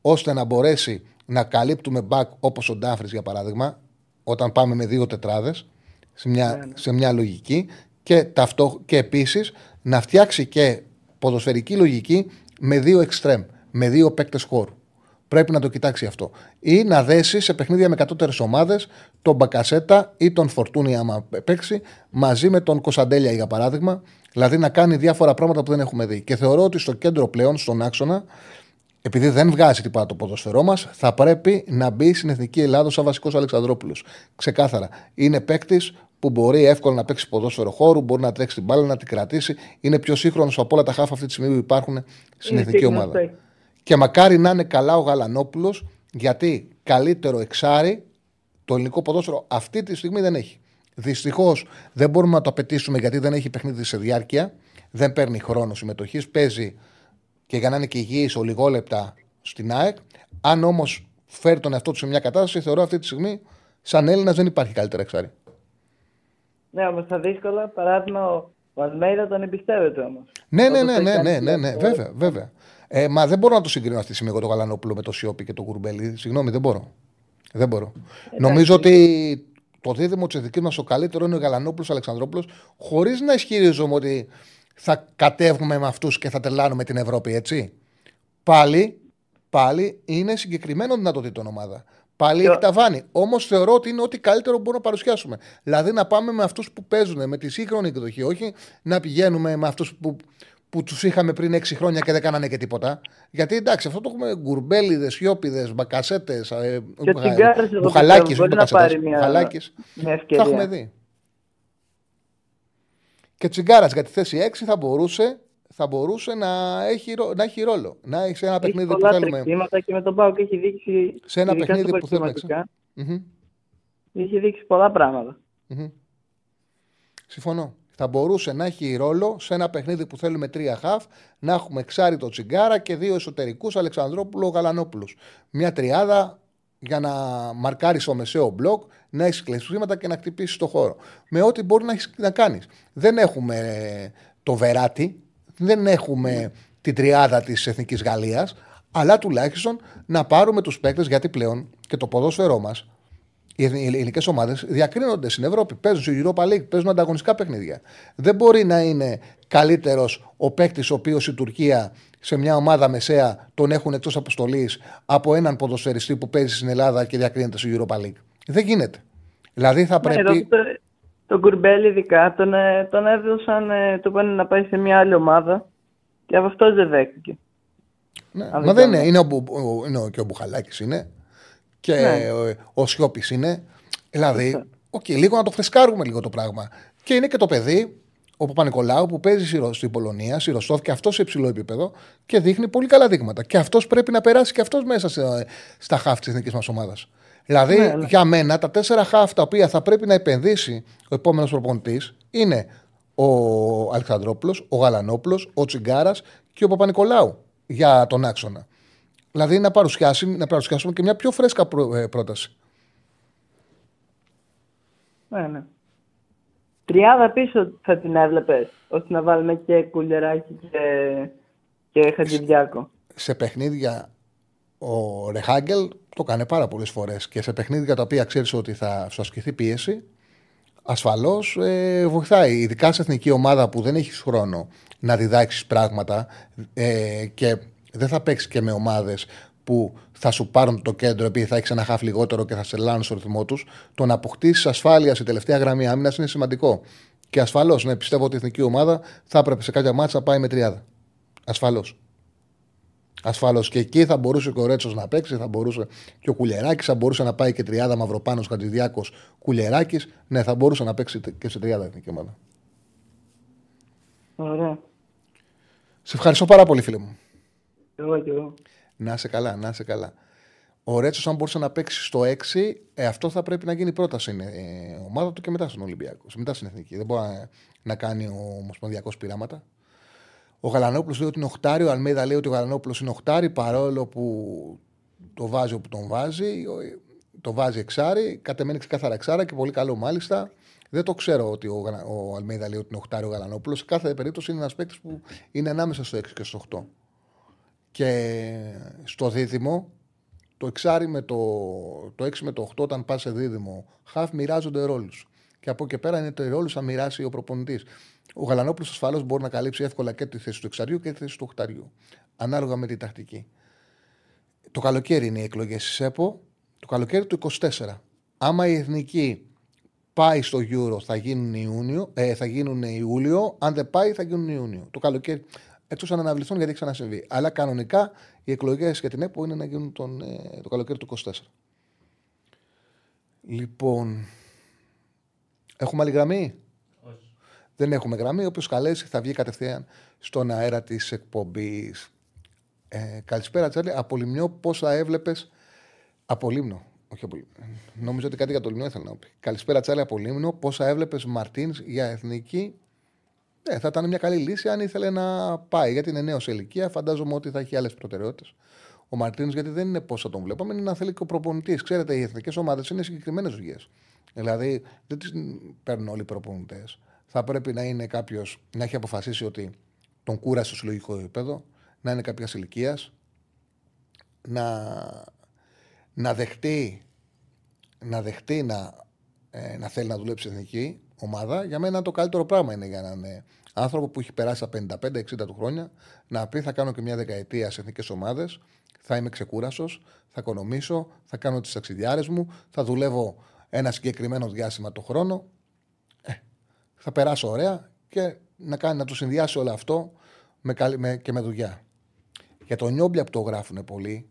S1: ώστε να μπορέσει να καλύπτουμε back όπως ο Ντάφρης για παράδειγμα, όταν πάμε με δύο τετράδες, σε μια, ναι, ναι. σε μια λογική και, ταυτό, και επίσης να φτιάξει και ποδοσφαιρική λογική με δύο εξτρέμ, με δύο παίκτες χώρου. Πρέπει να το κοιτάξει αυτό. Ή να δέσει σε παιχνίδια με κατώτερε ομάδες τον Μπακασέτα ή τον Φορτούνι, άμα παίξει, μαζί με τον Κωνσταντέλια για παράδειγμα. Δηλαδή να κάνει διάφορα πράγματα που δεν έχουμε δει. Και θεωρώ ότι στο κέντρο πλέον, στον άξονα, επειδή δεν βγάζει τίποτα το ποδοσφαιρό μας, θα πρέπει να μπει στην Εθνική Ελλάδα σαν βασικός Αλεξανδρόπουλος. Ξεκάθαρα. Είναι παίκτης που μπορεί εύκολα να παίξει ποδόσφαιρο χώρου, μπορεί να τρέξει την μπάλα, να την κρατήσει. Είναι πιο σύγχρονος από όλα τα χάφα αυτή τη στιγμή που υπάρχουν στην
S8: Είναι
S1: εθνική
S8: σύγχρονος,
S1: ομάδα.
S8: ναι.
S1: Και μακάρι να είναι καλά ο Γαλανόπουλος, γιατί καλύτερο εξάρι το ελληνικό ποδόσφαιρο αυτή τη στιγμή δεν έχει. Δυστυχώς δεν μπορούμε να το απαιτήσουμε γιατί δεν έχει παιχνίδι σε διάρκεια, δεν παίρνει χρόνο συμμετοχής, παίζει και για να είναι και υγιής ολιγόλεπτα στην ΑΕΚ. Αν όμως φέρει τον εαυτό του σε μια κατάσταση, θεωρώ αυτή τη στιγμή σαν Έλληνας δεν υπάρχει καλύτερα εξάρι.
S8: Ναι, όμως τα δύσκολα, παράδειγμα, ο, ο Αλμέιδα τον εμπιστεύεται όμως.
S1: Ναι, ναι, ναι, ναι, ναι, ναι, ναι, βέβαια, βέβαια. Ε, μα δεν μπορώ να το συγκρίνω αυτή τη στιγμή εγώ το Γαλανόπουλο με το Σιώπη και το Κουρμπέλι. Συγγνώμη, δεν μπορώ. Δεν μπορώ. Νομίζω ότι το δίδυμο της εθνική μας ο καλύτερος είναι ο Γαλανόπουλος Αλεξανδρόπουλος, χωρίς να ισχυρίζομαι ότι θα κατέβουμε με αυτούς και θα τελάνουμε την Ευρώπη, έτσι. Πάλι, πάλι είναι συγκεκριμένο δυνατοτήτων ομάδα. Πάλι έχει ταβάνι. Όμως θεωρώ ότι είναι ό,τι καλύτερο μπορούμε να παρουσιάσουμε. Δηλαδή να πάμε με αυτούς που παίζουν, με τη σύγχρονη εκδοχή, όχι να πηγαίνουμε με αυτούς που, που τους είχαμε πριν 6 χρόνια και δεν κάνανε και τίποτα. Γιατί εντάξει, αυτό το έχουμε γκουρμπέλιδες, σιώπιδε, μπακασέτες,
S8: Και ο Τσιγκάρας, εγώ
S1: μπουχαλάκι,
S8: πιστεύω, μπορεί να πάρει μια- μια
S1: Τα
S8: ευκαιρία.
S1: έχουμε δει. Και τσιγκάρας για τη θέση 6 θα μπορούσε, θα μπορούσε να, έχει, ρό- να έχει ρόλο. Να έχει σε ένα
S8: Έχει
S1: παιχνίδι που
S8: πολλά
S1: θέλουμε.
S8: τρεξίματα και με τον Πάουκ έχει δείξει.
S1: Σε ένα
S8: ειδικά
S1: παιχνίδι
S8: στα
S1: που θέλουμε.
S8: προετοιμαστικά,
S1: Μμμ.
S8: Έχει δείξει πολλά πράγματα.
S1: Μμμ. Συμφωνώ. Θα μπορούσε να έχει ρόλο σε ένα παιχνίδι που θέλουμε τρία χαφ, να έχουμε εξάριτο τσιγκάρα και δύο εσωτερικούς Αλεξανδρόπουλο Γαλανόπουλος. Μια τριάδα για να μαρκάρεις στο μεσαίο μπλοκ, να έχεις κλεισίματα και να χτυπήσεις το χώρο. Με ό,τι μπορεί να, έχεις- να κάνεις. Δεν έχουμε ε, το βεράτι, δεν έχουμε την τριάδα της Εθνικής Γαλλίας, αλλά τουλάχιστον να πάρουμε τους παίκτες γιατί πλέον και το ποδόσφαιρό μας οι εθνι- οι ελληνικές ομάδες διακρίνονται στην Ευρώπη. Παίζουν στη Europa League, παίζουν ανταγωνιστικά παιχνίδια. Δεν μπορεί να είναι καλύτερος ο παίκτης ο οποίος η Τουρκία σε μια ομάδα μεσαία τον έχουν εκτός αποστολής από έναν ποδοσφαιριστή που παίζει στην Ελλάδα και διακρίνεται στη Europa League. Δεν γίνεται. Δηλαδή θα
S8: Ναι,
S1: πρέπει.
S8: το, τον Κουρμπέλ ειδικά τον, ε, τον έδωσαν, ε, του πάνε να πάει σε μια άλλη ομάδα και από αυτός δεν δέχτηκε.
S1: Ναι,
S8: Αν
S1: μα
S8: δεν
S1: δεν
S8: κάνω.
S1: είναι. Είναι, ο, Μπου- ο- είναι ο- και ο Μπουχαλάκης είναι. Και
S8: Ναι.
S1: ο, ο Σιώπης είναι. Δηλαδή, οκ, λίγο να το φρεσκάρουμε λίγο το πράγμα. Και είναι και το παιδί, ο Παπανικολάου, που παίζει στη Ρο- στην Πολωνία, στη Ράκοφ και αυτός σε υψηλό επίπεδο και δείχνει πολύ καλά δείγματα. Και αυτός πρέπει να περάσει και αυτός μέσα σε- στα χάφ της εθνικής μας ομάδας. Δηλαδή,
S8: Ναι, ναι.
S1: για μένα, τα τέσσερα χάφ τα οποία θα πρέπει να επενδύσει ο επόμενος προπονητής είναι ο Αλεξανδρόπουλος, ο Γαλανόπουλος, ο Τσιγκάρας και ο Παπα-Νικολάου για τον άξονα. Δηλαδή να, παρουσιάσει, να παρουσιάσουμε και μια πιο φρέσκα πρό- ε, πρόταση.
S8: Ναι, ναι. Τριάδα πίσω θα την έβλεπες, ώστε να βάλουμε και κουλεράκι και, και Χατζηδιάκο.
S1: Σε παιχνίδια ο Ρεχάγκελ το κάνει πάρα πολλές φορές και σε παιχνίδια τα οποία ξέρεις ότι θα σου ασκηθεί πίεση, ασφαλώς ε, βοηθάει. Ειδικά σε εθνική ομάδα που δεν έχεις χρόνο να διδάξεις πράγματα ε, και δεν θα παίξει και με ομάδες που θα σου πάρουν το κέντρο επειδή θα έχεις ένα χάφ λιγότερο και θα σε λάνουν στο ρυθμό τους. Το να αποκτήσεις ασφάλεια σε τελευταία γραμμή άμυνας είναι σημαντικό. Και ασφαλώς, ναι, πιστεύω ότι η εθνική ομάδα θα έπρεπε σε κάποια μάτσα να πάει με τριάδα. Ασφαλώς. Ασφαλώς και εκεί θα μπορούσε και ο Ρέτσος να παίξει, θα μπορούσε και ο Κουλεράκη, θα μπορούσε να πάει και τριάδα Μαυροπάνος Χατζηδιάκος Κουλεράκη. Ναι, θα μπορούσε να παίξει και σε τριάδα εθνική ομάδα.
S8: Ωραία.
S1: Σε ευχαριστώ πάρα πολύ, φίλε μου.
S8: Εγώ και εγώ.
S1: Να είσαι καλά, να είσαι καλά. Ο Ρέτσος, αν μπορούσε να παίξει στο 6, ε, αυτό θα πρέπει να γίνει πρόταση. Είναι ε, ομάδα του και μετά στον Ολυμπιακός. Μετά στην Εθνική. Δεν μπορεί να, να κάνει ο Ομοσπονδιακός πειράματα. Ο Γαλανόπουλος λέει ότι είναι οχτάρι. Ο Αλμέδα λέει ότι ο Γαλανόπουλος είναι οχτάρι παρόλο που το βάζει όπου τον βάζει. Ο- Το βάζει εξάρι. Κατεμένει ξεκάθαρα εξάρα και πολύ καλό μάλιστα. Δεν το ξέρω ότι ο, Γαλα- ο Αλμέδα λέει ότι είναι οχτάρι ο Γαλανόπουλος. Σε κάθε περίπτωση είναι ένας παίκτης που είναι ανάμεσα στο 6 και στο 8. Και στο δίδυμο, το 6 με το, το 6 με το 8, όταν πας σε δίδυμο, χαφ μοιράζονται ρόλους. Και από εκεί και πέρα είναι το ρόλο θα μοιράσει ο προπονητής. Ο Γαλανόπουλος ασφαλώς μπορεί να καλύψει εύκολα και τη θέση του εξαριού και τη θέση του οχταριού. Ανάλογα με τη τακτική. Το καλοκαίρι είναι οι εκλογές στη ΣΕΠΟ, το καλοκαίρι του 24. Άμα η εθνική πάει στο Euro θα γίνουν Ιούνιο, ε, θα γίνουν Ιούλιο, αν δεν πάει θα γίνουν Ιούνιο. Το καλοκαίρι. Εκτό αν αναβληθούν γιατί έχει ξανασυμβεί. Αλλά κανονικά οι εκλογές για την ΕΠΟ είναι να γίνουν τον, ε, το καλοκαίρι του 24. Λοιπόν. Έχουμε άλλη γραμμή;
S3: Όχι.
S1: Δεν έχουμε γραμμή. Όποιο καλέσει θα βγει κατευθείαν στον αέρα της εκπομπής. Ε, καλησπέρα, Τσάρλι. Από Λιμνιό, πόσα έβλεπες; Από Λίμνο. Όχι από Λίμνο. Νομίζω ότι κάτι για το Λιμνιό ήθελα να πει. Καλησπέρα, Τσάρλι, από Λίμνο. Πόσα έβλεπες Μαρτίνς για εθνική. Ε, θα ήταν μια καλή λύση αν ήθελε να πάει. Γιατί είναι νέος σε ηλικία. Φαντάζομαι ότι θα έχει άλλες προτεραιότητες. Ο Μαρτίν, γιατί δεν είναι πώ θα τον βλέπαμε, είναι να θέλει και ο προπονητής. Ξέρετε, οι εθνικές ομάδες είναι συγκεκριμένες δουλειέ. Δηλαδή, δεν τις παίρνουν όλοι οι προπονητές. Θα πρέπει να είναι κάποιος να έχει αποφασίσει ότι τον κούρασε στο συλλογικό επίπεδο, να είναι κάποιας ηλικίας, να, να δεχτεί να δεχτεί να, ε, να θέλει να δουλέψει στην εθνική ομάδα, για μένα το καλύτερο πράγμα είναι για έναν ε, άνθρωπο που έχει περάσει τα 55-60 του χρόνια να πει θα κάνω και μια δεκαετία σε εθνικές ομάδες, θα είμαι ξεκούρασος, θα οικονομήσω, θα κάνω τις ταξιδιάρες μου, θα δουλεύω ένα συγκεκριμένο διάστημα το χρόνο. Ε, θα περάσω ωραία και να, κάνει, να το συνδυάσει όλο αυτό με, καλή- με, και με δουλειά. Για τον Νιόμπλια που το γράφουν πολύ,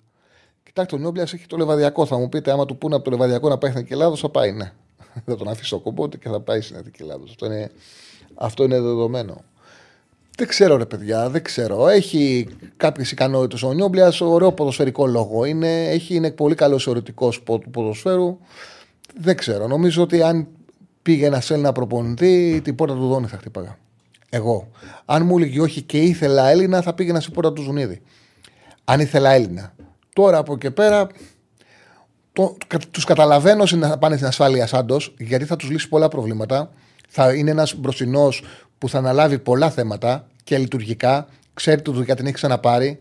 S1: κοιτάξτε, ο Νιόμπλια έχει το λεβαδιακό. Θα μου πείτε, άμα του πούνε από το λεβαδιακό να πάει στην Εθνική Ελλάδο, θα πάει, ναι. θα τον αφήσει στο κομπότη και θα πάει στην Εθνική Ελλάδος. Αυτό είναι, αυτό είναι δεδομένο. Δεν ξέρω, ρε παιδιά, δεν ξέρω. Έχει κάποιες ικανότητες ο Νιόμπλιας, ωραίο ποδοσφαιρικό λόγο. Είναι, έχει, είναι πολύ καλός ερωτικό του ποδοσφαίρου. Δεν ξέρω. Νομίζω ότι αν πήγε ένα Έλληνα προπονητή, την πόρτα του Δόνη θα χτύπαγα. Εγώ. Αν μου έλεγε όχι και ήθελα Έλληνα, θα πήγαινα στην πόρτα του Ζουνίδη. Αν ήθελα Έλληνα. Τώρα από εκεί πέρα το, τους καταλαβαίνω να πάνε στην ασφάλεια Σάντος, γιατί θα τους λύσει πολλά προβλήματα. Θα είναι ένας μπροστινός που θα αναλάβει πολλά θέματα και λειτουργικά. Ξέρει τη δουλειά την έχει ξαναπάρει.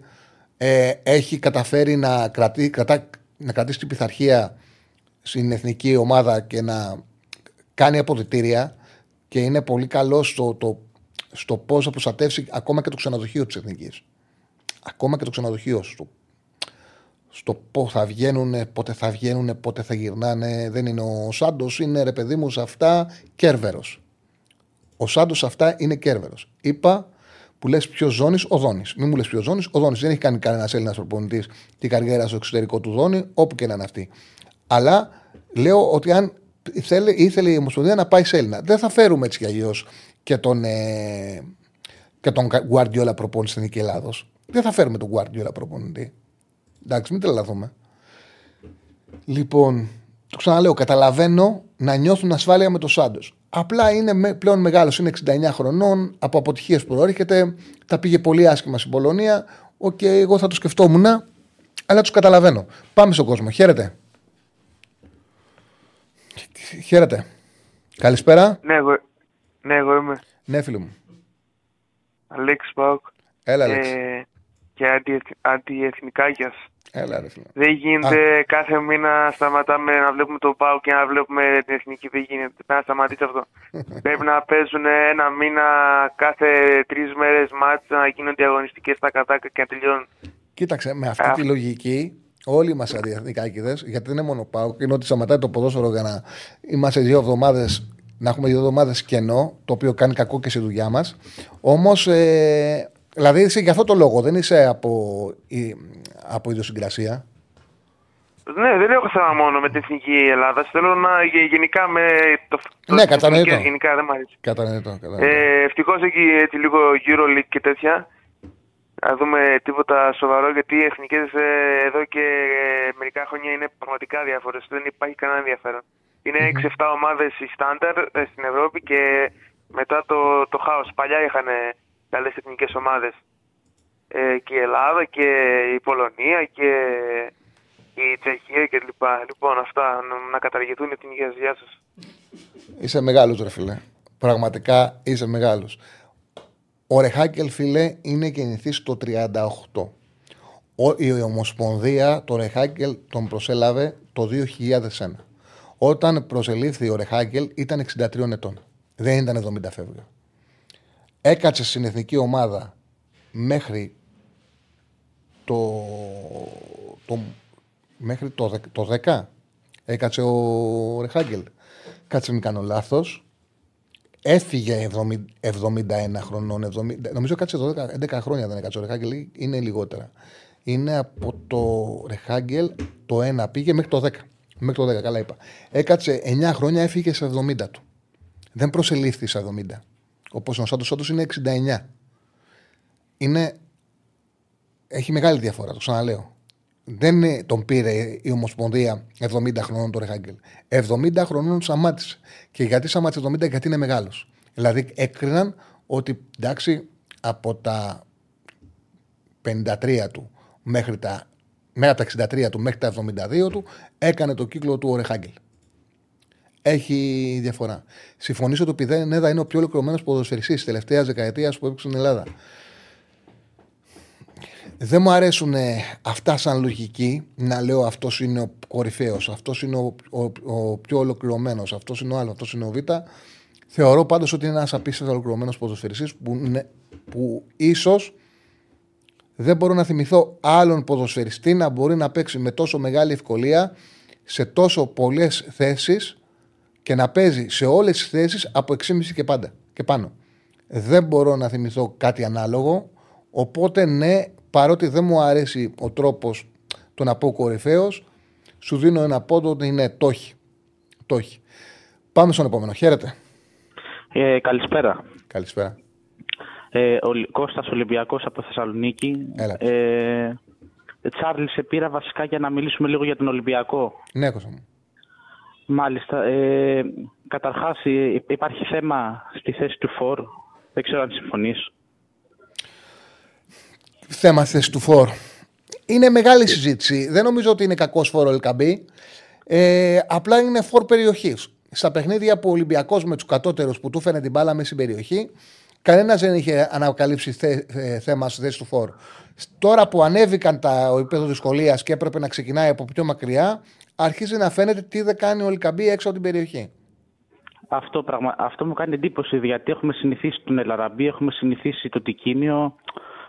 S1: Ε, έχει καταφέρει να, κρατεί, κρατά, να κρατήσει την πειθαρχία στην εθνική ομάδα και να κάνει αποδητήρια και είναι πολύ καλό στο, το, στο πώς θα προστατεύσει ακόμα και το ξενοδοχείο της εθνικής. Ακόμα και το ξενοδοχείο. Στο, στο πώ θα βγαίνουν, πότε θα βγαίνουν, πότε θα γυρνάνε. Δεν είναι ο Σάντος, είναι ρε παιδί μου σε αυτά κέρβερος. Ο Σάντος σε αυτά είναι κέρβερος. Είπα που λες ποιος ζώνης, ο Δόνης. Μην μου λες ποιος ζώνης, ο Δόνης. Δεν έχει κάνει κανένας Έλληνας προπονητής την καριέρα στο εξωτερικό του Δόνη, όπου και να είναι αυτή. Αλλά λέω ότι αν ήθελε, ήθελε η Ομοσπονδία να πάει σε Έλληνα, δεν θα φέρουμε έτσι κι αλλιώς και τον, ε, και τον Guardiola προπονητή στην Εθνική Ελλάδος. Δεν θα φέρουμε τον Guardiola προπονητή. Εντάξει, μην τρελαθούμε. Λοιπόν, το ξαναλέω, καταλαβαίνω να νιώθουν ασφάλεια με το Σάντος. Απλά είναι με, πλέον μεγάλος, είναι 69 χρονών, από αποτυχίες που προέρχεται, τα πήγε πολύ άσχημα στην Πολωνία. Οκ, εγώ θα το σκεφτόμουν, αλλά τους καταλαβαίνω. Πάμε στον κόσμο. Χαίρετε. Χαίρετε. Καλησπέρα.
S9: Ναι, εγώ, ναι, εγώ είμαι.
S1: Ναι, φίλο μου.
S9: Αλέξης ΠΑΟΚ.
S1: Έλα, Αλέξης.
S9: Ε, και αντι- αντιεθνικάκιας.
S1: Έλα, ρε φίλο.
S9: Δεν γίνεται κάθε μήνα σταματάμε να βλέπουμε το ΠΑΟΚ και να βλέπουμε την εθνική. Δεν γίνεται. Πρέπει να σταματήσει αυτό. Πρέπει να παίζουν ένα μήνα κάθε τρεις μέρες μάτσα να γίνονται αγωνιστικέ στα κατάκα και να τελειώνουν.
S1: Κοίταξε, με αυτή τη λογική, όλοι είμαστε αντιεθνικάκιδε, γιατί δεν είναι μόνο πάω. Είναι ότι σταματάει το ποδόσφαιρο για να είμαστε δύο εβδομάδες, να έχουμε δύο εβδομάδες κενό, το οποίο κάνει κακό και στη δουλειά μας. Όμως, ε, δηλαδή είσαι για αυτό το λόγο, δεν είσαι από, η, από ιδιοσυγκρασία;
S9: Ναι, δεν έχω θέμα μόνο με την εθνική Ελλάδα. Θέλω να γε- γενικά με το, το
S1: Ναι,
S9: τις
S1: κατανοητό.
S9: εθνικές Γενικά δεν μου αρέσει.
S1: Κατανοητό. κατανοητό.
S9: Ε, Ευτυχώς έχει έτσι λίγο Euroleague και τέτοια. Να δούμε τίποτα σοβαρό γιατί οι εθνικές εδώ και ε, μερικά χρόνια είναι πραγματικά διάφορες. Δεν υπάρχει κανένα ενδιαφέρον. Είναι 6-7 ομάδες η στάνταρ ε, στην Ευρώπη και μετά το, το χάος. Παλιά είχαν καλές εθνικές ομάδες. Ε, και η Ελλάδα και η Πολωνία και η Τσεχία κλπ. Λοιπόν, αυτά να- να καταργηθούν οι εθνικές. Γεια σας.
S1: Είσαι μεγάλος, ρε φίλε. Πραγματικά είσαι μεγάλος. Ο Ρεχάκελ, φίλε, είναι γεννηθής το 38. Ο, η Ομοσπονδία, το Ρεχάκελ, τον προσέλαβε το 2001. Όταν προσελήφθη ο Ρεχάγκελ ήταν 63 ετών. Δεν ήταν 70 φεύγει. Έκατσε στην εθνική ομάδα μέχρι το, το, μέχρι το, δεκ- το 10. Έκατσε ο Ρεχάγκελ. Κάτσε μην κάνω λάθος. Έφυγε 70 71 χρονών. 70, νομίζω κάτσε 12, 11 χρόνια δεν έκατσε ο Ρεχάγκελ. ή Είναι λιγότερα. Είναι από το Ρεχάγκελ το 1 πήγε μέχρι το 10. Μέχρι το 10, καλά είπα. Έκατσε 9 χρόνια, έφυγε σε 70 του. Δεν προσελήφθη σε 70. Όπω ο Σάντο Σάντο είναι 69. Είναι. Έχει μεγάλη διαφορά, το ξαναλέω. Δεν είναι- τον πήρε η Ομοσπονδία 70 χρονών το Ρεχάγκελ. 70 χρονών σταμάτησε. Και γιατί σταμάτησε 70, γιατί είναι μεγάλος. Δηλαδή έκριναν ότι εντάξει, από τα 53 του μέχρι τα, μέχρι τα 63 του μέχρι τα 72 του έκανε το κύκλο του ο Ρεχάγκελ. Έχει διαφορά. Συμφωνήσω ότι ο Πιδένεδα είναι ο πιο ολοκληρωμένος ποδοσφαιριστής της τελευταίας δεκαετίας που έπαιξε στην Ελλάδα. Δεν μου αρέσουν ε, αυτά σαν λογική να λέω αυτός είναι ο κορυφαίος, αυτός είναι ο, ο, ο πιο ολοκληρωμένος, αυτός είναι ο άλλος, αυτός είναι ο Β. Θεωρώ πάντως ότι είναι ένας απίστευτος ολοκληρωμένος ποδοσφαιριστής που, είναι- που ίσως δεν μπορώ να θυμηθώ άλλον ποδοσφαιριστή να μπορεί να παίξει με τόσο μεγάλη ευκολία σε τόσο πολλές θέσεις και να παίζει σε όλες τις θέσεις από 6,5 και πάντα και πάνω. Δεν μπορώ να θυμηθώ κάτι ανάλογο. Οπότε ναι, παρότι δεν μου αρέσει ο τρόπος το να πω κορυφαίος, σου δίνω ένα πόντο ότι είναι το έχει. Το έχει. Πάμε στον επόμενο. Χαίρετε.
S10: Ε, καλησπέρα.
S1: Καλησπέρα.
S10: Ε, ο Λ- Κώστας Ολυμπιακός από Θεσσαλονίκη.
S1: Έλα.
S10: Ε, Τσάρλι, σε πήρα βασικά για να μιλήσουμε λίγο για τον Ολυμπιακό.
S1: Ναι, Κώστα μου.
S10: Μάλιστα. Ε, καταρχάς, ε, υπάρχει θέμα στη θέση του Φορ. Δεν ξέρω αν συμφωνείς.
S1: θέμα θέσης του φόρ. Είναι μεγάλη συζήτηση. Δεν νομίζω ότι είναι κακός φόρ ο Ελκαμπή. Ε, απλά είναι φόρ περιοχής. Στα παιχνίδια που ο Ολυμπιακός με τους κατώτερους που του φαίνεται την μπάλα μέσα στην περιοχή, κανένας δεν είχε ανακαλύψει θε, ε, θέμα στη θέση του φόρ. Τώρα που ανέβηκαν τα, ο επίπεδο δυσκολίας και έπρεπε να ξεκινάει από πιο μακριά, αρχίζει να φαίνεται τι δεν κάνει ο Ελκαμπή έξω από την περιοχή.
S10: Αυτό, πραγμα... Αυτό μου κάνει εντύπωση γιατί έχουμε συνηθίσει τον Ελαραμπή, έχουμε συνηθίσει το Τικίνιο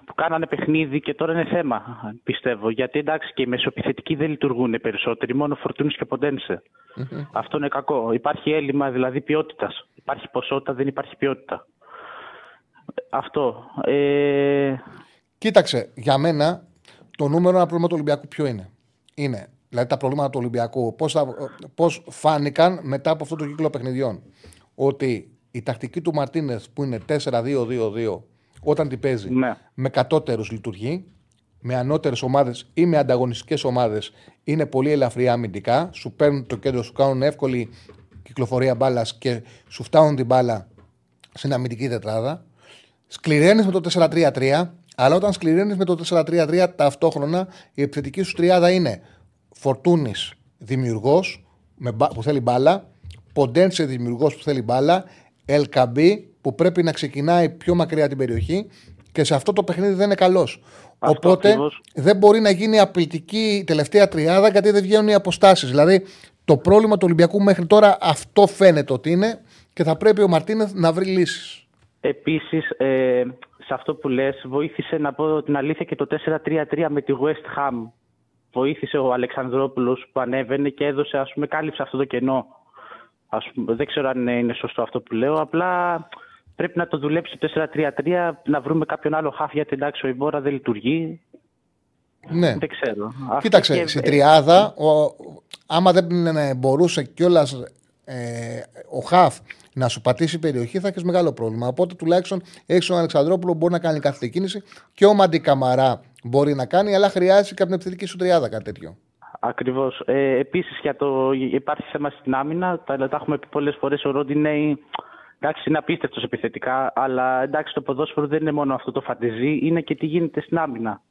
S10: που κάνανε παιχνίδι και τώρα είναι θέμα, πιστεύω. Γιατί εντάξει και οι μεσοπιθετικοί δεν λειτουργούν περισσότεροι, μόνο φορτούνες και ποντένσε. Αυτό είναι κακό. Υπάρχει έλλειμμα δηλαδή ποιότητας. Υπάρχει ποσότητα, δεν υπάρχει ποιότητα. Αυτό. Ε...
S1: Κοίταξε, για μένα το νούμερο ένα πρόβλημα του Ολυμπιακού ποιο είναι; Είναι δηλαδή τα προβλήματα του Ολυμπιακού. Πώς πώς φάνηκαν μετά από αυτό το κύκλο παιχνιδιών. Ότι η τακτική του Μαρτίνες που είναι 4-2-2-2 όταν την παίζει με κατώτερους λειτουργεί. Με ανώτερες ομάδες ή με ανταγωνιστικές ομάδες είναι πολύ ελαφριά αμυντικά. Σου παίρνουν το κέντρο, σου κάνουν εύκολη κυκλοφορία μπάλας και σου φτάνουν την μπάλα στην αμυντική τετράδα. Σκληραίνεις με το 4-3-3, αλλά όταν σκληραίνεις με το 4-3-3, ταυτόχρονα η επιθετική σου τριάδα είναι Φορτούνης δημιουργός που θέλει μπάλα, Ποντένσε δημιουργός που θέλει μπάλα, Ελκαμπή που πρέπει να ξεκινάει πιο μακριά την περιοχή και σε αυτό το παιχνίδι δεν είναι καλός. Οπότε
S10: ακριβώς.
S1: δεν μπορεί να γίνει απειλητική η τελευταία τριάδα γιατί δεν βγαίνουν οι αποστάσεις. Δηλαδή το πρόβλημα του Ολυμπιακού μέχρι τώρα αυτό φαίνεται ότι είναι και θα πρέπει ο Μαρτίνεθ να βρει λύσεις.
S10: Επίσης, ε, σε αυτό που λες, βοήθησε να πω την αλήθεια και το 4-3-3 με τη West Ham. Βοήθησε ο Αλεξανδρόπουλος που ανέβαινε και έδωσε, ας πούμε, κάλυψε αυτό το κενό. Ας πούμε, δεν ξέρω αν είναι σωστό αυτό που λέω, απλά πρέπει να το δουλέψει το 4-3-3, να βρούμε κάποιον άλλο χάφ, γιατί εντάξει ο Ιμπόρα δεν λειτουργεί.
S1: Ναι.
S10: Δεν ξέρω. Αυτό
S1: Κοίταξε,
S10: και-
S1: στην τριάδα, ο, άμα δεν ε, μπορούσε κιόλας ε, ο Χαφ να σου πατήσει περιοχή, θα έχεις μεγάλο πρόβλημα. Οπότε τουλάχιστον έχεις τον Αλεξανδρόπουλο που μπορεί να κάνει κάθε κίνηση και ο Μαντί Καμαρά μπορεί να κάνει, αλλά χρειάζεται κάποια επιθετική σου τριάδα κάτι τέτοιο.
S10: Ακριβώς. Ε, Επίσης, για το υπάρχει θέμα στην άμυνα. Τα, τα έχουμε πει πολλές φορές. Ο Ρόντινεϊ εντάξει, είναι απίστευτος επιθετικά, αλλά εντάξει, το ποδόσφαιρο δεν είναι μόνο αυτό το φαντεζή, είναι και τι γίνεται στην άμυνα.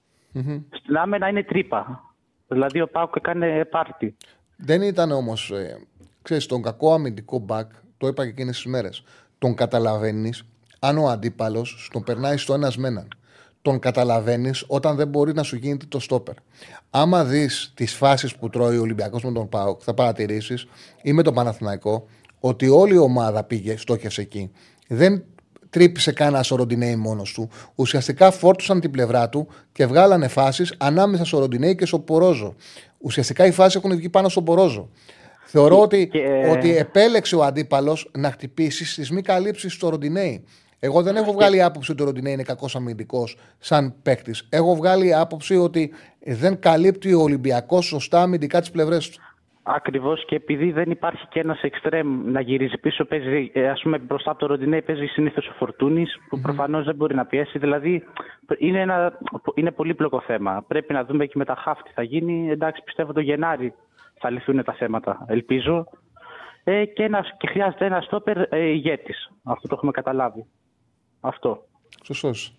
S10: Στην άμυνα είναι τρύπα. Δηλαδή, ο Πάουκ έκανε πάρτι.
S1: Δεν ήταν όμως, ε, ξέρεις, τον κακό αμυντικό μπακ, το είπα και εκείνες τις μέρες. Τον καταλαβαίνεις αν ο αντίπαλος τον περνάει στο ένας με έναν. Τον καταλαβαίνεις όταν δεν μπορεί να σου γίνεται το στόπερ. Άμα δεις τις φάσεις που τρώει ο Ολυμπιακός με τον Πάοκ, θα παρατηρήσεις ή με τον Παναθηναϊκό ότι όλη η ομάδα πήγε, στόχευσε εκεί. Δεν τρύπησε κανένα ο Ροντινέη μόνος του. Ουσιαστικά φόρτουσαν την πλευρά του και βγάλανε φάσεις ανάμεσα στο Ροντινέη και στο Πορόζο. Ουσιαστικά οι φάσεις έχουν βγει πάνω στον Πορόζο. Θεωρώ ότι,
S10: και-
S1: ότι επέλεξε ο αντίπαλος να χτυπήσει στις μη καλύψεις στο Ροντινέη. Εγώ δεν έχω βγάλει άποψη ότι ο Ροντινέη είναι κακός αμυντικός σαν παίκτης. Έχω βγάλει άποψη ότι δεν καλύπτει ο Ολυμπιακός σωστά αμυντικά τις πλευρές του.
S10: Ακριβώς και επειδή δεν υπάρχει και ένας εξτρέμ να γυρίζει πίσω, παίζει, ε, ας πούμε, μπροστά από το Ροντινέη παίζει συνήθως ο Φορτούνης, που προφανώς δεν μπορεί να πιέσει. Δηλαδή είναι ένα είναι πολύπλοκο θέμα. Πρέπει να δούμε και με τα χάφ τι θα γίνει. Εντάξει, πιστεύω το Γενάρη θα λυθούν τα θέματα. Ελπίζω. Ε, και, ένας, και χρειάζεται ένα στόπερ ε, ηγέτης. Αυτό το έχουμε καταλάβει. Αυτό.
S1: Σωστός.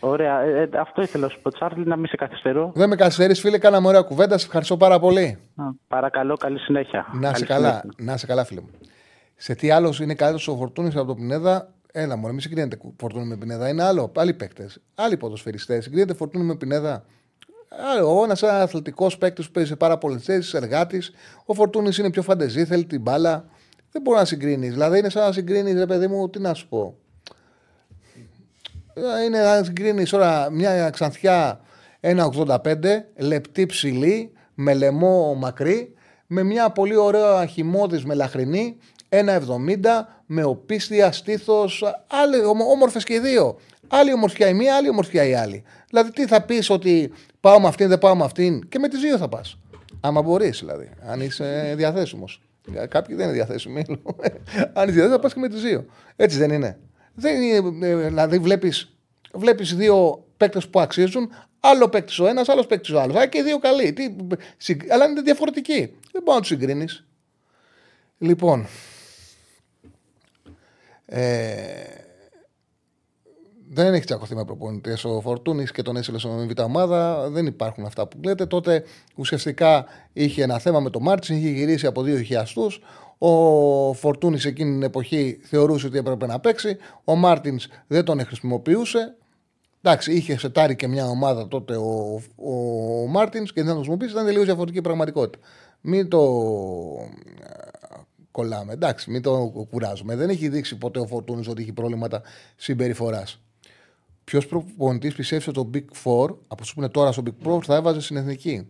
S10: Ωραία. Ε, ε, αυτό ήθελα να σου πω, Τσάρλι, να μην σε καθυστερώ.
S1: Δεν με καθυστερείς, φίλε, κάναμε ωραία κουβέντα. Σε ευχαριστώ πάρα πολύ.
S10: Α, Παρακαλώ, καλή συνέχεια.
S1: Να σε
S10: Καλή
S1: καλά,
S10: συνέχεια.
S1: να σε καλά, φίλε μου. Σε τι άλλο είναι καλύτερος ο Φορτούνης από τον Πινέδα, έλα μου, μην συγκρίνετε Φορτούνη με Πινέδα. Είναι άλλο, άλλοι παίκτες, άλλοι ποδοσφαιριστές. Συγκρίνετε Φορτούνη με Πινέδα. Άλλο, ένας αθλητικός παίκτης που παίζει σε πάρα πολλές θέσεις, εργάτης. Ο Φορτούνης είναι πιο φαντεζή, θέλει την μπάλα. Δεν μπορεί να συγκρίνεις. Δηλαδή είναι σαν να συγκρίνεις, ρε παιδί μου, τι να σου πω. Ε, Είναι να συγκρίνεις τώρα μια ξανθιά 1,85, λεπτή ψηλή, με λαιμό μακρύ, με μια πολύ ωραία χυμώδης μελαχρινή, 1,70, με οπίστια, στήθος, όμορφες και οι δύο. Άλλη ομορφιά η μία, άλλη ομορφιά η άλλη. Δηλαδή, τι θα πεις ότι πάω με αυτήν, δεν πάω με αυτήν, και με τις δύο θα πας. Άμα μπορείς, δηλαδή, αν είσαι διαθέσιμος. Κάποιοι δεν είναι διαθέσιμοι. αν είσαι διαθέσιμος, θα πας και με τις δύο. Έτσι δεν είναι. Δεν είναι, ε, δηλαδή, βλέπεις βλέπεις δύο παίκτες που αξίζουν, άλλο παίκτης ο ένας, άλλος παίκτης ο άλλος. Α, και οι δύο καλοί. Τι, συγκ- αλλά είναι διαφορετικοί. Δεν μπορείς να τους συγκρίνεις. Λοιπόν. Ε, δεν έχει τσακωθεί με προπονητές ο Φορτούνης και τον έστειλε στη Β' ομάδα. Δεν υπάρχουν αυτά που λέτε. Τότε ουσιαστικά είχε ένα θέμα με τον Μάρτινς, είχε γυρίσει από του χιαστού. Ο Φορτούνης εκείνη την εποχή θεωρούσε ότι έπρεπε να παίξει. Ο Μάρτινς δεν τον χρησιμοποιούσε. Εντάξει, είχε σετάρει και μια ομάδα τότε ο, ο, Μάρτινς και δεν τον χρησιμοποιήσει. Ήταν τελείως διαφορετική πραγματικότητα. Μην το ε, κολλάμε. Εντάξει, μην το κουράζουμε. Δεν έχει δείξει ποτέ ο Φορτούνης ότι έχει προβλήματα συμπεριφοράς. Ποιος προπονητής πιστεύει ότι το Big Four, από αυτού που είναι τώρα στο Big Four, θα έβαζε στην εθνική.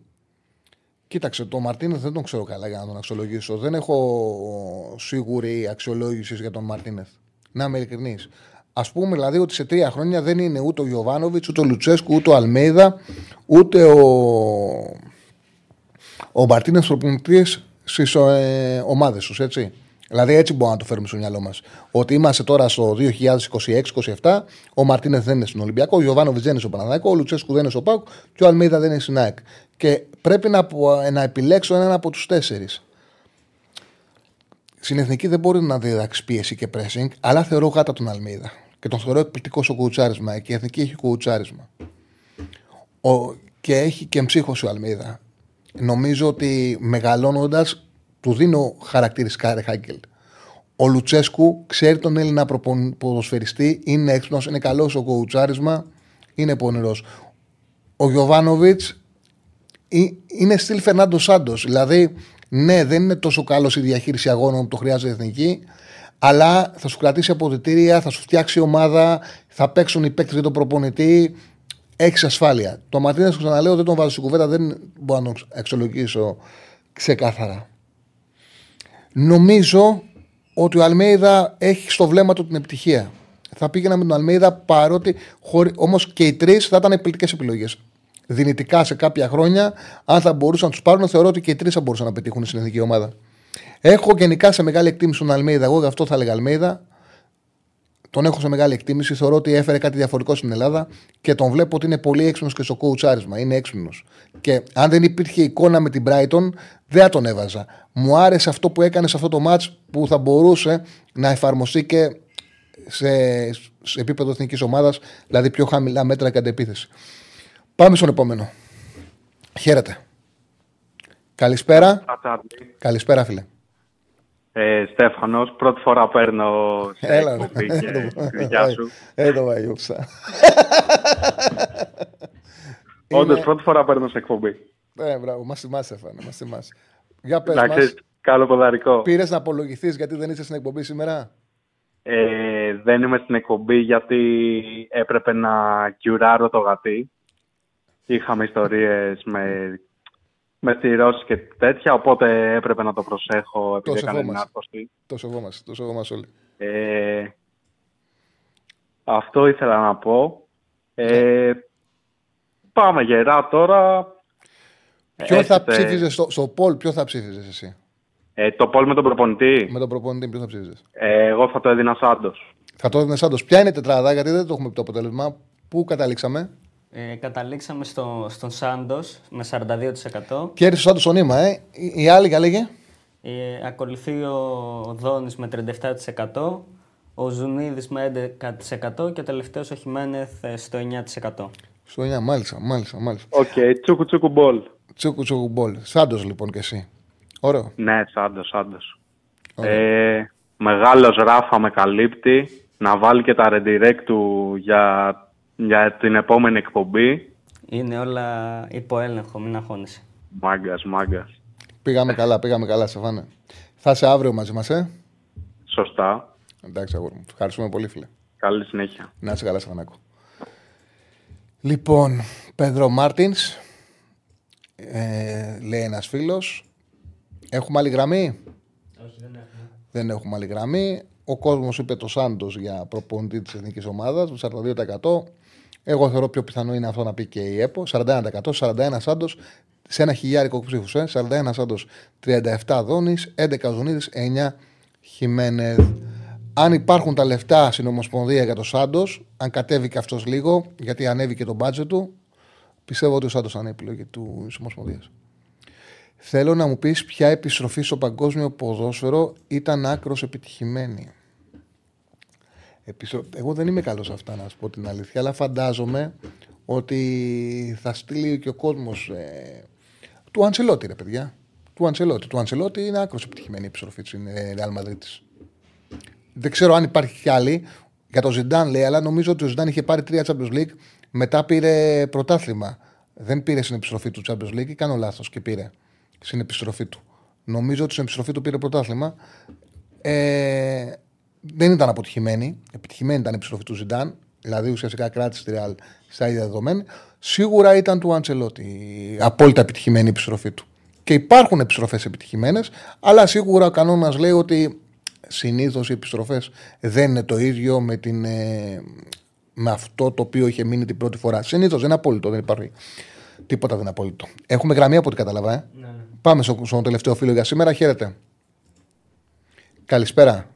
S1: Κοίταξε, το Μαρτίνεθ δεν τον ξέρω καλά για να τον αξιολογήσω. Δεν έχω σίγουρη αξιολόγηση για τον Μαρτίνεθ. Να είμαι ειλικρινής. Α πούμε δηλαδή ότι σε τρία χρόνια δεν είναι ούτε ο Γιωβάνοβιτς, ούτε ο Λουτσέσκου, ούτε ο Αλμέιδα, ούτε ο, ο Μαρτίνεθ προπονητή στις ε, ομάδες τους, έτσι. Δηλαδή έτσι μπορούμε να το φέρουμε στο μυαλό μας. Ότι είμαστε τώρα στο 2026-27, ο Μαρτίνεθ δεν είναι στην Ολυμπιακό, ο Γιωβάνοβιτ δεν είναι στο Παναδάκο, ο Λουτσέσκου δεν είναι στο Πάουκ και ο Αλμίδα δεν είναι στην ΑΕΚ. Και πρέπει να, να επιλέξω έναν από τους τέσσερις. Στην εθνική δεν μπορεί να διδάξει πίεση και pressing, αλλά θεωρώ γάτα τον Αλμίδα. Και τον θεωρώ εκπληκτικός στο κουουουτσάρισμα. Και η εθνική έχει κουουουτσάρισμα. Ο, και έχει και ψύχωση ο Αλμίδα. Νομίζω ότι μεγαλώνοντας του δίνω χαρακτηριστικά ρε Χάγκελ. Ο Λουτσέσκου ξέρει τον Έλληνα προπον- ποδοσφαιριστή, είναι έξυπνος, είναι καλός στο κουουουτσάρισμα, είναι πονηρός. Ο Γιωβάνοβιτς είναι στυλ Φερνάντο Σάντος. Δηλαδή, ναι, δεν είναι τόσο καλός η διαχείριση αγώνων που το χρειάζεται η εθνική, αλλά θα σου κρατήσει αποδητήρια, θα σου φτιάξει ομάδα, θα παίξουν οι παίκτες για τον προπονητή. Έχεις ασφάλεια. Το Μαρτίνες, ξαναλέω, δεν τον βάζω στην κουβέντα, δεν μπορώ να τον εξολογήσω ξεκάθαρα. Νομίζω ότι ο Αλμέιδα έχει στο βλέμμα του την επιτυχία. Θα πήγαινα με τον Αλμέιδα παρότι. Χωρί... Όμως και οι τρεις θα ήταν επιλεκτικέ επιλογές. Δυνητικά σε κάποια χρόνια, αν θα μπορούσαν να τους πάρουν, θεωρώ ότι και οι τρεις θα μπορούσαν να πετύχουν στην εθνική ομάδα. Έχω γενικά σε μεγάλη εκτίμηση τον Αλμέιδα. Εγώ γι' αυτό θα έλεγα Αλμέιδα. Τον έχω σε μεγάλη εκτίμηση. Θεωρώ ότι έφερε κάτι διαφορετικό στην Ελλάδα και τον βλέπω ότι είναι πολύ έξυπνος και στο κοουτσάρισμα. Είναι έξυπνος. Και αν δεν υπήρχε εικόνα με την Brighton, δεν θα τον έβαζα. Μου άρεσε αυτό που έκανε σε αυτό το match που θα μπορούσε να εφαρμοστεί και σε, σε επίπεδο εθνικής ομάδας, δηλαδή πιο χαμηλά μέτρα και αντεπίθεση. Πάμε στον επόμενο. Χαίρετε. Καλησπέρα. Καλησπέρα, φίλε.
S11: Ε, Στέφανος, πρώτη φορά παίρνω σε
S1: Έλα,
S11: εκπομπή
S1: ρε.
S11: και τη δικιά σου.
S1: Ε, το βαγιούψα.
S11: Όντως, πρώτη φορά παίρνω σε εκπομπή.
S1: Ε, μπράβο, μας θυμάσαι, Φάνε, μας θυμάσαι. Για πες
S11: Εντάξει,
S1: μας,
S11: καλό ποδαρικό.
S1: πήρες να απολογηθείς γιατί δεν είσαι στην εκπομπή σήμερα;
S11: Ε, δεν είμαι στην εκπομπή γιατί έπρεπε να κιουράρω το γατί. Είχαμε ιστορίες με, με στηρώσεις και τέτοια, οπότε έπρεπε να το προσέχω επειδή
S1: Το
S11: έκανε την
S1: σεβόμαστε.
S11: άρθρωση.
S1: Το σεβόμαστε, το σεβόμαστε όλοι.
S11: Ε, αυτό ήθελα να πω. Ε, πάμε γερά τώρα.
S1: Ποιο θα
S11: Έρχεται-
S1: ψήφιζες στο, στο poll, ποιο θα ψήφιζες εσύ;
S11: Ε, το πόλ με τον προπονητή;
S1: Με τον προπονητή, ποιος θα ψήφιζες;
S11: Ε, εγώ θα το έδινα Σάντος.
S1: Θα το έδινε Σάντος. Ποια είναι η τετράδα, γιατί δεν το έχουμε πει το αποτέλεσμα. Πού καταλήξαμε;
S3: Ε, καταλήξαμε στο, στον Σάντος με 42%.
S1: Κέρδισε ο Σάντος στο νήμα, ε. Οι, οι άλλοι, για λέγε.
S3: Ε, ακολουθεί ο Δόνης με 37%, ο Ζουνίδης με 11% και ο τελευταίος ο Χιμένεθ ε, στο 9%.
S1: Στο 9, μάλιστα, μάλιστα, μάλιστα.
S11: Οκ, τσούκου τσούκου μπολ.
S1: Τσούκου τσούκου μπολ. Σάντος λοιπόν και εσύ. Ωραίο.
S11: Ναι, Σάντος, Σάντος. Ε, μεγάλος Ράφα με καλύπτει. Να βάλει και τα redirect του για, για την επόμενη εκπομπή.
S3: Είναι όλα υπό έλεγχο, μην αγχώνεσαι.
S11: Μάγκας, μάγκας.
S1: Πήγαμε καλά, πήγαμε καλά, Στεφάνε. Θα είσαι αύριο μαζί μας, ε;
S11: Σωστά.
S1: Εντάξει, αγόρι μου. Ευχαριστούμε πολύ, φίλε.
S11: Καλή συνέχεια.
S1: Να είσαι καλά, Στεφανάκο. Λοιπόν, Πέδρο Μάρτινς, ε, λέει ένας φίλος. Έχουμε άλλη γραμμή;
S3: Όχι, δεν έχουμε.
S1: Δεν έχουμε άλλη γραμμή. Ο κόσμος είπε το Σάντος για προπονητή της εθνικής ομάδας με 42%. Εγώ θεωρώ πιο πιθανό είναι αυτό να πει και η ΕΠΟ. 41%, 41 Σάντος σε ένα χιλιάρικο ψήφους. Ε. 41 Σάντος, 37 Δόνης, 11 Ζωνίδη, 9 Χιμένεθ. Αν υπάρχουν τα λεφτά στην Ομοσπονδία για το Σάντος, αν κατέβει και αυτός λίγο, γιατί ανέβηκε το μπάτζετ του, πιστεύω ότι ο Σάντος θα είναι η επιλογή του Ομοσπονδίας. Θέλω να μου πεις ποια επιστροφή στο παγκόσμιο ποδόσφαιρο ήταν άκρος επιτυχημένη. Επιστρο... Εγώ δεν είμαι καλός σε αυτά να σου πω την αλήθεια, αλλά φαντάζομαι ότι θα στείλει και ο κόσμος ε, του Αντσελότη ρε παιδιά. Του Αντσελότη. Του Αντσελότη είναι άκρος επιτυχημένη η επιστροφή στην ε, Real Madrid. Δεν ξέρω αν υπάρχει κι άλλη. Για το Ζιντάν λέει, αλλά νομίζω ότι ο Ζιντάν είχε πάρει τρία Champions League, μετά πήρε πρωτάθλημα. Δεν πήρε στην επιστροφή του Champions League, ή κάνω λάθος και πήρε στην επιστροφή του. Νομίζω ότι στην επιστροφή του πήρε πρωτάθλημα. Ε, δεν ήταν αποτυχημένη. Επιτυχημένη ήταν η επιστροφή του Ζιντάν. Δηλαδή ουσιαστικά κράτησε τη Real στα ίδια δεδομένα. Σίγουρα ήταν του Αντσελότη. η Απόλυτα επιτυχημένη η επιστροφή του. Και υπάρχουν επιστροφές επιτυχημένες, αλλά σίγουρα ο κανόνας λέει ότι συνήθως οι επιστροφές δεν είναι το ίδιο με, την, ε, με αυτό το οποίο είχε μείνει την πρώτη φορά. Συνήθως δεν είναι απόλυτο, δεν υπάρχει τίποτα δεν είναι απόλυτο. Έχουμε γραμμή από ό,τι κατάλαβα. Ε.
S3: Ναι, ναι.
S1: Πάμε στο, στον τελευταίο φίλο για σήμερα. Χαίρετε. Καλησπέρα.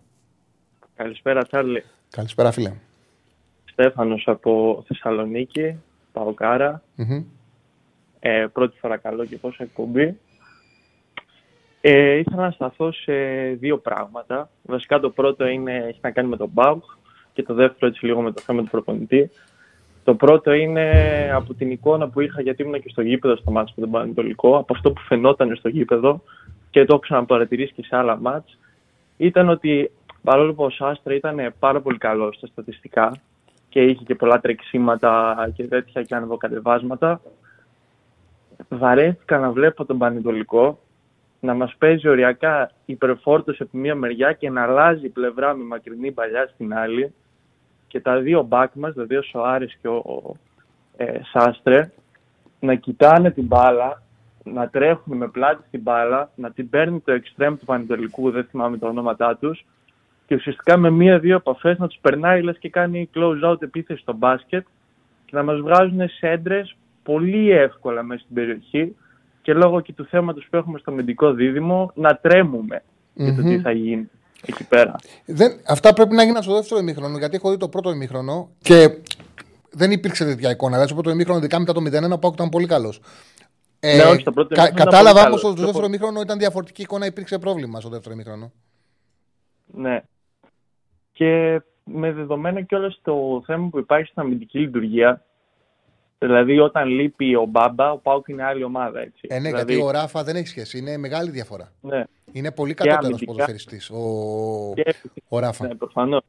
S12: Καλησπέρα, Τσάρλι.
S1: Καλησπέρα, φίλε.
S12: Στέφανος από Θεσσαλονίκη, Παοκάρα.
S1: Μμμ.
S12: Ε, πρώτη φορά καλό και πόσα εκπομπή. Ε, ήθελα να σταθώ σε δύο πράγματα. Βασικά το πρώτο είναι, έχει να κάνει με τον Μπάουκ και το δεύτερο έτσι λίγο με το θέμα του προπονητή. Το πρώτο είναι από την εικόνα που είχα γιατί ήμουν και στο γήπεδο στο μάτς με τον Πανετολικό, από αυτό που φαινόταν στο γήπεδο και το έχω ξαναπαρατηρήσει και σε άλλα μάτς, ήταν ότι παρόλο που ο Σάστρα ήταν πάρα πολύ καλός στα στατιστικά και είχε και πολλά τρεξίματα και τέτοια και ανεβοκατεβάσματα, βαρέθηκα να βλέπω τον Πανετολικό να μας παίζει οριακά υπερφόρτωση από μία μεριά και να αλλάζει πλευρά με μακρινή παλιά στην άλλη. Και τα δύο μπακ μας, δηλαδή ο Σοάρης και ο ε, Σάστρε, να κοιτάνε την μπάλα, να τρέχουν με πλάτη στην μπάλα, να την παίρνει το εξτρέμ του Πανετολικού, δεν θυμάμαι τα ονόματά τους, και ουσιαστικά με μία-δύο επαφές να τους περνάει λες και κάνει close out επίθεση στο μπάσκετ και να μας βγάζουν σέντρες πολύ εύκολα μέσα στην περιοχή και λόγω και του θέματος που έχουμε στο μεντικό δίδυμο να τρέμουμε για το
S1: Μμμ.
S12: τι θα γίνει εκεί πέρα.
S1: Δεν, αυτά πρέπει να γίνουν στο δεύτερο ημίχρονο, γιατί έχω δει το πρώτο ημίχρονο και δεν υπήρξε τέτοια εικόνα. Δηλαδή, στο πρώτο ημίχρονο, ειδικά μετά το 0-1, ο Πάουκ ήταν πολύ καλός. Ε,
S12: Ναι, όχι, στο πρώτο
S1: κα-
S12: ημίχρονο ήταν
S1: κατάλαβα
S12: πολύ
S1: όμως
S12: καλός.
S1: ότι στο
S12: Το
S1: δεύτερο
S12: πρώτο-
S1: ημίχρονο ήταν διαφορετική εικόνα, υπήρξε πρόβλημα στο δεύτερο ημίχρονο.
S12: Ναι. Και με δεδομένο και όλο το θέμα που υπάρχει στην αμυντική λειτουργία, Δηλαδή, όταν λείπει ο Μπάμπα, ο Πάουκ είναι άλλη ομάδα. Έτσι.
S1: Ε, ναι,
S12: δηλαδή,
S1: γιατί ο Ράφα δεν έχει σχέση. Είναι μεγάλη διαφορά.
S12: Ναι.
S1: Είναι πολύ
S12: Και
S1: κατώτερος
S12: αμυντικά.
S1: ποδοσφαιριστής ο,
S12: Και-
S1: ο Ράφα.
S12: Ναι, προφανώς.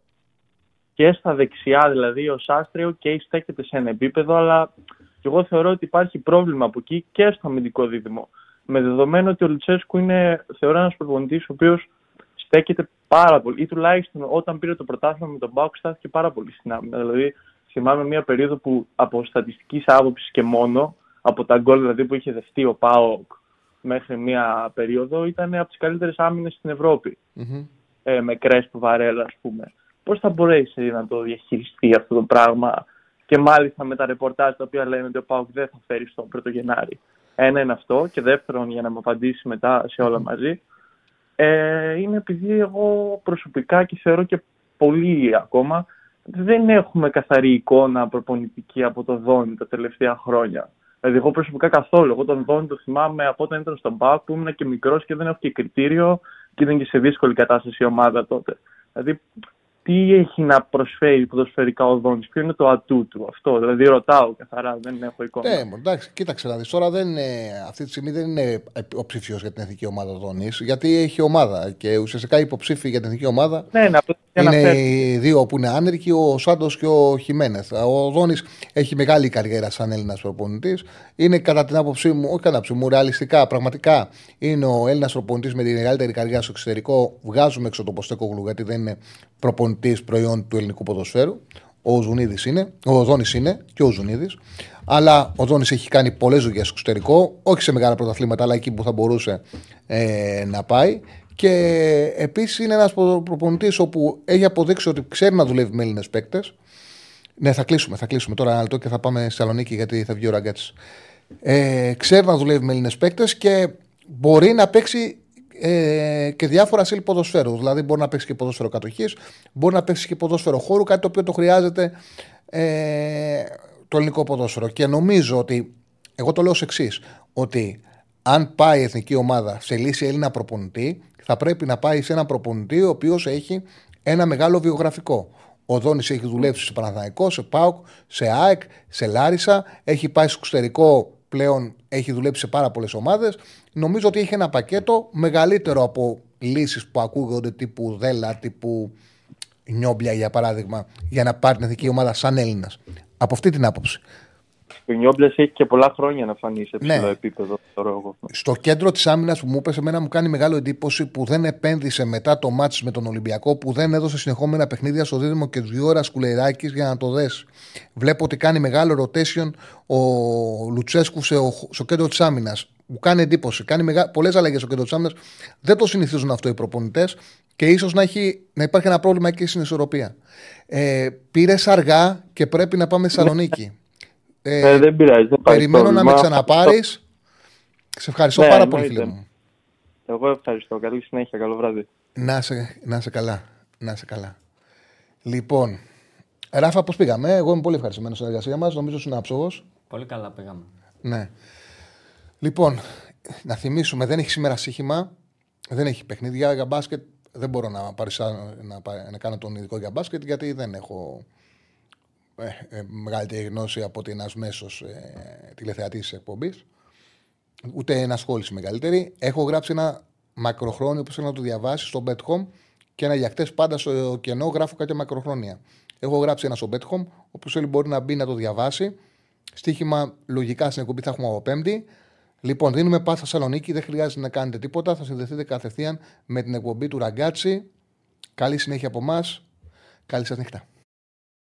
S12: Και στα δεξιά, δηλαδή, ο Σάστριο και στέκεται σε ένα επίπεδο, αλλά και εγώ θεωρώ ότι υπάρχει πρόβλημα από εκεί και στο αμυντικό δίδυμο. Με δεδομένο ότι ο Λουτσέσκου είναι, θεωρώ, ένας προπονητής ο οποίος στέκεται πάρα πολύ, ή τουλάχιστον όταν πήρε το πρωτάθλημα με τον Πάουκ, στάθηκε πάρα πολύ στην άμυνα. Δηλαδή, θυμάμαι μια περίοδο που από στατιστικής άποψης και μόνο, από τα γκολ δηλαδή που είχε δεχτεί ο Πάοκ μέχρι μια περίοδο, ήταν από τις καλύτερες άμυνες στην Ευρώπη
S1: Μμμ.
S12: ε, με κρέσπο βαρέλα, ας πούμε. Πώς θα μπορέσει να το διαχειριστεί αυτό το πράγμα και μάλιστα με τα ρεπορτάζ τα οποία λένε ότι ο Πάουκ δεν θα φέρει στον πρώτο Γενάρη. Ένα είναι αυτό και δεύτερον για να μου απαντήσει μετά σε όλα μαζί ε, είναι επειδή εγώ προσωπικά και θεωρώ και πολλοί ακόμα δεν έχουμε καθαρή εικόνα προπονητική από το Δόνι τα τελευταία χρόνια. Δηλαδή, εγώ προσωπικά καθόλου. Εγώ τον Δόνι το θυμάμαι από όταν ήταν στον Πάουκ που ήμουν και μικρός και δεν έχω και κριτήριο και ήταν και σε δύσκολη κατάσταση η ομάδα τότε. Δηλαδή, τι έχει να προσφέρει ποδοσφαιρικά ο Δόνης, ποιο είναι το ατού του αυτό. Δηλαδή, ρωτάω καθαρά, δεν έχω εικόνα.
S1: Ναι, μωρέ, εντάξει, κοίταξε να δεις. Τώρα δεν είναι, αυτή τη στιγμή δεν είναι ο ψηφίο για την εθνική ομάδα Δόνης, γιατί έχει ομάδα. Και ουσιαστικά οι υποψήφοι για την εθνική ομάδα
S12: Ναι, να απλά
S1: είναι
S12: αναφέρει.
S1: οι δύο που είναι άνεργοι, ο Σάντος και ο Χιμένεθ. Ο Δόνης έχει μεγάλη καριέρα σαν Έλληνας προπονητής. Είναι κατά την άποψή μου, όχι κατά την άποψή μου, ρεαλιστικά, πραγματικά είναι ο Έλληνας προπονητής με τη μεγαλύτερη καριέρα στο εξωτερικό. Βγάζουμε έξω το Ποστέκογλου, γιατί δεν είναι προπονητής προϊόν του ελληνικού ποδοσφαίρου. Ο Ζουνίδη είναι, ο Δόνη είναι και ο Ζουνίδη. Αλλά ο Δόνη έχει κάνει πολλές δουλειές στο εξωτερικό, όχι σε μεγάλα πρωταθλήματα, αλλά εκεί που θα μπορούσε ε, να πάει. Και επίσης είναι ένας προπονητής όπου έχει αποδείξει ότι ξέρει να δουλεύει με Έλληνες παίκτες. Ναι, θα κλείσουμε, θα κλείσουμε τώρα ένα λεπτό και θα πάμε στη Θεσσαλονίκη γιατί θα βγει ο Ραγκάτση. Ε, ξέρει να δουλεύει με Έλληνες παίκτες και μπορεί να παίξει ε, και διάφορα στυλ ποδοσφαίρου. Δηλαδή, μπορεί να παίξει και ποδόσφαιρο κατοχής, μπορεί να παίξει και ποδόσφαιρο χώρου, κάτι το οποίο το χρειάζεται ε, το ελληνικό ποδόσφαιρο. Και νομίζω ότι, εγώ το λέω ως εξής, ότι αν πάει η εθνική ομάδα σε λύση Έλληνα προπονητή, θα πρέπει να πάει σε ένα προπονητή ο οποίος έχει ένα μεγάλο βιογραφικό. Ο Δόνης έχει δουλέψει σε Παναθηναϊκό, σε ΠΑΟΚ, σε ΑΕΚ, σε Λάρισα. Έχει πάει στο εξωτερικό πλέον, έχει δουλέψει σε πάρα πολλές ομάδες. Νομίζω ότι έχει ένα πακέτο μεγαλύτερο από λύσεις που ακούγονται τύπου Δέλα, τύπου Νιόμπλια για παράδειγμα, για να πάρει την εθνική ομάδα σαν Έλληνας. Από αυτή την άποψη.
S12: Ο Νιόμπλες έχει και πολλά χρόνια να φανεί σε
S1: Ναι.
S12: ψηλό επίπεδο, θεωρώ εγώ.
S1: Στο κέντρο της άμυνας που μου είπες, εμένα μου κάνει μεγάλο εντύπωση που δεν επένδυσε μετά το μάτς με τον Ολυμπιακό, που δεν έδωσε συνεχόμενα παιχνίδια στο δίδυμο και του ώρα σκουλεράκης για να το δέσει. Βλέπω ότι κάνει μεγάλο rotation ο Λουτσέσκου σε, στο κέντρο της άμυνας. Μου κάνει εντύπωση. Κάνει μεγα... πολλές αλλαγές στο κέντρο της άμυνας. Δεν το συνηθίζουν αυτό οι προπονητές και ίσως να, έχει... να υπάρχει ένα πρόβλημα εκεί στην ισορροπία. Ε, Πήρες αργά και πρέπει να πάμε Θεσσαλονίκη.
S12: Ε, δεν πειράζει, δεν υπάρχει
S1: Περιμένω να με
S12: πρόβλημα.
S1: ξαναπάρεις. Σε ευχαριστώ
S12: Ναι,
S1: πάρα πολύ,
S12: εννοείται.
S1: φίλε μου.
S12: Εγώ ευχαριστώ. Καλή συνέχεια. Καλό βράδυ.
S1: Να σε, να σε καλά. Να σε καλά. Λοιπόν, Ράφα, πώς πήγαμε; Εγώ είμαι πολύ ευχαριστημένος στην εργασία μας. Νομίζω ότι είναι άψογος.
S3: Πολύ καλά πήγαμε.
S1: Ναι. Λοιπόν, να θυμίσουμε, δεν έχεις σήμερα σύγχυμα. Δεν έχει παιχνίδια για μπάσκετ. Δεν μπορώ να, παρισά, να, πα- να κάνω τον ειδικό για μπάσκετ γιατί δεν έχω ε, ε, μεγαλύτερη γνώση από ότι ένα μέσο ε, τηλεθεατής της εκπομπής. Ούτε ενασχόληση μεγαλύτερη. Έχω γράψει ένα μακροχρόνιο που θέλω να το διαβάσει στο Bet Home και ένα για χτες πάντα στο κενό γράφω κάποια μακροχρόνια. Έχω γράψει ένα στο Bet Home, όπου θέλει μπορεί να μπει να το διαβάσει. Στοίχημα λογικά στην εκπομπή θα έχουμε από Πέμπτη. Λοιπόν, δίνουμε πάσα Θεσσαλονίκη, δεν χρειάζεται να κάνετε τίποτα. Θα συνδεθείτε κατευθείαν με την εκπομπή του Ραγκάτσι. Καλή συνέχεια από εμάς. Καλή σας νύχτα.